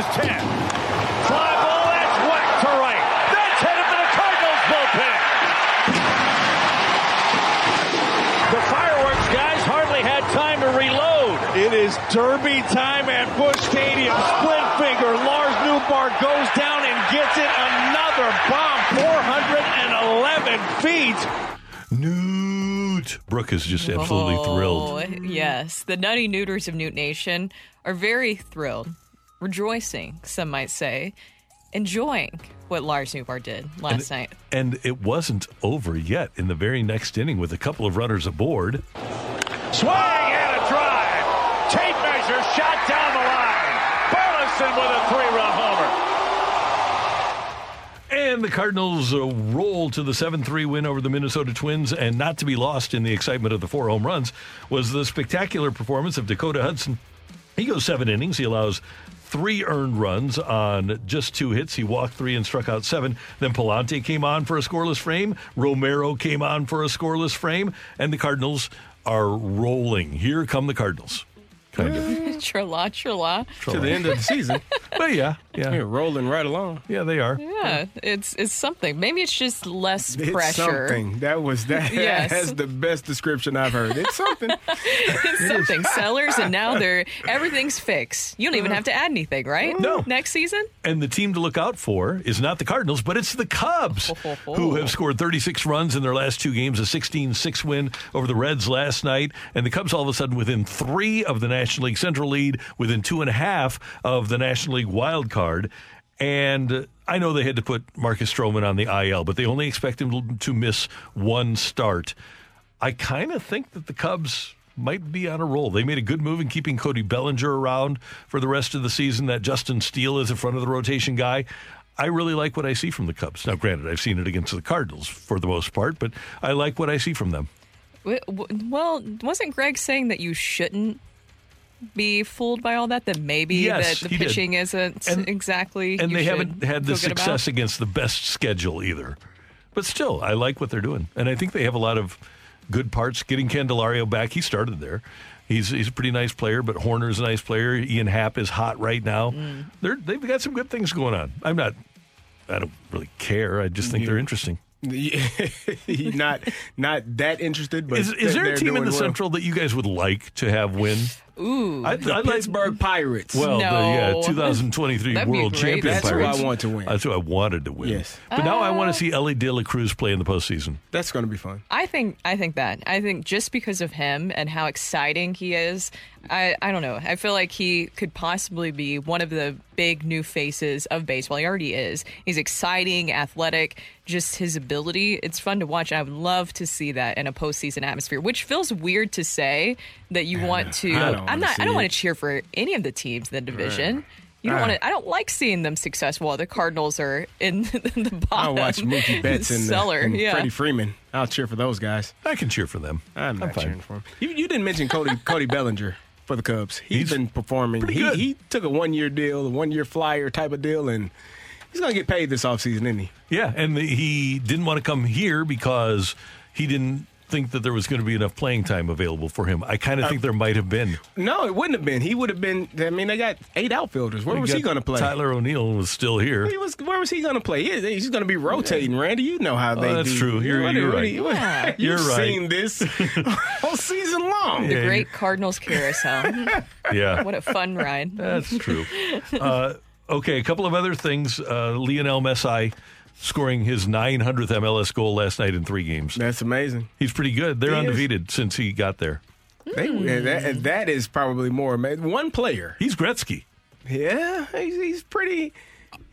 his 10. Fly ball, that's whacked to right. That's headed for the Cardinals bullpen. The fireworks guys hardly had time to reload. It is derby time at Busch Stadium. Split finger. Lars Nootbaar goes down and gets it. Another bomb. 411 feet. Noot. Brooke is just absolutely thrilled. Oh, yes. The Nutty Neuters of Noot Nation are very thrilled, rejoicing, some might say, enjoying what Lars Nootbaar did last night. And it wasn't over yet in the very next inning with a couple of runners aboard. Swing and a drive. Tape measure shot down the line. Burleson with a three-run homer. And the Cardinals uh, roll to the 7 3 win over the Minnesota Twins. And not to be lost in the excitement of the four home runs was the spectacular performance of Dakota Hudson. He goes seven innings. He allows three earned runs on just two hits. He walked three and struck out seven. Then Pallante came on for a scoreless frame. Romero came on for a scoreless frame. And the Cardinals are rolling. Here come the Cardinals. Kind of. *laughs* Trilla, trilla. To the end of the season. but yeah, yeah. You're rolling right along. Yeah, they are. Yeah, it's it's something. Maybe it's just less It's pressure. something. That was that. *laughs* Yes. That's the best description I've heard. It's something. *laughs* it's something. Sellers, and now they're everything's fixed. You don't even have to add anything, right? No. Next season. And the team to look out for is not the Cardinals, but it's the Cubs, who have scored 36 runs in their last two games, a 16 6 win over the Reds last night. And the Cubs all of a sudden within three of the National League Central lead, within two and a half of the National League wild card. And I know they had to put Marcus Stroman on the IL, but they only expect him to miss one start. I kind of think that the Cubs might be on a roll. They made a good move in keeping Cody Bellinger around for the rest of the season. That Justin Steele is in front of the rotation guy. I really like what I see from the Cubs. Now, granted, I've seen it against the Cardinals for the most part, but I like what I see from them. Well, wasn't Greg saying that you shouldn't be fooled by all that? That maybe Yes, that the he did. pitching isn't And- exactly. And you they haven't had the feel good about? success against the best schedule either. But still, I like what they're doing. And I think they have a lot of good parts. Getting Candelario back, he started there. He's, he's a pretty nice player, but Hoerner's a nice player. Ian Happ is hot right now. Mm. They're, they've got some good things going on. I'm not, I don't really care. I just think they're interesting. *laughs* not not that interested, but Is, is there a team in the well. Central that you guys would like to have win? Ooh, I, The I like Pittsburgh Pirates. Well, the yeah, 2023 That'd World. Champion That's who Pirates. I want to win. That's who I wanted to win. Yes. But now I want to uh, see Elly De La Cruz play in the postseason. That's going to be fun. I think I think that. I think just because of him and how exciting he is, I, I don't know. I feel like he could possibly be one of the big new faces of baseball. He already is. He's exciting, athletic, just his ability. It's fun to watch. I would love to see that in a postseason atmosphere, which feels weird to say that you want to I don't I'm wanna not. I don't want to cheer for any of the teams in the division. You don't Ah. want to. I don't like seeing them successful while the Cardinals are in *laughs* the bottom. I'll watch Mookie *laughs* Betts and, uh, cellar. and yeah. Freddie Freeman. I'll cheer for those guys. I can cheer for them. I'm I'm fine. cheering for them. You, you didn't mention Cody *laughs* Cody Bellinger for the Cubs. He's been performing. pretty He, he took a one year deal, a one year flyer type of deal, and he's going to get paid this offseason, isn't he? Yeah, and the, he didn't want to come here because he didn't think that there was going to be enough playing time available for him. I kind of think there might have been. No, it wouldn't have been. He would have been. I mean, they got eight outfielders. Where We was he going to play? Tyler O'Neill was still here. He was, where was he going to play? He- He's going to be rotating, Randy. You know how Oh, they that's do. true. You're- What- you're what- right. what- Yeah. *laughs* You've You're right. seen this *laughs* all season long. The great Cardinals carousel. *laughs* Yeah. what a fun ride. That's true. Uh, okay, a couple of other things. Uh, Lionel Messi scoring his 900th MLS goal last night in three games. That's amazing. He's pretty good. They're He is. undefeated since he got there. They, yeah, that, that is probably more amazing. One player. He's Gretzky. Yeah, he's, he's pretty.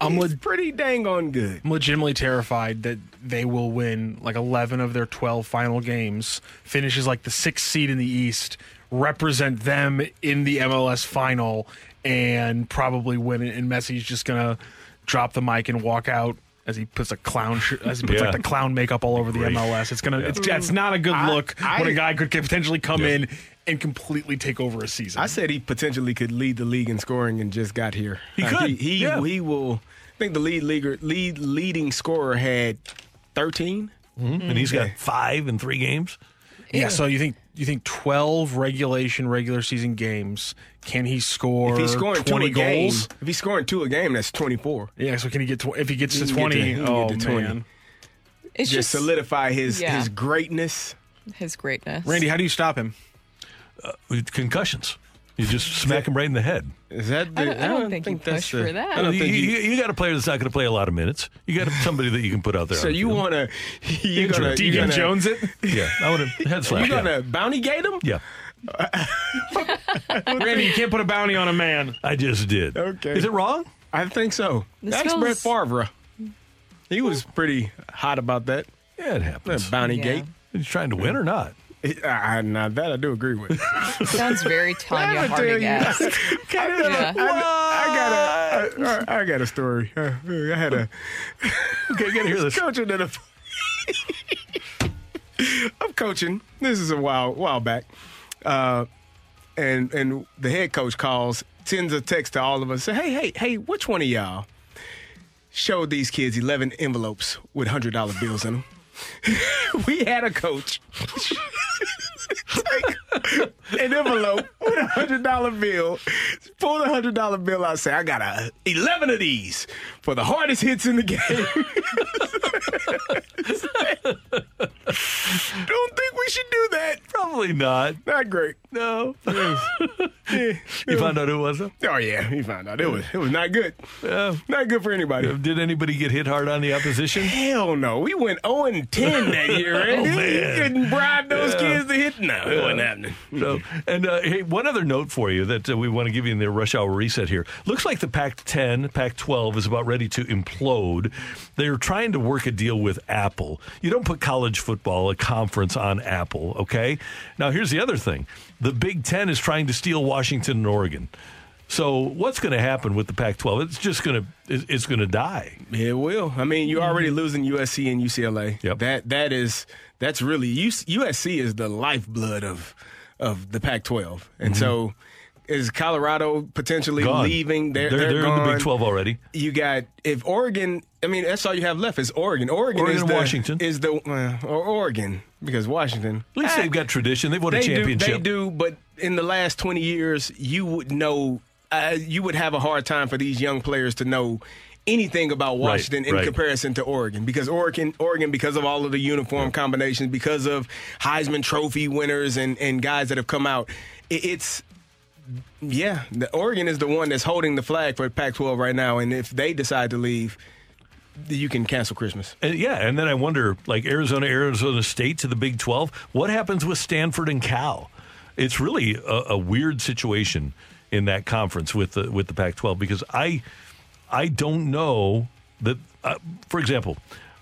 I'm he's leg- pretty dang on good. I'm legitimately terrified that they will win like 11 of their 12 final games, finishes like the sixth seed in the East, represent them in the MLS final, and probably win it. And Messi's just gonna drop the mic and walk out as he puts a clown sh- as he puts Yeah. like the clown makeup all over the Great. MLS. It's gonna Yeah. it's that's not a good I- look I- when a guy could potentially come Yeah. in and completely take over a season. I said he potentially could lead the league in scoring and just got here. He Uh, could, He he, yeah. he will. I think the lead leaguer, lead leading scorer had thirteen. And he's got five in three games. Yeah, so you think you think twelve regulation regular season games? Can he score? If he's scoring two twenty a game, goals, if he's scoring two a game, that's twenty four. yeah. So can he get tw- if he gets He to can get twenty? to- he can get oh to 20. man, It's just, just, solidify his yeah. his greatness. his greatness. Randy, how do you stop him? Uh, with concussions. You just smack him right in the head. Is that? I The, don't, I don't think, you push for I that. don't you, think you, you. you got a player that's not going to play a lot of minutes. You got somebody that you can put out there. So you want to? You Injured. gonna? You Deacon Jones it? Yeah, I want to head slap. You yeah. gonna bounty gate him? Yeah, *laughs* Randy, you can't put a bounty on a man. I just did. Okay. Is it wrong? I think so. This That's feels- Brett Favre. He was pretty hot about that. Yeah, it happens. That bounty Yeah. gate. He's trying to win or not? *laughs* I, now that I do agree with. *laughs* Sounds very *laughs* Tonya Let me tell you. Harding-esque. I, I, I got a, I, I got a story. Uh, I had a Okay, gotta hear this. coaching at a. I'm coaching. This is a while while back, uh, and and the head coach calls, sends a text to all of us. Say, hey, hey, hey, which one of y'all showed these kids 11 envelopes with hundred dollar bills in them? *laughs* we had a coach take an envelope with a hundred dollar bill, pull the hundred dollar bill out, say, I got a eleven of these for the hardest hits in the game. *laughs* *laughs* *laughs* Don't think we should do that. Probably not. Not great. No. Yeah. You found out who it was? Though? Oh yeah, he found out it was it was not good. Yeah. Not good for anybody. Did anybody get hit hard on the opposition? Hell no. We went 0 and 10 that year. *laughs* Oh, You man. couldn't bribe those Yeah. kids to hit. No, it wasn't happening. So, and uh, hey, one other note for you that uh, we want to give you in the rush hour reset here. Looks like the Pac-10, Pac-12 is about ready to implode. They're trying to work a deal with Apple. You don't put college football, a conference, on Apple. Okay. Now here's the other thing: the Big Ten is trying to steal Washington and Oregon. So what's going to happen with the Pac-12? It's just going to it's, going to die. It will. I mean, you're already mm-hmm. losing USC and UCLA. Yep. That that is that's really USC is the lifeblood of of the Pac-12, and mm-hmm. so is Colorado potentially. Gone. leaving? They're, They're- they're, they're in the Big 12 already. You got if Oregon. I mean, that's all you have left is Oregon. Oregon, Oregon is the, Washington. is the uh, or Oregon because Washington. At least Ah, they've got tradition. They've won a championship. Do, they do, but in the last 20 years, you would know, uh, you would have a hard time for these young players to know anything about Washington in right. comparison to Oregon because Oregon, Oregon, because of all of the uniform combinations, because of Heisman Trophy winners and, and guys that have come out, it, it's yeah, the Oregon is the one that's holding the flag for Pac-12 right now, and if they decide to leave, you can cancel Christmas. And yeah, and then I wonder, like Arizona, Arizona State to the Big Twelve, what happens with Stanford and Cal? It's really a, a weird situation in that conference with the with the Pac-12 because I I don't know that. Uh, for example,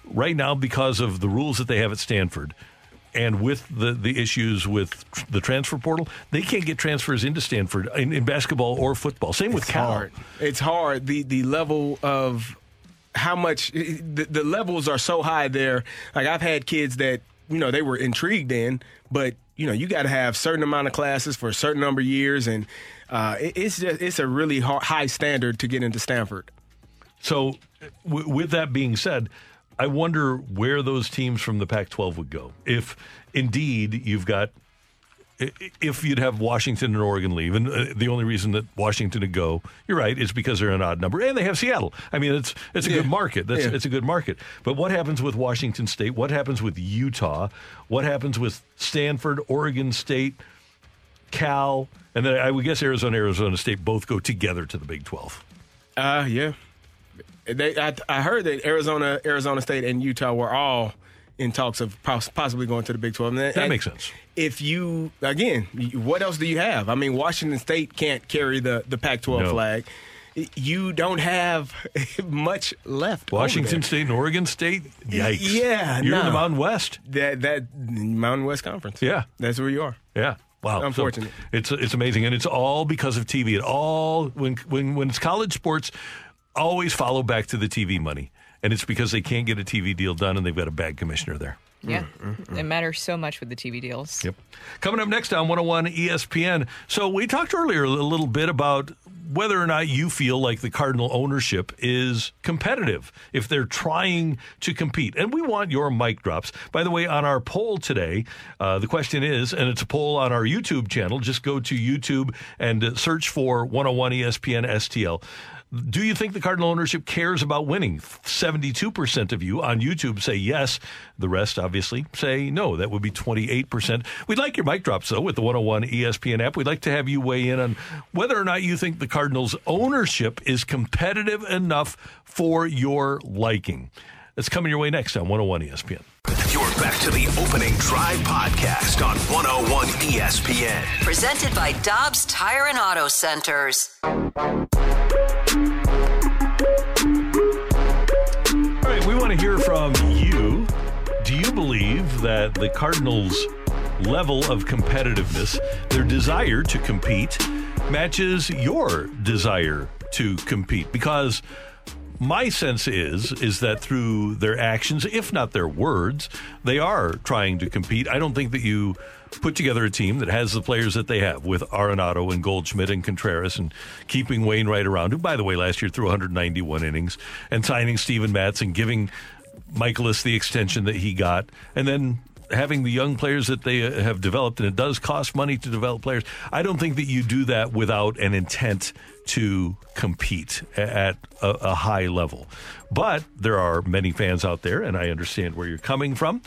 right now because of the rules that they have at Stanford, and with the, the issues with the transfer portal, they can't get transfers into Stanford in, in basketball or football. Same with It's Cal. hard. It's hard. The the level of how much the, the levels are so high there. Like I've had kids that you know they were intrigued in, but you know you got to have certain amount of classes for a certain number of years, and uh, it, it's just it's a really har high standard to get into Stanford. So, w- with that being said, I wonder where those teams from the Pac 12 would go. If indeed you've got, if you'd have Washington and Oregon leave, and uh, the only reason that Washington would go, you're right, is because they're an odd number, and they have Seattle. I mean, it's it's a good market. That's Yeah. it's a good market. But what happens with Washington State? What happens with Utah? What happens with Stanford, Oregon State, Cal, and then I would guess Arizona, Arizona State both go together to the Big 12. Uh, yeah. They, I, I heard that Arizona, Arizona State, and Utah were all in talks of poss- possibly going to the Big 12. And, That and makes sense. If you, again, what else do you have? I mean, Washington State can't carry the, the Pac 12 No. flag. You don't have *laughs* much left. Washington. State and Oregon State. Yikes! Yeah, you're in the Mountain West. That that Mountain West Conference. Yeah, that's where you are. Yeah. Wow. So Unfortunate. it's it's amazing, and it's all because of TV. It all when when when it's college sports, always follow back to the TV money, and it's because they can't get a TV deal done, and they've got a bad commissioner there. Yeah, it matters so much with the TV deals. Yep. Coming up next on 101 ESPN. So we talked earlier a little bit about whether or not you feel like the Cardinal ownership is competitive if they're trying to compete. And we want your mic drops. By the way, on our poll today, uh, the question is, and it's a poll on our YouTube channel, just go to YouTube and uh, search for 101 ESPN STL. Do you think the Cardinal ownership cares about winning? 72% of you on YouTube say yes. The rest, obviously, say no. That would be 28%. We'd like your mic drops, though, with the 101 ESPN app. We'd like to have you weigh in on whether or not you think the Cardinals' ownership is competitive enough for your liking. That's coming your way next on 101 ESPN. You're back to the opening drive podcast on 101 ESPN. Presented by Dobbs Tire and Auto Centers. All right, we want to hear from you. Do you believe that the Cardinals' level of competitiveness, their desire to compete, matches your desire to compete? Because my sense is is that through their actions, if not their words, they are trying to compete. I don't think that you put together a team that has the players that they have with Arenado and Goldschmidt and Contreras and keeping Wainwright around, who by the way last year threw 191 innings, and signing Steven Matz and giving Mikolas the extension that he got, and then having the young players that they uh, have developed, and it does cost money to develop players. I don't think that you do that without an intent to compete at a, a high level. But there are many fans out there, and I understand where you're coming from,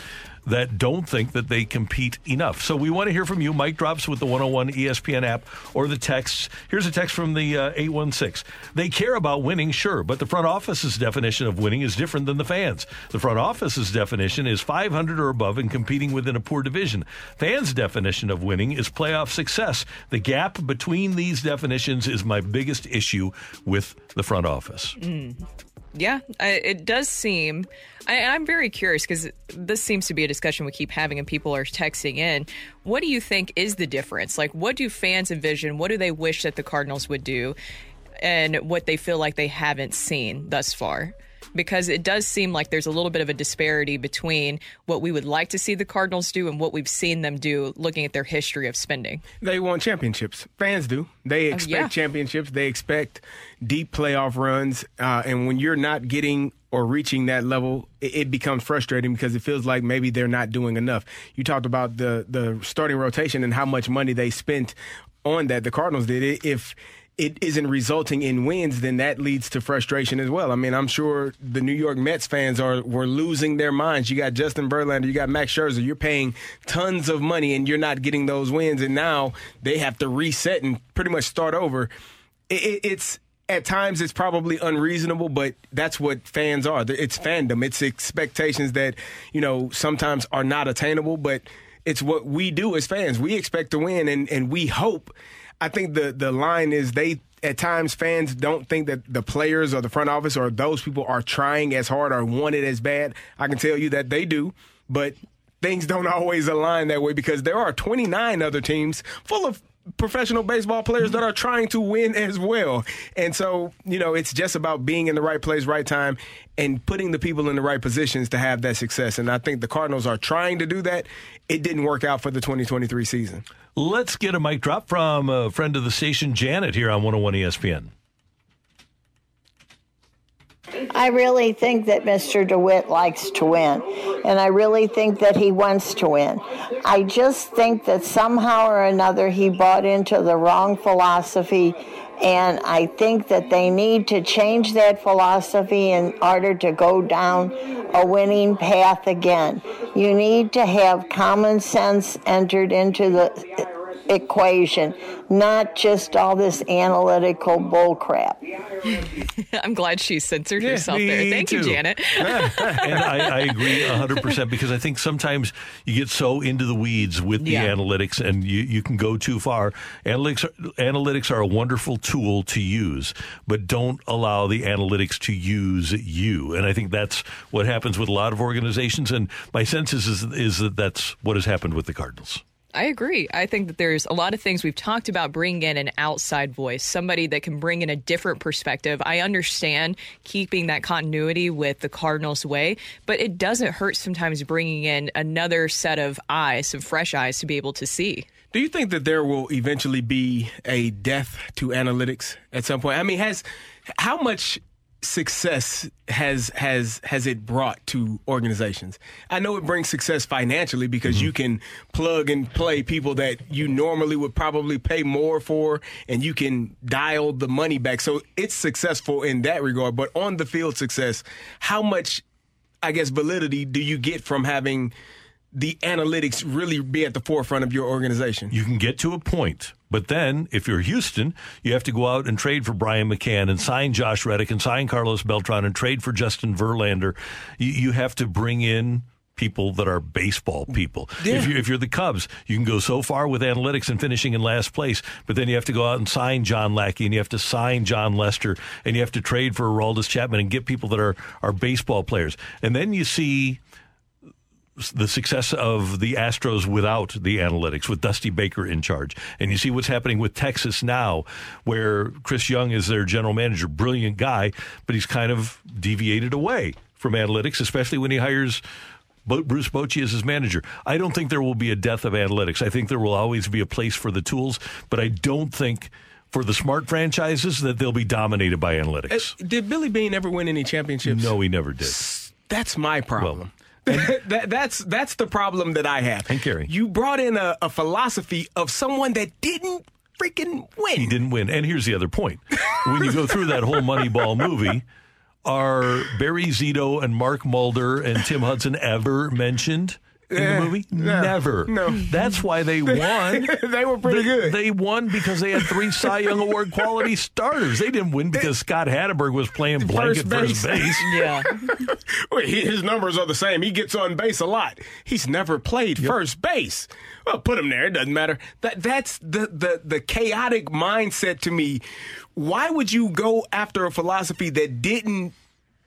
that don't think that they compete enough. So we want to hear from you. Mike drops with the 101 ESPN app or the texts. Here's a text from the uh, 816. They care about winning, sure, but the front office's definition of winning is different than the fans. The front office's definition is 500 or above and competing within a poor division. Fans' definition of winning is playoff success. The gap between these definitions is my biggest issue with the front office. Mm. Yeah, I, it does seem. I, I'm very curious because this seems to be a discussion we keep having, and people are texting in. What do you think is the difference? Like, what do fans envision? What do they wish that the Cardinals would do, and what they feel like they haven't seen thus far? Because it does seem like there's a little bit of a disparity between what we would like to see the Cardinals do and what we've seen them do, looking at their history of spending. They want championships. Fans do. They expect yeah. championships. They expect deep playoff runs. Uh, and when you're not getting or reaching that level, it, it becomes frustrating because it feels like maybe they're not doing enough. You talked about the the starting rotation and how much money they spent on that. The Cardinals did it. If it isn't resulting in wins, then that leads to frustration as well. I mean, I'm sure the New York Mets fans are were losing their minds. You got Justin Verlander, you got Max Scherzer. You're paying tons of money, and you're not getting those wins, and now they have to reset and pretty much start over. It, it, it's at times it's probably unreasonable, but that's what fans are. It's fandom. It's expectations that you know sometimes are not attainable, but it's what we do as fans. We expect to win, and and we hope. I think the the line is they at times fans don't think that the players or the front office or those people are trying as hard or want it as bad. I can tell you that they do, but things don't *laughs* always align that way because there are 29 other teams full of professional baseball players that are trying to win as well. And so, you know, it's just about being in the right place, right time, and putting the people in the right positions to have that success. And I think the Cardinals are trying to do that. It didn't work out for the 2023 season. Let's get a mic drop from a friend of the station, Janet, here on 101 ESPN. I really think that Mr. DeWitt likes to win, and I really think that he wants to win. I just think that somehow or another he bought into the wrong philosophy, and I think that they need to change that philosophy in order to go down a winning path again. You need to have common sense entered into the equation, not just all this analytical bullcrap. *laughs* I'm glad she censored Yeah, herself there. Thank you, too. Janet. *laughs* and I, I agree 100% because I think sometimes you get so into the weeds with the Yeah. analytics and you, you can go too far. Analytics are, analytics are a wonderful tool to use, but don't allow the analytics to use you. And I think that's what happens with a lot of organizations. And my sense is, is, is that that's what has happened with the Cardinals. I agree. I think that there's a lot of things we've talked about bringing in an outside voice, somebody that can bring in a different perspective. I understand keeping that continuity with the Cardinals way, but it doesn't hurt sometimes bringing in another set of eyes, some fresh eyes to be able to see. Do you think that there will eventually be a death to analytics at some point? I mean, has how much success has has has it brought to organizations? I know it brings success financially because mm-hmm. you can plug and play people that you normally would probably pay more for and you can dial the money back. So it's successful in that regard, but on the field success, how much I guess validity do you get from having the analytics really be at the forefront of your organization? You can get to a point, but then if you're Houston, you have to go out and trade for Brian McCann and sign Josh Reddick and sign Carlos Beltran and trade for Justin Verlander. You, you have to bring in people that are baseball people. Yeah. If, you're, if you're the Cubs, you can go so far with analytics and finishing in last place, but then you have to go out and sign John Lackey and you have to sign Jon Lester and you have to trade for Aroldis Chapman and get people that are, are baseball players. And then you see the success of the Astros without the analytics, with Dusty Baker in charge. And you see what's happening with Texas now, where Chris Young is their general manager, brilliant guy, but he's kind of deviated away from analytics, especially when he hires Bruce Bochy as his manager. I don't think there will be a death of analytics. I think there will always be a place for the tools, but I don't think for the smart franchises that they'll be dominated by analytics. Uh, Did Billy Beane ever win any championships? No, he never did. That's my problem. *laughs* that, that's that's the problem that I have. And Carey. You brought in a, a philosophy of someone that didn't freaking win. He didn't win. And here's the other point. When you go through that whole Moneyball movie, are Barry Zito and Mark Mulder and Tim Hudson ever mentioned in the movie? no, Never. no. That's why they *laughs* won. they were pretty they, good. They won because they had three Cy Young Award quality starters. They didn't win because Scott Hatteberg was playing blanket first base. *laughs* Yeah. *laughs* Well, he- his numbers are the same. He gets on base a lot. He's never played first base. Well, put him there. It doesn't matter. That that's the the the chaotic mindset to me. Why would you go after a philosophy that didn't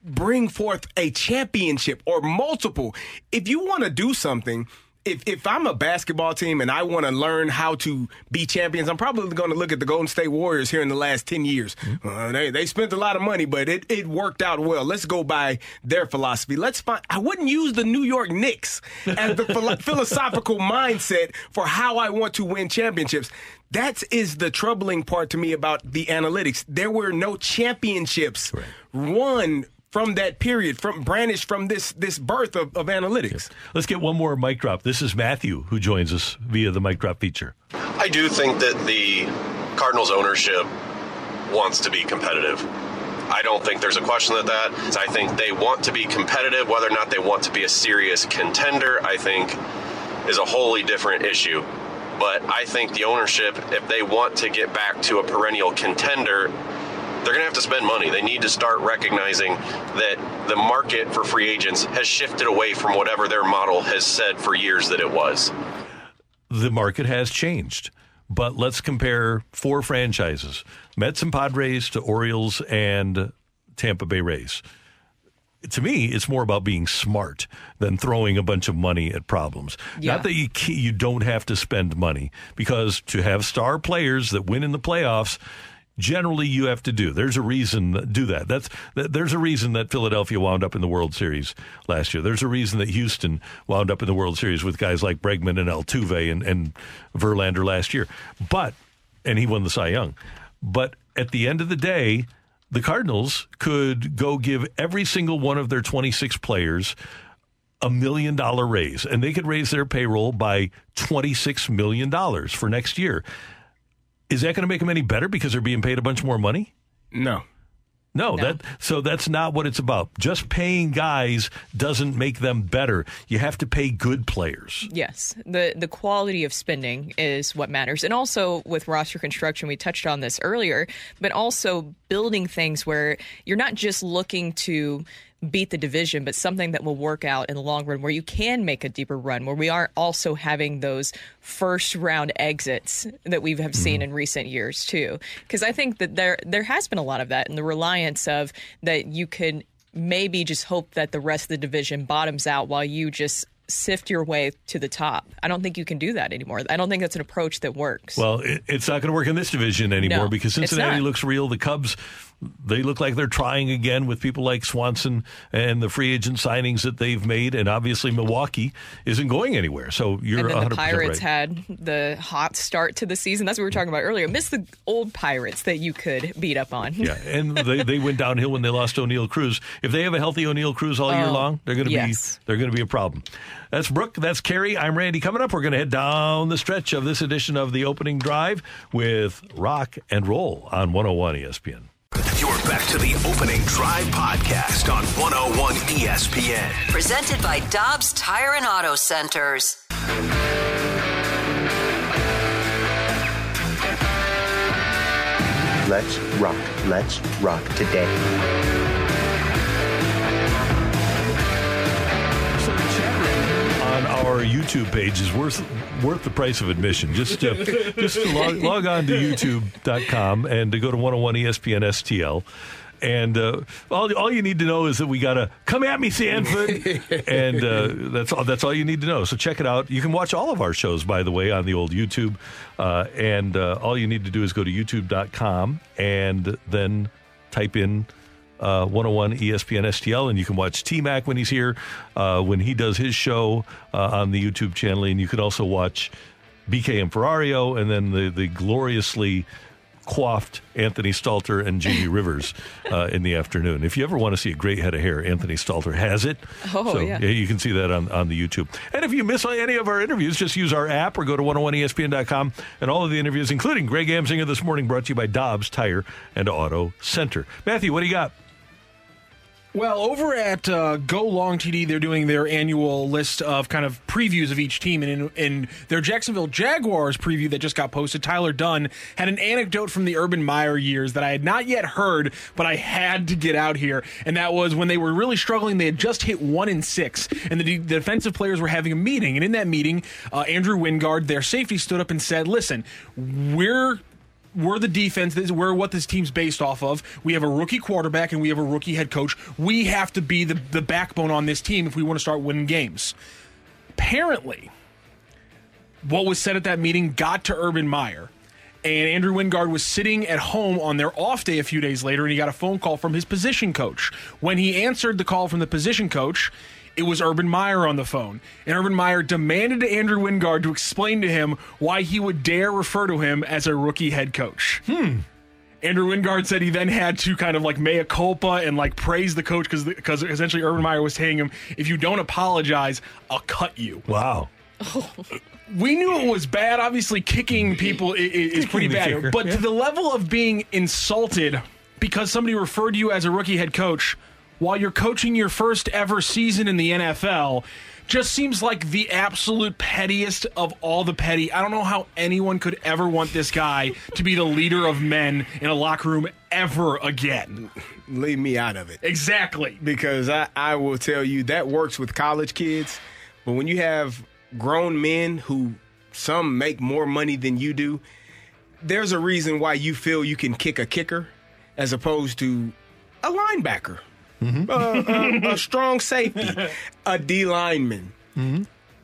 bring forth a championship or multiple? If you want to do something. If, if I'm a basketball team and I want to learn how to be champions, I'm probably going to look at the Golden State Warriors here in the last 10 years. Uh, they, they spent a lot of money, but it, it worked out well. Let's go by their philosophy. Let's find, I wouldn't use the New York Knicks as the philo- *laughs* philosophical mindset for how I want to win championships. That is the troubling part to me about the analytics. There were no championships won from that period, from brandished from this this birth of, of analytics. Let's get one more mic drop. This is Matthew who joins us via the mic drop feature. I do think that the Cardinals ownership wants to be competitive. I don't think there's a question of that. I think they want to be competitive. Whether or not they want to be a serious contender, I think, is a wholly different issue. But I think the ownership, if they want to get back to a perennial contender, they're going to have to spend money. They need to start recognizing that the market for free agents has shifted away from whatever their model has said for years that it was. the market has changed. But let's compare four franchises Mets and Padres to Orioles and Tampa Bay Rays. to me, it's more about being smart than throwing a bunch of money at problems. Yeah. Not that you you don't have to spend money because to have star players that win in the playoffs, generally you have to do. There's a reason do that. That's that, there's a reason that Philadelphia wound up in the World Series last year. There's a reason that Houston wound up in the World Series with guys like Bregman and Altuve and, and Verlander last year. But and he won the Cy Young. But at the end of the day, the Cardinals could go give every single one of their 26 players a million dollar raise, and they could raise their payroll by $26 million for next year. Is that going to make them any better because they're being paid a bunch more money? No. No, that so that's not what it's about. Just paying guys doesn't make them better. You have to pay good players. Yes, the the quality of spending is what matters, and also with roster construction, we touched on this earlier, but also building things where you're not just looking to beat the division, but something that will work out in the long run, where you can make a deeper run, where we aren't also having those first round exits that we have seen mm-hmm. in recent years too. Because I think that there there has been a lot of that, and the reliance of that you could maybe just hope that the rest of the division bottoms out while you just sift your way to the top. I don't think you can do that anymore. I don't think that's an approach that works. Well, it, it's not going to work in this division anymore No, because Cincinnati looks real. The Cubs, they look like they're trying again with people like Swanson and the free agent signings that they've made, and obviously Milwaukee isn't going anywhere. So you're and then 100 the Pirates right. had the hot start to the season. That's what we were talking about earlier. Miss the old Pirates that you could beat up on. Yeah, and they, they went downhill when they lost Oneil Cruz. If they have a healthy Oneil Cruz all year Oh, long, they're going to yes. be they're going to be a problem. That's Brooke. That's Carey. I'm Randy. Coming up, we're going to head down the stretch of this edition of the opening drive with Rock and Roll on 101 ESPN. You're back to the opening drive podcast on 101 ESPN. Presented by Dobbs Tire and Auto Centers. Let's rock. Let's rock today. On our YouTube page is worth worth the price of admission. Just uh, just to *laughs* log, log on to YouTube.com and to go to 101 ESPN STL. And uh, all, all you need to know is that we got to come at me, Sanford, *laughs* and uh, that's all. That's all you need to know. So check it out. You can watch all of our shows, by the way, on the old YouTube. Uh, and uh, all you need to do is go to YouTube.com and then type in uh, 101 ESPN STL, and you can watch T Mac when he's here, uh, when he does his show uh, on the YouTube channel, and you can also watch BK and Ferrario, and then the the gloriously coiffed Anthony Stalter and Jamie *laughs* Rivers uh, in the afternoon. If you ever want to see a great head of hair, Anthony Stalter has it. Oh, so, yeah. you can see that on, on the YouTube. And if you miss any of our interviews, just use our app or go to 101ESPN.com. And all of the interviews, including Greg Amsinger this morning, brought to you by Dobbs Tire and Auto Center. Matthew, what do you got? Well, over at uh, Go Long TD, they're doing their annual list of kind of previews of each team. And in, in their Jacksonville Jaguars preview that just got posted, Tyler Dunne had an anecdote from the Urban Meyer years that I had not yet heard, but I had to get out here. And that was when they were really struggling, they had just hit one in six. And the, de- the defensive players were having a meeting. And in that meeting, uh, Andrew Wingard, their safety, stood up and said, Listen, we're we're the defense. We're what this team's based off of. We have a rookie quarterback and we have a rookie head coach. We have to be the, the backbone on this team if we want to start winning games. Apparently, what was said at that meeting got to Urban Meyer. And Andrew Wingard was sitting at home on their off day a few days later, and he got a phone call from his position coach. When he answered the call from the position coach, it was Urban Meyer on the phone. And Urban Meyer demanded to Andrew Wingard to explain to him why he would dare refer to him as a rookie head coach. Hmm. Andrew Wingard said he then had to kind of like mea culpa and like praise the coach because because essentially Urban Meyer was saying him, if you don't apologize, I'll cut you. Wow. We knew it was bad. Obviously, kicking people i- i- is pretty bad. kicker, But yeah. to the level of being insulted because somebody referred to you as a rookie head coach while you're coaching your first ever season in the NFL just seems like the absolute pettiest of all the petty. I don't know how anyone could ever want this guy to be the leader of men in a locker room ever again. Leave me out of it. Exactly. Because I, I will tell you that works with college kids, but when you have grown men who some make more money than you do, there's a reason why you feel you can kick a kicker as opposed to a linebacker. Uh, uh, a strong safety, a D lineman.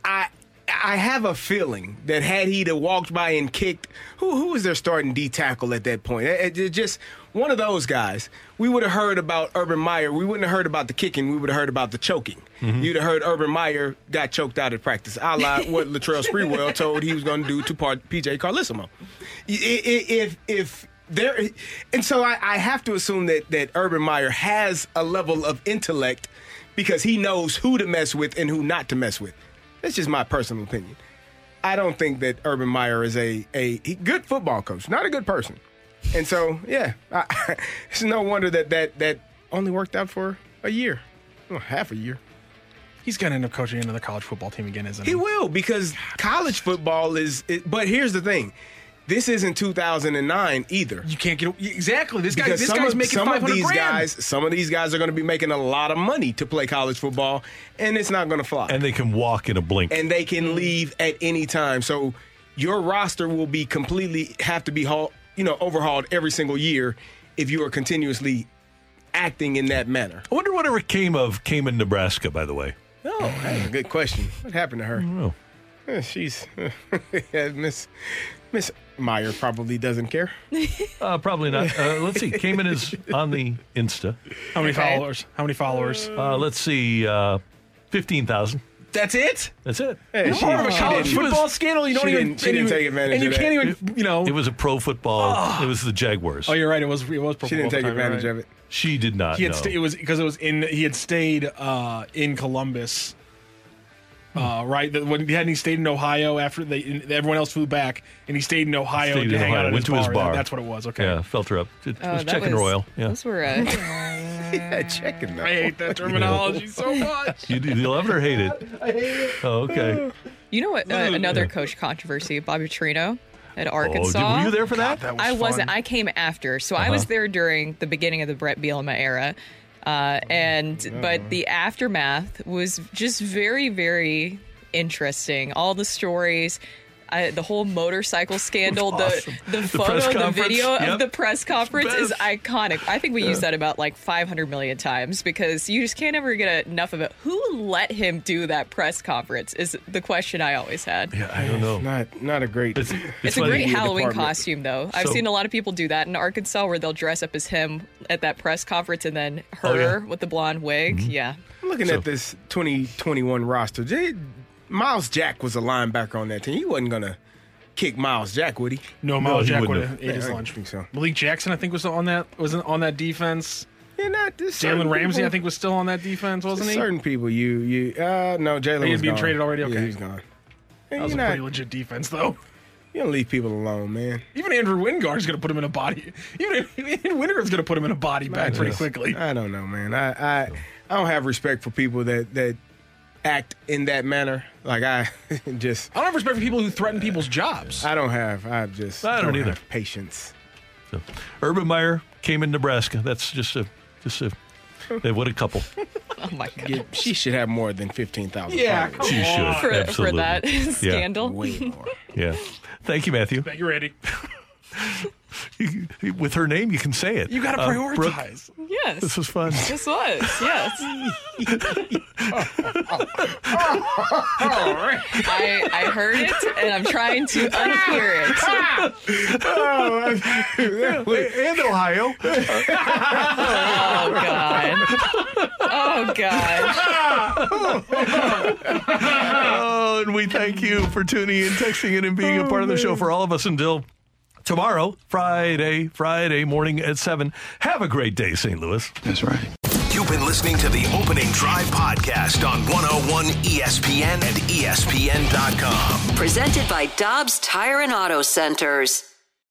I I have a feeling that had he to walked by and kicked, who who was their starting D tackle at that point? It- it just one of those guys. We would have heard about Urban Meyer. We wouldn't have heard about the kicking. We would have heard about the choking. You'd have heard Urban Meyer got choked out at practice, a la *laughs* what Latrell Sprewell told he was going to do to part PJ Carlesimo. I- i- If if there, and so I, I have to assume that that Urban Meyer has a level of intellect because he knows who to mess with and who not to mess with. That's just my personal opinion. I don't think that Urban Meyer is a a he- good football coach, not a good person. And so, yeah, I, *laughs* it's no wonder that that that only worked out for a year, well, half a year. He's going to end up coaching another college football team again, isn't he? He will because college football is. It, but here's the thing. This isn't 2009 either. You can't get exactly. This guy. This some guy's of, making some of these grand. guys, some of these guys are going to be making a lot of money to play college football, and it's not going to fly. And they can walk in a blink. and they can leave at any time. So your roster will be completely have to be haul, you know overhauled every single year if you are continuously acting in that manner. I wonder whatever came of came in Nebraska, by the way. Oh, that's a good question. What happened to her? know. Eh, She's *laughs* yeah, Miss Miss Meyer probably doesn't care. *laughs* Uh, probably not. Uh, let's see. Cayman is on the Insta. How many Okay. followers? How many followers? Uh, let's see. Uh, 15,000. That's it. That's it. Hey, You're she- part of a she college didn't- football scandal. You don't she even. didn't- she and didn't you- take advantage And you of can't even. You know. It was a pro football. Oh. It was the Jaguars. oh, you're right. It was. It was. Pro She didn't take advantage of it. She did not He had know. sta- it was because it was in he had stayed uh, in Columbus, uh, right? That when he hadn't he stayed in Ohio after they and everyone else flew back, and he stayed in Ohio Stayed to in hang Ohio. out at Went his to his bar. bar. That- that's what it was. Okay, Yeah, felt her up. It Oh, was that checking was- royal. Yeah. Those were. Uh, *laughs* yeah, checking. I hate that terminology so *laughs* much. You, you love it or hate it? *laughs* i hate Oh, okay. you know what? Uh, another coach controversy: Bobby Petrino at Arkansas. Oh, did, were you there for that? That was I fun. wasn't. I came after, so I was Uh-huh. there during the beginning of the Bret Bielema era, uh, and but the aftermath was just very, very interesting. All the stories. I, the whole motorcycle scandal, the awesome. the The photo, press the video yep. of the press conference is iconic. I think we use that about like 500 million times because you just can't ever get enough of it. Who let him do that press conference? Is the question I always had. Yeah, I don't know. Not not a great. It's, *laughs* It's, a great Halloween department. costume, though. I've So- seen a lot of people do that in Arkansas, where they'll dress up as him at that press conference, and then her Oh, yeah. Mm-hmm. with the blonde wig. Yeah, I'm looking So- at this 2021 roster. Jay, Myles Jack was a linebacker on that team. He wasn't gonna kick Myles Jack, would he? No, No, Miles he Jack would wouldn't have have. ate his lunch. think so. Malik Jackson, I think, was on that. Wasn't on that defense. Yeah, not this. certain Jalen Ramsey, people- I think, was still on that defense, wasn't he? Certain people, you you uh no, Jalen He was had been gone. traded already? Yeah, Okay. he's gone. That was a You're pretty legit defense, though. You don't leave people alone, man. Even Andrew Wingard's going to put him in a body. Even Andrew Wingard's going to put him in a body bag pretty quickly. I don't know, man. I, I I don't have respect for people that that act in that manner. Like I *laughs* just I don't have respect for people who threaten people's jobs. I don't have I just I don't either. have patience. So, Urban Meyer came in Nebraska. That's just a just a Hey, what a couple. *laughs* Oh my god. Yeah, she should have more than fifteen thousand. Yeah, followers. She should. For, for Absolutely. that Yeah. scandal. way more. Yeah. Thank you, Matthew. Bet you're ready. *laughs* *laughs* You- With her name, you can say it. You got to Uh, Brooke, prioritize. Yes. this was fun. This was, yes. *laughs* I, I heard it and I'm trying to unhear it. *laughs* and Ohio. Oh God. Oh God. oh, and we thank you for tuning in, texting in, and being a part of the show for all of us until tomorrow, Friday, Friday morning at 7. Have a great day, St. Louis. That's right. You've been listening to the Opening Drive podcast on 101 ESPN and ESPN.com. Presented by Dobbs Tire and Auto Centers.